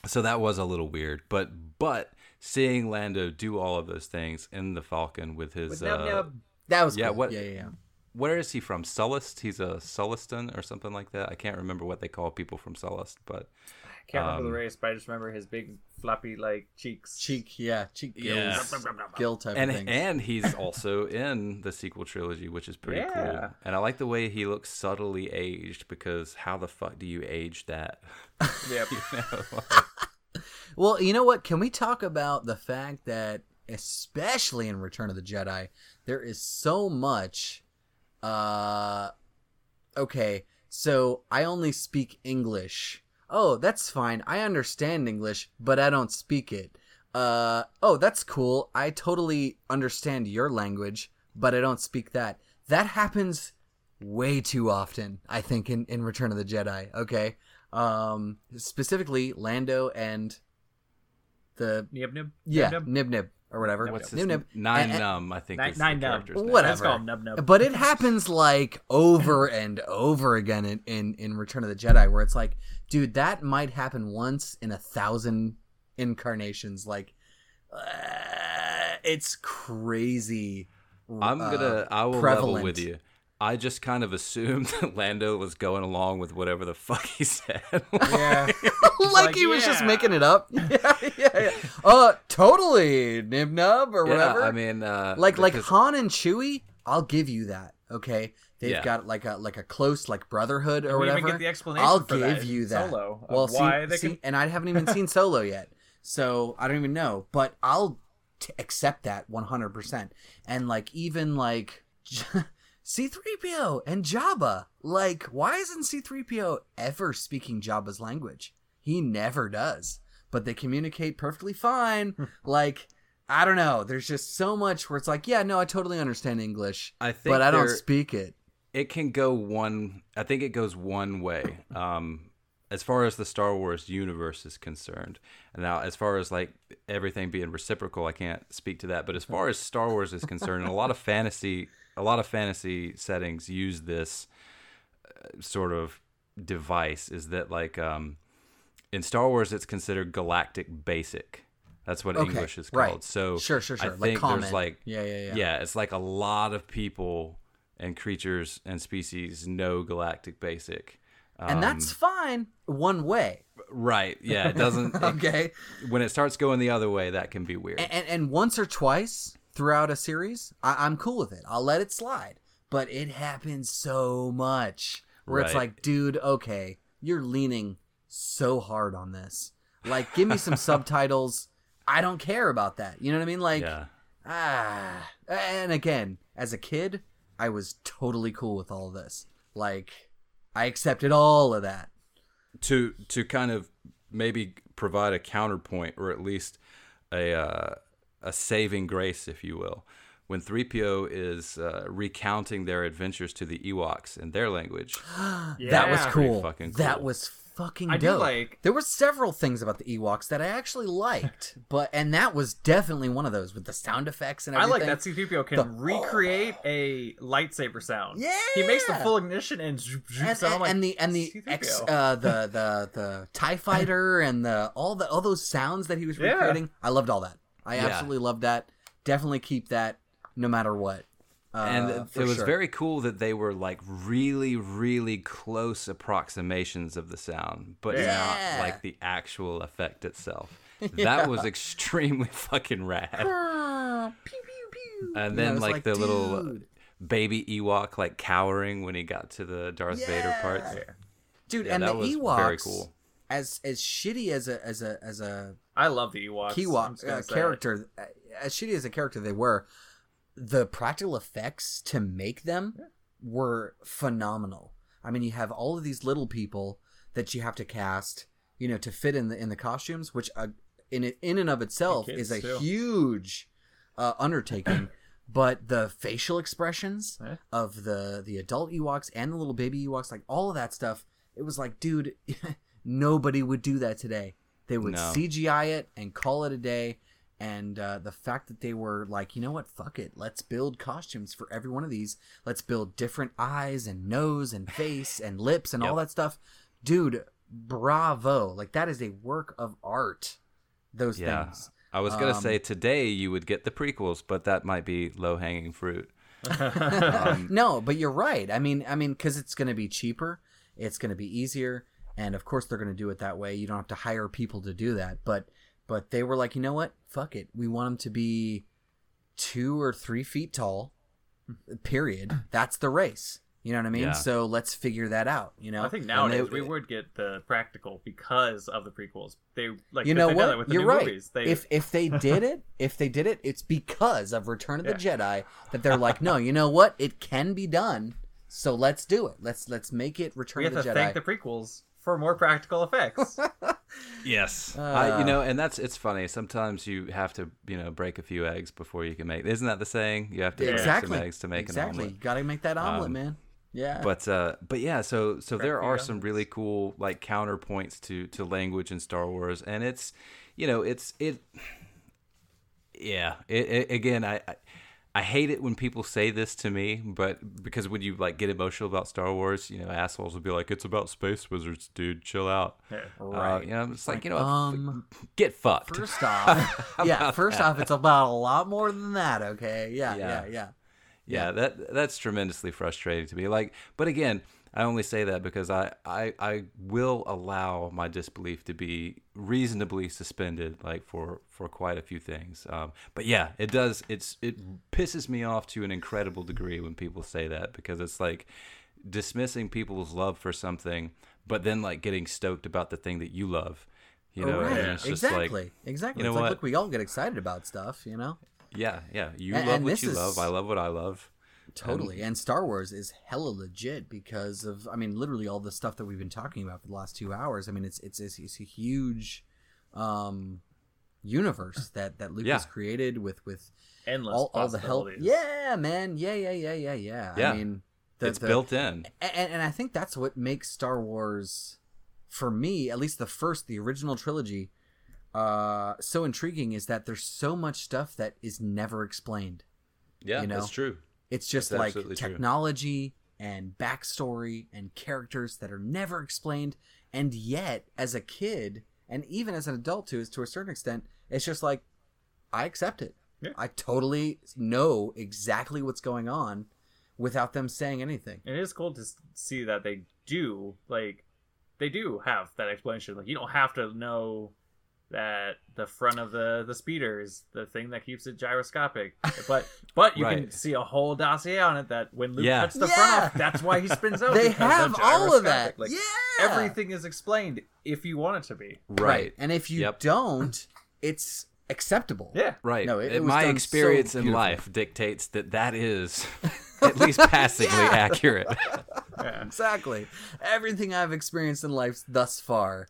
so that was a little weird but but seeing lando do all of those things in the falcon with his With Nub uh, Nub. That was yeah, cool. what- yeah, yeah, yeah. Where is he from Sullust? he's a Sullustan or something like that i can't remember what they call people from Sullust, but I Can't remember Um, the race, but I just remember his big floppy like cheeks. Cheek, yeah, cheek Yeah. gill type and of thing. and he's also in the sequel trilogy which is pretty Yeah. cool and i like the way he looks subtly aged because how the fuck do you age that Yep. Well, you know what? Can we talk about the fact that, especially in Return of the Jedi, there is so much. Uh, okay, so I only speak English. Oh, that's fine. I understand English, but I don't speak it. Uh, oh, that's cool. I totally understand your language, but I don't speak that. That happens way too often, I think, in, in Return of the Jedi. Okay. Um, specifically Lando and the Nib nib. yeah Nib, nib. Nib nib or whatever. what's nib this nib. nine And- num i think Nine, is nine the nub. character's name. Whatever. Let's call him nub nub. But it happens like over and over again in, in, in Return of the Jedi, where it's like, dude, that might happen once in a thousand incarnations. Like, uh, it's crazy. I'm uh, gonna. I will level with you. I just kind of assumed that Lando was going along with whatever the fuck he said. Yeah, like, like, he was just making it up. yeah, yeah, yeah. Uh, totally, Nib Nub or yeah, whatever. I mean, uh, like like Han and Chewie, I'll give you that. Okay, they've Yeah. got like a like a close like brotherhood or we whatever. even get the explanation I'll for give that you that. Solo, of well, see, why they see, can- and I haven't even seen Solo yet, so I don't even know. But I'll t- accept that one hundred percent. And like even like C-3PO and Jabba, like why isn't C-3PO ever speaking Jabba's language? He never does, but they communicate perfectly fine. like. I don't know. There's just so much where it's like, yeah, no, I totally understand English, I think but I don't speak it. it can go one i think it goes one way um as far as the star wars universe is concerned and now as far as like everything being reciprocal i can't speak to that but as far as star wars is concerned and a lot of fantasy a lot of fantasy settings use this uh, sort of device is that like um in star wars it's considered galactic basic that's what Okay, english is right. called so Sure, sure, i sure. Like think common. there's like Yeah, yeah, yeah. yeah it's like a lot of people and creatures and species know galactic basic and that's fine one way. right yeah it doesn't it- Okay. when it starts going the other way that can be weird and, and once or twice throughout a series, I, I'm cool with it. I'll let it slide. But it happens so much where it's like, dude, okay, you're leaning so hard on this. Like, give me some subtitles. I don't care about that. You know what I mean? Like, yeah ah. And again, as a kid, I was totally cool with all this. Like, I accepted all of that. to to kind of maybe provide a counterpoint or at least a uh, a saving grace if you will when 3PO is uh, recounting their adventures to the Ewoks in their language that was Yeah. cool. That was fucking I do dope. like- There were several things about the Ewoks that I actually liked, but and that was definitely one of those with the sound effects and everything. I like that C-3PO can The- recreate a lightsaber sound. Yeah! he makes the full ignition and zoop, zoop And, sound. And, like, and the and the C-3PO. X uh, the the the Tie Fighter and the all the all those sounds that he was Yeah. recreating. I loved all that. I Yeah. absolutely love that. Definitely keep that no matter what. Uh, and it was sure. very cool that they were like really really close approximations of the sound but Yeah. not like the actual effect itself that was extremely fucking rad pew, pew, pew. and then was like, the little uh, baby ewok like cowering when he got to the darth vader Yeah. parts dude, Yeah, and the Ewoks, very cool. as as shitty as a as a as a I love the Ewoks. I'm Ewok uh, character, uh, as shitty as a character they were, the practical effects to make them were phenomenal. I mean, you have all of these little people that you have to cast, you know, to fit in the in the costumes, which uh, in in and of itself is a too. huge uh, undertaking. but the facial expressions Yeah. of the the adult Ewoks and the little baby Ewoks, like all of that stuff, it was like, dude, nobody would do that today. They would No. CGI it and call it a day. And uh, the fact that they were like, you know what, fuck it, let's build costumes for every one of these. Let's build different eyes and nose and face and lips and all that stuff, dude. Bravo! Like that is a work of art. Those yeah things. i was gonna Um, say today you would get the prequels but that might be low-hanging fruit No, but you're right. I mean, I mean, because it's going to be cheaper, it's going to be easier, and of course they're going to do it that way. You don't have to hire people to do that. But, but they were like, you know what? Fuck it. We want them to be two or three feet tall. Period. That's the race. You know what I mean? Yeah. So let's figure that out. You know. I think And nowadays they- we would get the practical because of the prequels. They like you know what? with the You're new right. movies. They, If if they did it, if they did it, it's because of Return of the Jedi that they're like, no, you know what? It can be done. So let's do it. Let's let's make it Return we of the to Jedi. thank the prequels for more practical effects. Yes, Uh, I, you know, and that's it's funny. Sometimes you have to, you know, break a few eggs before you can make. Isn't that the saying? You have to break exactly. some eggs to make exactly. an You omelet. got to make that omelet, Um, man. Yeah. But uh, but yeah, so so there are the some really cool like counterpoints to to language in Star Wars, and it's you know it's it. Yeah, it, it again I. I I hate it when people say this to me, but because when you like get emotional about Star Wars, you know, assholes will be like, "It's about space wizards, dude. Chill out." Yeah. Uh, Right. you know, it's like, you know, um, get fucked. First off, yeah. First off, it's about a lot more than that. Okay. Yeah. Yeah. Yeah. Yeah. yeah, that that's tremendously frustrating to me. Like, but again, I only say that because I I I will allow my disbelief to be reasonably suspended, like for for quite a few things. Um, but yeah, it does. It's it pisses me off to an incredible degree when people say that because it's like dismissing people's love for something, but then like getting stoked about the thing that you love. You know, right. it's just exactly. like, exactly. you know it's like, what? look, we all get excited about stuff, you know? yeah, yeah, you And- love and what you is- love. I love what I love. Totally. And Star Wars is hella legit because of I mean literally all the stuff that we've been talking about for the last 2 hours. I mean it's it's it's, it's a huge um universe that that Lucas Yeah. created with with Endless all, all the help. possibilities. Yeah, man. Yeah, yeah, yeah, yeah, yeah. Yeah. I mean the, it's the- built in. and, and I think that's what makes Star Wars, for me, at least the first, the original trilogy, uh, so intriguing is that there's so much stuff that is never explained. Yeah, you know? that's true. It's just That's like absolutely true. technology and backstory and characters that are never explained, and yet, as a kid, and even as an adult too, is to a certain extent, it's just like I accept it. Yeah. I totally know exactly what's going on without them saying anything. It is cool to see that they do like they do have that explanation. Like you don't have to know that the front of the the speeder is the thing that keeps it gyroscopic, but but you can see a whole dossier on it that when Luke Yeah. cuts the Yeah. front off, that's why he spins out. they have all of that. Like yeah, everything is explained if you want it to be. Right. And if you Yep. don't, it's acceptable. Yeah. Right. No, it- it was My done so experience in life dictates that that is at least passingly Yeah. accurate. Yeah. Exactly. Everything I've experienced in life thus far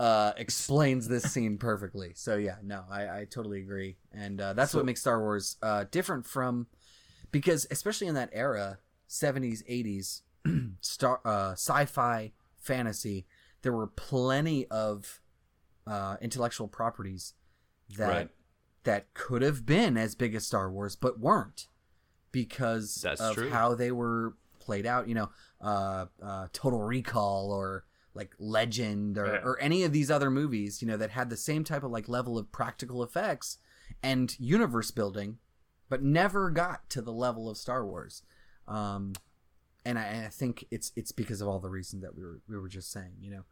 uh, explains this scene perfectly. So yeah, no, I, I totally agree, and uh, that's So- what makes Star Wars uh, different from because especially in that era, seventies, eighties, star uh, sci-fi, fantasy, there were plenty of uh, intellectual properties that Right. that could have been as big as Star Wars, but weren't because That's of true. how they were played out. You know, uh, uh, Total Recall or like Legend or, Yeah. or any of these other movies, you know, that had the same type of like level of practical effects and universe building, but never got to the level of Star Wars. Um, and I, and I think it's it's because of all the reasons that we were we were just saying. You know,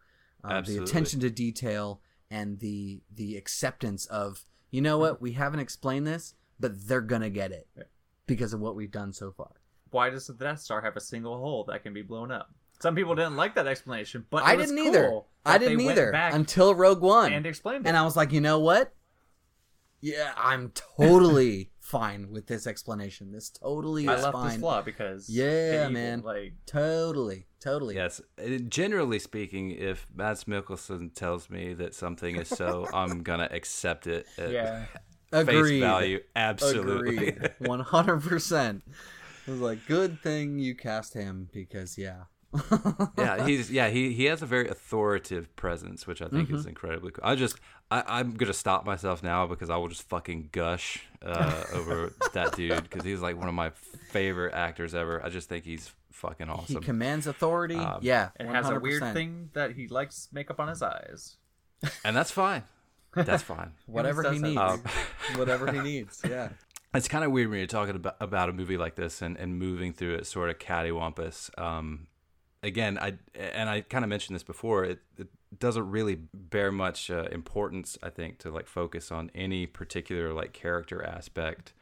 uh, the attention to detail and the the acceptance of you know what we haven't explained this, but they're gonna get it because of what we've done so far. Why does the Death Star have a single hole that can be blown up? Some people didn't like that explanation, but I it was didn't cool either. I didn't either until Rogue One, and explained it. and I was like, you know what? Yeah, I'm totally fine with this explanation. This totally I is left fine. this flaw because Yeah, evil, man. Like Totally, totally. yes. Uh, Generally speaking, if Mads Mikkelsen tells me that something is so, I'm gonna accept it at yeah, face Agreed. value. Absolutely. One hundred percent. It was like good thing you cast him because yeah. yeah, he's yeah he he has a very authoritative presence, which I think Mm-hmm. is incredibly cool. I just I, I'm gonna stop myself now because I will just fucking gush uh, over that dude because he's like one of my favorite actors ever. I just think he's fucking awesome. He commands authority. Um, yeah, and has a weird thing that he likes makeup on his eyes. and that's fine. That's fine. Whatever he does needs. Um, Whatever he needs. Yeah. It's kind of weird when you're talking about, about a movie like this and, and moving through it sort of cattywampus. Um, again, I and I kind of mentioned this before. It, it doesn't really bear much uh, importance, I think, to like focus on any particular like character aspect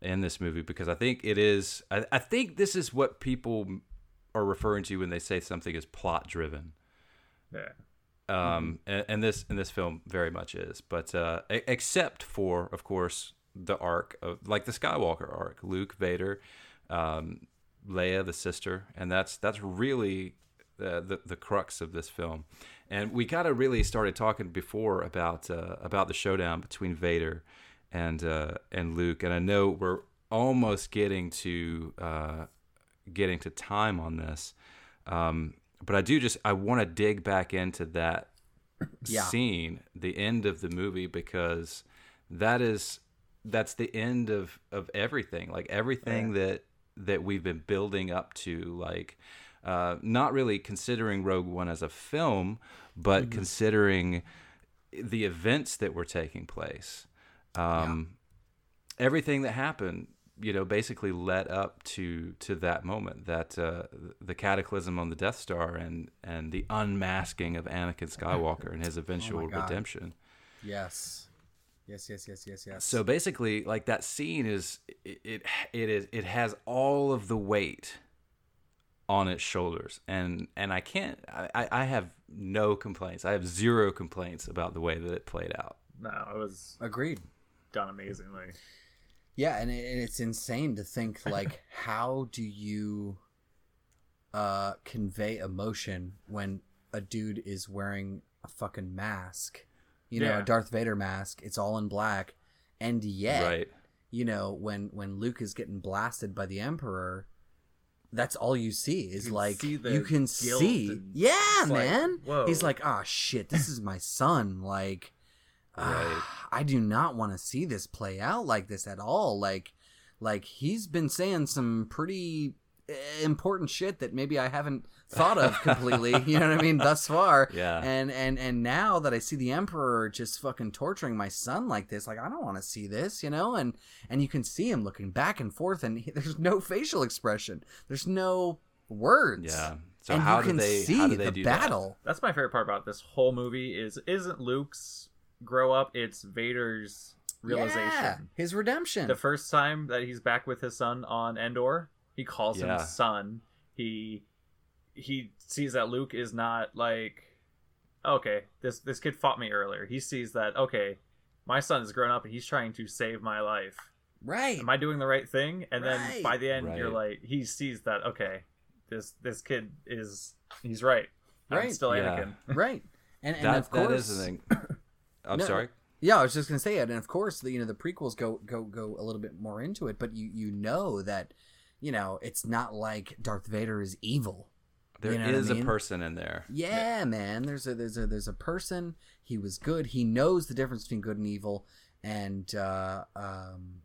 in this movie because I think it is. I, I think this is what people are referring to when they say something is plot driven Yeah, um, and, and this and this film very much is, but uh, except for, of course, the arc of like the Skywalker arc, Luke, Vader, um, Leia, the sister, and that's that's really uh, the the crux of this film. And we kind of really started talking before about uh, about the showdown between Vader and uh, and Luke, and I know we're almost getting to uh, getting to time on this. Um, but I do just I want to dig back into that Yeah. scene, the end of the movie, because that is that's the end of of everything. Like everything that that we've been building up to, like uh, not really considering Rogue One as a film, but considering the events that were taking place. Um, Everything that happened, you know, basically led up to to that moment, that uh, the cataclysm on the Death Star, and and the unmasking of Anakin Skywalker and his eventual God. redemption. Yes. Yes, yes, yes, yes, yes. So basically, like that scene is it, it it is it has all of the weight on its shoulders, and and I can't I I- I have no complaints. I have zero complaints about the way that it played out. No, it was Agreed. done amazingly. Yeah, and, it, and it's insane to think like how do you uh convey emotion when a dude is wearing a fucking mask? You know, Yeah. a Darth Vader mask. It's all in black. And yet, Right. you know, when when Luke is getting blasted by the Emperor, that's all you see is can like see you can see. Yeah, it's like, man. He's like, "Ah, shit, this is my son." Like Right. I do not want to see this play out like this at all. Like, like he's been saying some pretty important shit that maybe I haven't thought of completely. you know what I mean? Thus far, Yeah. And and and now that I see the Emperor just fucking torturing my son like this, like I don't want to see this. You know? And and you can see him looking back and forth, and he, there's no facial expression. There's no words. Yeah. So and how you did can they see how did they the do battle. That's my favorite part about this whole movie is isn't Luke's grow up, it's Vader's realization. Yeah, his redemption. The first time that he's back with his son on Endor, he calls Yeah. him son. He he sees that Luke is not like okay, this this kid fought me earlier. He sees that okay, my son is grown up and he's trying to save my life. right. Am I doing the right thing? And then by the end you're like he sees that okay, this this kid is he's right. I'm Right. still Yeah. Anakin. right. And, and that? of course, is the thing. I'm No, sorry. Yeah, I was just gonna say it, and of course, the you know the prequels go go go a little bit more into it, but you you know that you know it's not like Darth Vader is evil. There is You know what I mean? a person in there. Yeah, man. There's a there's a there's a person. He was good. He knows the difference between good and evil, and uh, um,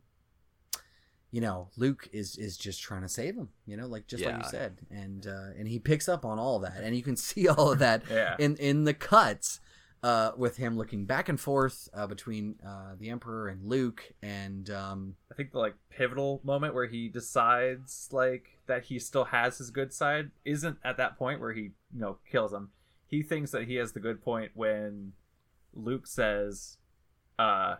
you know, Luke is is just trying to save him. You know, like just like you said, and uh, and he picks up on all that, and you can see all of that Yeah. in in the cuts. Uh, with him looking back and forth uh, between uh, the Emperor and Luke, and um, I think the like pivotal moment where he decides like that he still has his good side isn't at that point where he you know kills him. He thinks that he has the good point when Luke says, uh,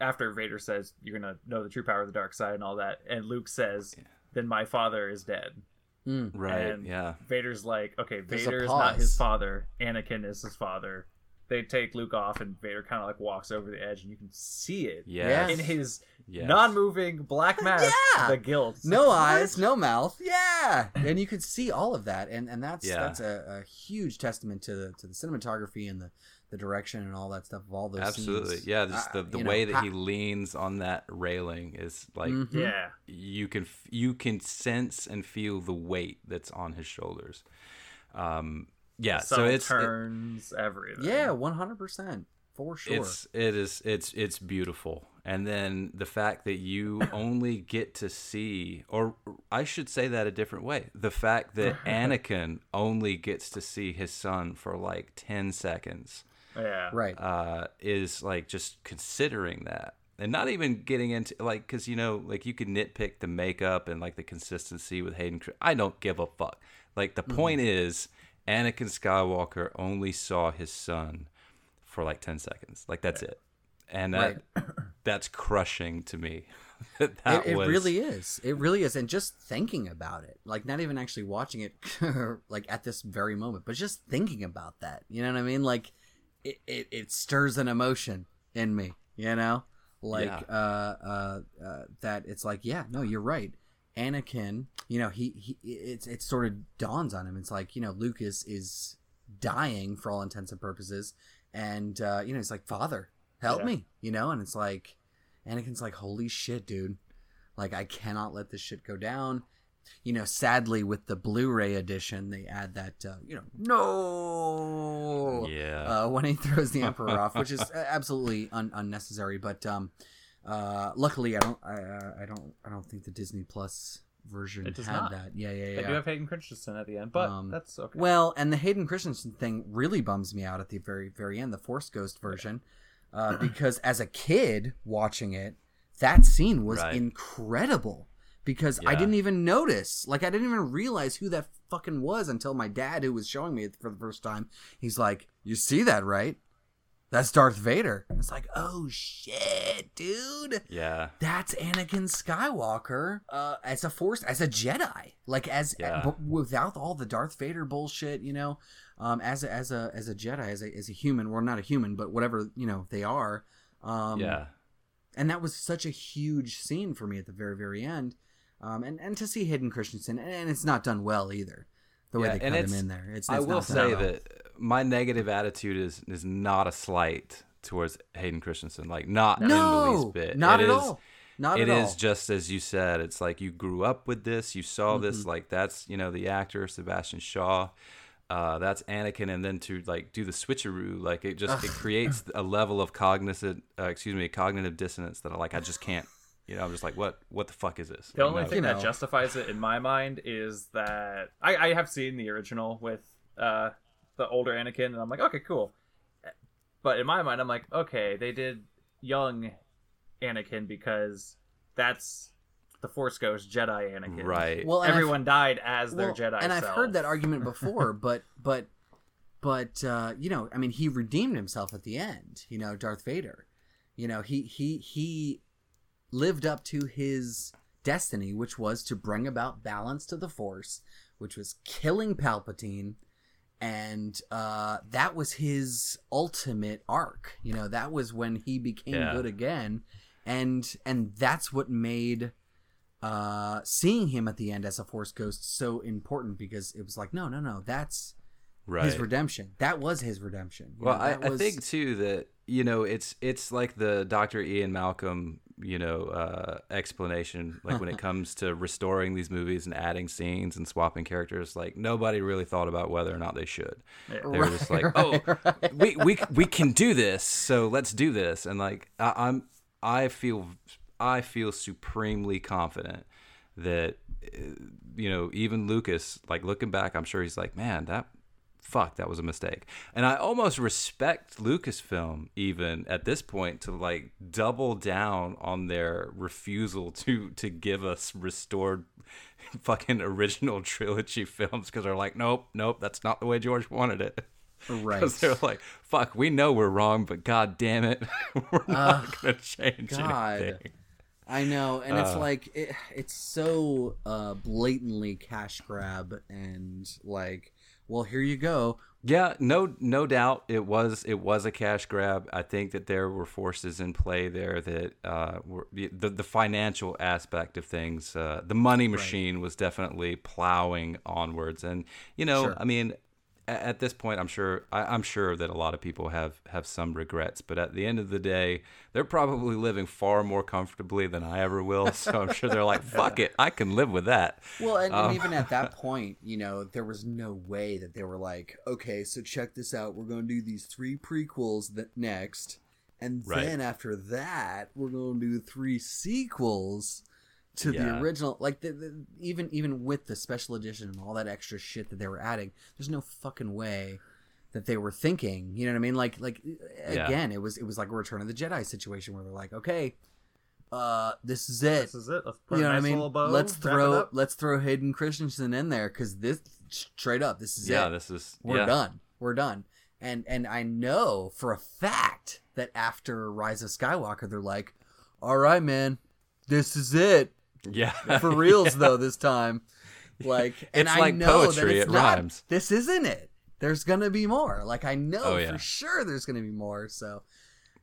after Vader says you're gonna know the true power of the dark side and all that, and Luke says, "Then my father is dead." mm, Right. And yeah. Vader's like, okay, Vader is not his father. Anakin is his father. They take Luke off, and Vader kind of like walks over the edge, and you can see it Yes. in his Yes. non-moving black mask. Yeah! The guilt. No like, eyes, no mouth. Yeah, and you could see all of that, and and that's Yeah. that's a, a huge testament to the to the cinematography and the the direction and all that stuff of all those. Absolutely. scenes. Yeah. Just Uh, the, the you know, way that ha- he leans on that railing is like Mhm. Yeah. you can f- you can sense and feel the weight that's on his shoulders. Um, yeah. So Subtle it's it- turns everything. Yeah, one hundred percent for sure. It's it is it's it's beautiful. And then the fact that you only get to see or I should say that a different way. The fact that Anakin only gets to see his son for like 10 seconds Yeah. right. uh is like just considering that. And not even getting into like cuz you know like you could nitpick the makeup and like the consistency with Hayden I don't give a fuck. Like the point is Anakin Skywalker only saw his son for like 10 seconds. Like that's it. And that that's crushing to me. that that it, it was really is. It really is. And just thinking about it, like not even actually watching it, like at this very moment, but just thinking about that, you know what I mean? Like it, it, it stirs an emotion in me, you know, like Yeah. uh, uh, uh, that. It's like, yeah, no, you're right. Anakin, you know, he, he it's it sort of dawns on him. It's like you know, Lucas is dying for all intents and purposes, and uh, you know, he's like, Father, help Yeah. me, you know, and it's like, Anakin's like, holy shit, dude, like I cannot let this shit go down. You know, sadly, with the Blu-ray edition, they add that, uh, you know, no, Yeah. uh, when he throws the Emperor off, which is absolutely un- unnecessary. But um, Uh, luckily, I don't. I, I don't. I don't think the Disney Plus version It does had not. that. Yeah, yeah, yeah. They do have Hayden Christensen at the end, but Um, that's okay. Well, and the Hayden Christensen thing really bums me out at the very, very end, the Force Ghost version, uh, because as a kid watching it, that scene was Right. incredible. Because I didn't even notice, like I didn't even realize who that fucking was until my dad, who was showing me it for the first time, he's like, "You see that, right? That's Darth Vader." And it's like, "Oh shit, dude!" Yeah. that's Anakin Skywalker uh, as a Force, as a Jedi, like as Yeah. but without all the Darth Vader bullshit, you know, um, as a, as a as a Jedi, as a as a human, well, not a human, but whatever you know they are. Um, yeah. and that was such a huge scene for me at the very very end, um, and and to see Hayden Christensen, and, and it's not done well either. The way Yeah, they cut him in there, it's, I it's will not say well. that my negative attitude is is not a slight towards Hayden Christensen. Like not in the least bit. not It at is- all, not It at is all. just as you said. It's like you grew up with this. You saw this. Mm-hmm. Like that's you know the actor Sebastian Shaw. Uh, that's Anakin, and then to like do the switcheroo, like it just it creates a level of cognizant, uh, excuse me, cognitive dissonance that I like. I just can't. You know, I'm just like, what? What the fuck is this? The Like, only no. thing that justifies it in my mind is that I, I have seen the original with uh, the older Anakin, and I'm like, okay, cool. But in my mind, I'm like, okay, they did young Anakin because that's the Force Ghost Jedi Anakin. right? well, and I've- Everyone died as their Jedi. and I've self. heard that argument before, but but but uh, you know, I mean, he redeemed himself at the end. You know, Darth Vader. You know, he he he lived up to his destiny, which was to bring about balance to the Force, which was killing Palpatine. And uh, that was his ultimate arc. You know, that was when he became Yeah. good again, and and that's what made uh, seeing him at the end as a Force Ghost so important because it was like, no, no, no, that's right. his redemption. That was his redemption. You Well, know, I, that I think too that you know it's it's like the Dr. Ian Malcolm you know uh, explanation. Like when it comes to restoring these movies and adding scenes and swapping characters, like nobody really thought about whether or not they should. Yeah. They were just like, oh, we we we can do this, so let's do this. And like I, I'm I feel I feel supremely confident that uh, you know even Lucas like looking back, I'm sure he's like, man, that fuck that was a mistake and i almost respect lucasfilm even at this point to like double down on their refusal to to give us restored fucking original trilogy films because they're like nope nope that's not the way george wanted it right. because they're like fuck we know we're wrong but god damn it we're not gonna change God. anything I know, and it's Uh. like it, it's so uh, blatantly cash grab, and like, well, here you go. Yeah, no, no doubt it was it was a cash grab. I think that there were forces in play there that uh, were the the financial aspect of things. Uh, the money machine was definitely plowing onwards, and you know, Sure. I mean, at this point, I'm sure I, I'm sure that a lot of people have have some regrets, but at the end of the day, they're probably living far more comfortably than I ever will. So I'm sure they're like, "Fuck it, I can live with that." Well, and, Um, and even at that point, you know, there was no way that they were like, okay, so check this out. We're going to do these three prequels that next, and Right. then after that, we're going to do three sequels to Yeah. the original. Like the, the even even with the special edition and all that extra shit that they were adding, there's no fucking way that they were thinking. You know what I mean? Like like Yeah. again, it was it was like a Return of the Jedi situation where they're like, okay. Uh, this is it This is it. Let's put you know nice what I mean? bow. let's throw let's throw Hayden Christensen in there because this straight up this is yeah, it. this is We're yeah. done. We're done. And and I know for a fact that after Rise of Skywalker, they're like, "All right, man, this is it Yeah, for reals though this time." Like, and It's I like know that it's it not- rhymes. This isn't it. There's gonna be more. Like I know Oh, yeah. for sure there's gonna be more. So,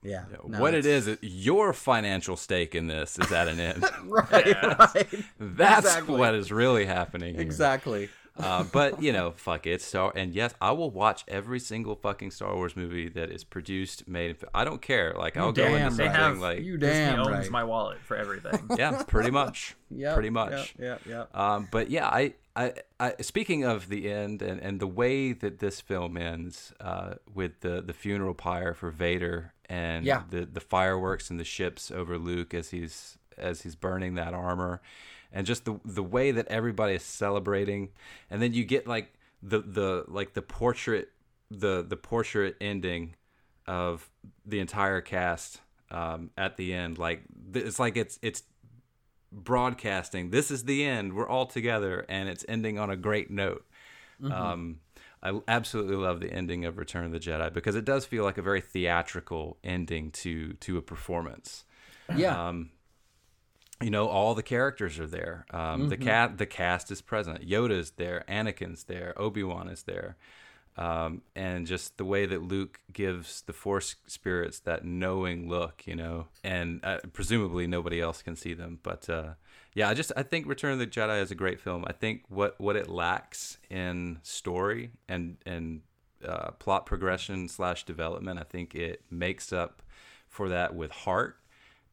yeah. no, what it it's- is, your financial stake in this is at an end. right? Yeah. Right. That's Exactly. what is really happening. Here. Exactly. Uh, but you know, fuck it. Star and yes, I will watch every single fucking Star Wars movie that is produced, made. I don't care. Like I'll go into something have like You Disney damn owns right. my wallet for everything. yeah, pretty much. Yeah. pretty much. Yeah. Yeah. Um, but yeah, I, I, I, speaking of the end and, and the way that this film ends uh, with the, the funeral pyre for Vader, and Yeah. the the fireworks and the ships over Luke as he's as he's burning that armor, and just the the way that everybody is celebrating, and then you get like the the like the portrait the the portrait ending of the entire cast um, at the end. Like it's like it's it's broadcasting. This is the end. We're all together, and it's ending on a great note. Um, I absolutely love the ending of Return of the Jedi because it does feel like a very theatrical ending to to a performance. Yeah. Um, you know, all the characters are there. Um, The cat, the cast is present. Yoda's there. Anakin's there. Obi Wan is there. Um, and just the way that Luke gives the Force spirits that knowing look, you know, and uh, presumably nobody else can see them. But uh, yeah, I just I think Return of the Jedi is a great film. I think what what it lacks in story and and uh, plot progression slash development, I think it makes up for that with heart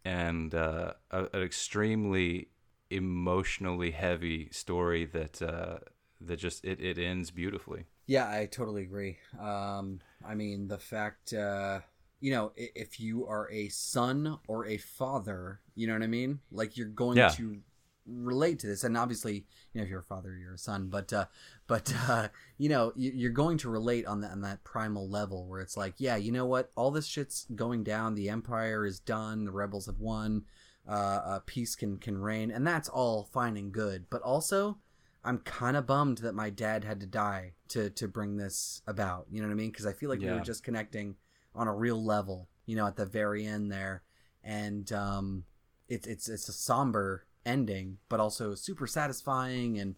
and uh, a, an extremely emotionally heavy story that uh, that just it, it ends beautifully. Yeah, I totally agree. Um, I mean, the fact, uh, you know, if you are a son or a father, you know what I mean? Like you're going Yeah. to relate to this, and obviously, you know, if you're a father, you're a son, but, uh, but, uh, you know, you- you're going to relate on that on that primal level where it's like, yeah, you know what? All this shit's going down. The empire is done. The rebels have won. Uh, uh peace can can reign, and that's all fine and good. But also, I'm kind of bummed that my dad had to die to to bring this about. You know what I mean? Because I feel like we were just connecting on a real level. You know, at the very end there, and um, it's it's it's a somber ending, but also super satisfying and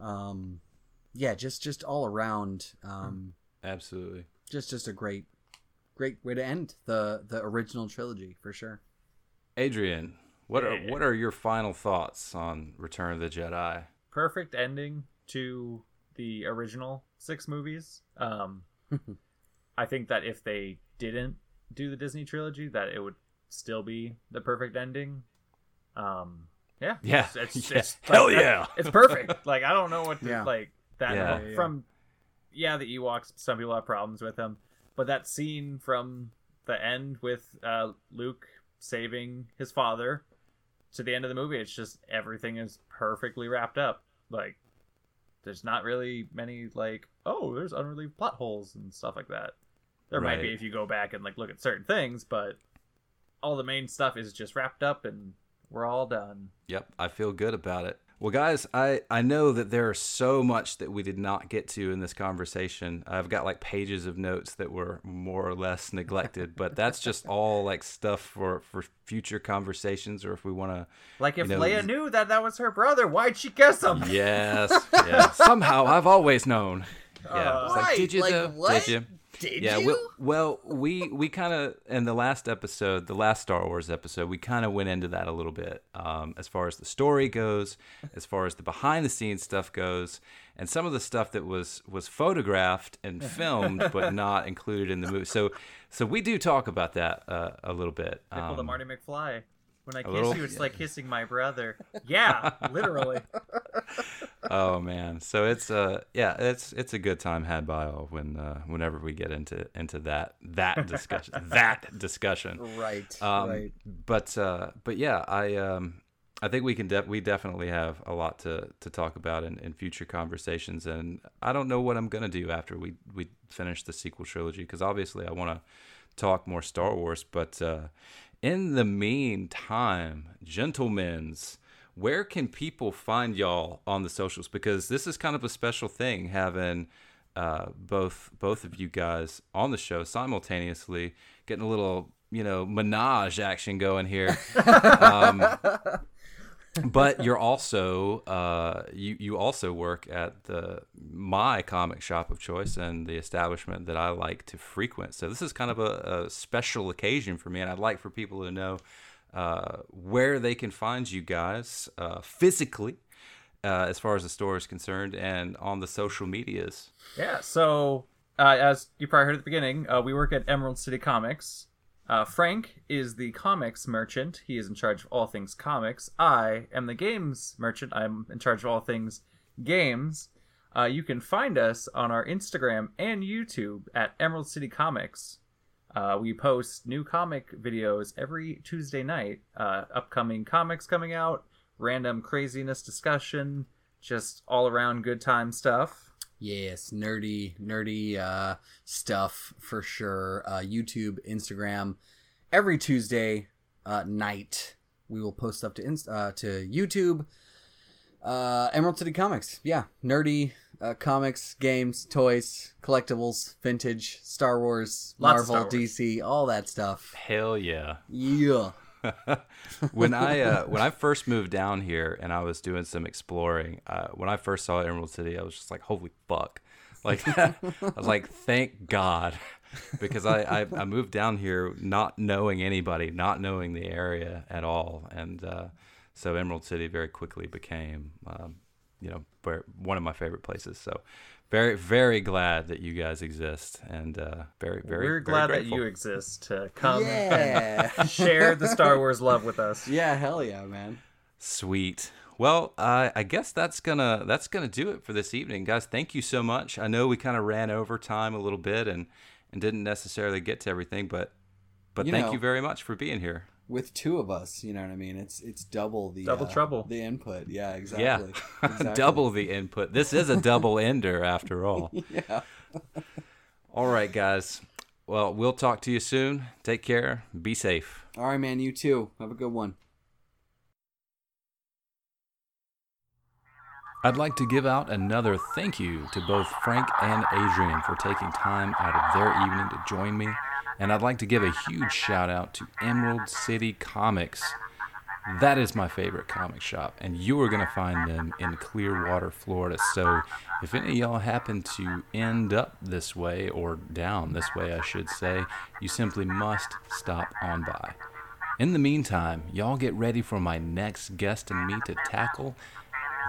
um, yeah, just just all around, um, Absolutely. just just a great great way to end the the original trilogy for sure. Adrian, what are what are your final thoughts on Return of the Jedi? perfect ending to the original six movies. Um, I think that if they didn't do the Disney trilogy, that it would still be the perfect ending. Um, yeah, Yeah. it's, it's, Yeah. it's Hell yeah. it's perfect. Like I don't know what to Yeah. like that Yeah. Yeah, yeah. from. Yeah, the Ewoks. Some people have problems with them, but that scene from the end with uh, Luke saving his father to the end of the movie, it's just everything is perfectly wrapped up. Like, there's not really many like, oh, there's unrelieved plot holes and stuff like that. There might be if you go back and like look at certain things, but all the main stuff is just wrapped up and we're all done. Yep, I feel good about it. Well, guys, I, I know that there is so much that we did not get to in this conversation. I've got like pages of notes that were more or less neglected, but that's just all like stuff for, for future conversations or if we want to. Like if You know, Leia knew that that was her brother, why'd she kiss him? Yes, yes. Somehow I've always known. Yeah. Uh, It's like, did you like, though? what? Did you? Did yeah, you? Well, well, we we kind of in the last episode, the last Star Wars episode, we kind of went into that a little bit, um, as far as the story goes, as far as the behind the scenes stuff goes, and some of the stuff that was was photographed and filmed but not included in the movie. So, so we do talk about that uh, a little bit. I pulled a Um, Marty McFly. When I kiss little- you, it's like kissing my brother. Yeah, literally. oh man, so it's uh yeah, it's it's a good time had by all when uh, whenever we get into into that that discussion that discussion. Right, Um, right. But uh, but yeah, I um, I think we can def- we definitely have a lot to, to talk about in, in future conversations, and I don't know what I'm gonna do after we we finish the sequel trilogy because obviously I want to talk more Star Wars, but uh, in the meantime, gentlemen's. Where can people find y'all on the socials? Because this is kind of a special thing having uh, both both of you guys on the show simultaneously, getting a little you know menage action going here. um, but you're also uh, you you also work at the my comic shop of choice and the establishment that I like to frequent. So this is kind of a, a special occasion for me, and I'd like for people to know uh, where they can find you guys uh, physically. Uh, as far as the store is concerned, and on the social medias. Yeah, so uh, as you probably heard at the beginning, uh, we work at Emerald City Comics. Uh, Frank is the comics merchant. He is in charge of all things comics. I am the games merchant. I'm in charge of all things games. Uh, you can find us on our Instagram and YouTube at Emerald City Comics. Uh, we post new comic videos every Tuesday night. Uh, upcoming comics coming out, random craziness discussion, just all around good time stuff. Yes, nerdy, nerdy uh, stuff for sure. Uh, YouTube, Instagram, every Tuesday uh, night we will post stuff to inst- uh, to YouTube. Uh, Emerald City Comics, yeah, nerdy uh, comics, games, toys, collectibles, vintage, Star Wars, Lots Marvel, Star Wars. DC, all that stuff. Hell yeah. Yeah. When I uh, when I first moved down here and I was doing some exploring, uh, when I first saw Emerald City, I was just like, "Holy fuck!" Like I was like, "Thank God," because I, I I moved down here not knowing anybody, not knowing the area at all, and uh, so Emerald City very quickly became, um, you know, where, one of my favorite places. So. Very, very glad that you guys exist, and uh, very, very. We're very glad that you exist to come Yeah. and share the Star Wars love with us. yeah, hell yeah, man. Sweet. Well, uh, I guess that's gonna that's gonna do it for this evening, guys. Thank you so much. I know we kind of ran over time a little bit and and didn't necessarily get to everything, but but You thank know. you very much for being here. With two of us, you know what I mean? It's it's double the Double uh, trouble. The input, yeah, exactly. Yeah, Exactly. double the input. This is a double ender after all. Yeah. All right, guys. Well, we'll talk to you soon. Take care. Be safe. All right, man. You too. Have a good one. I'd like to give out another thank you to both Frank and Adrian for taking time out of their evening to join me. And I'd like to give a huge shout out to Emerald City Comics. That is my favorite comic shop, and you are going to find them in Clearwater, Florida. So if any of y'all happen to end up this way, or down this way, I should say, you simply must stop on by. In the meantime, y'all get ready for my next guest and me to tackle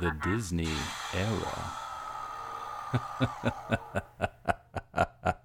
the Disney era.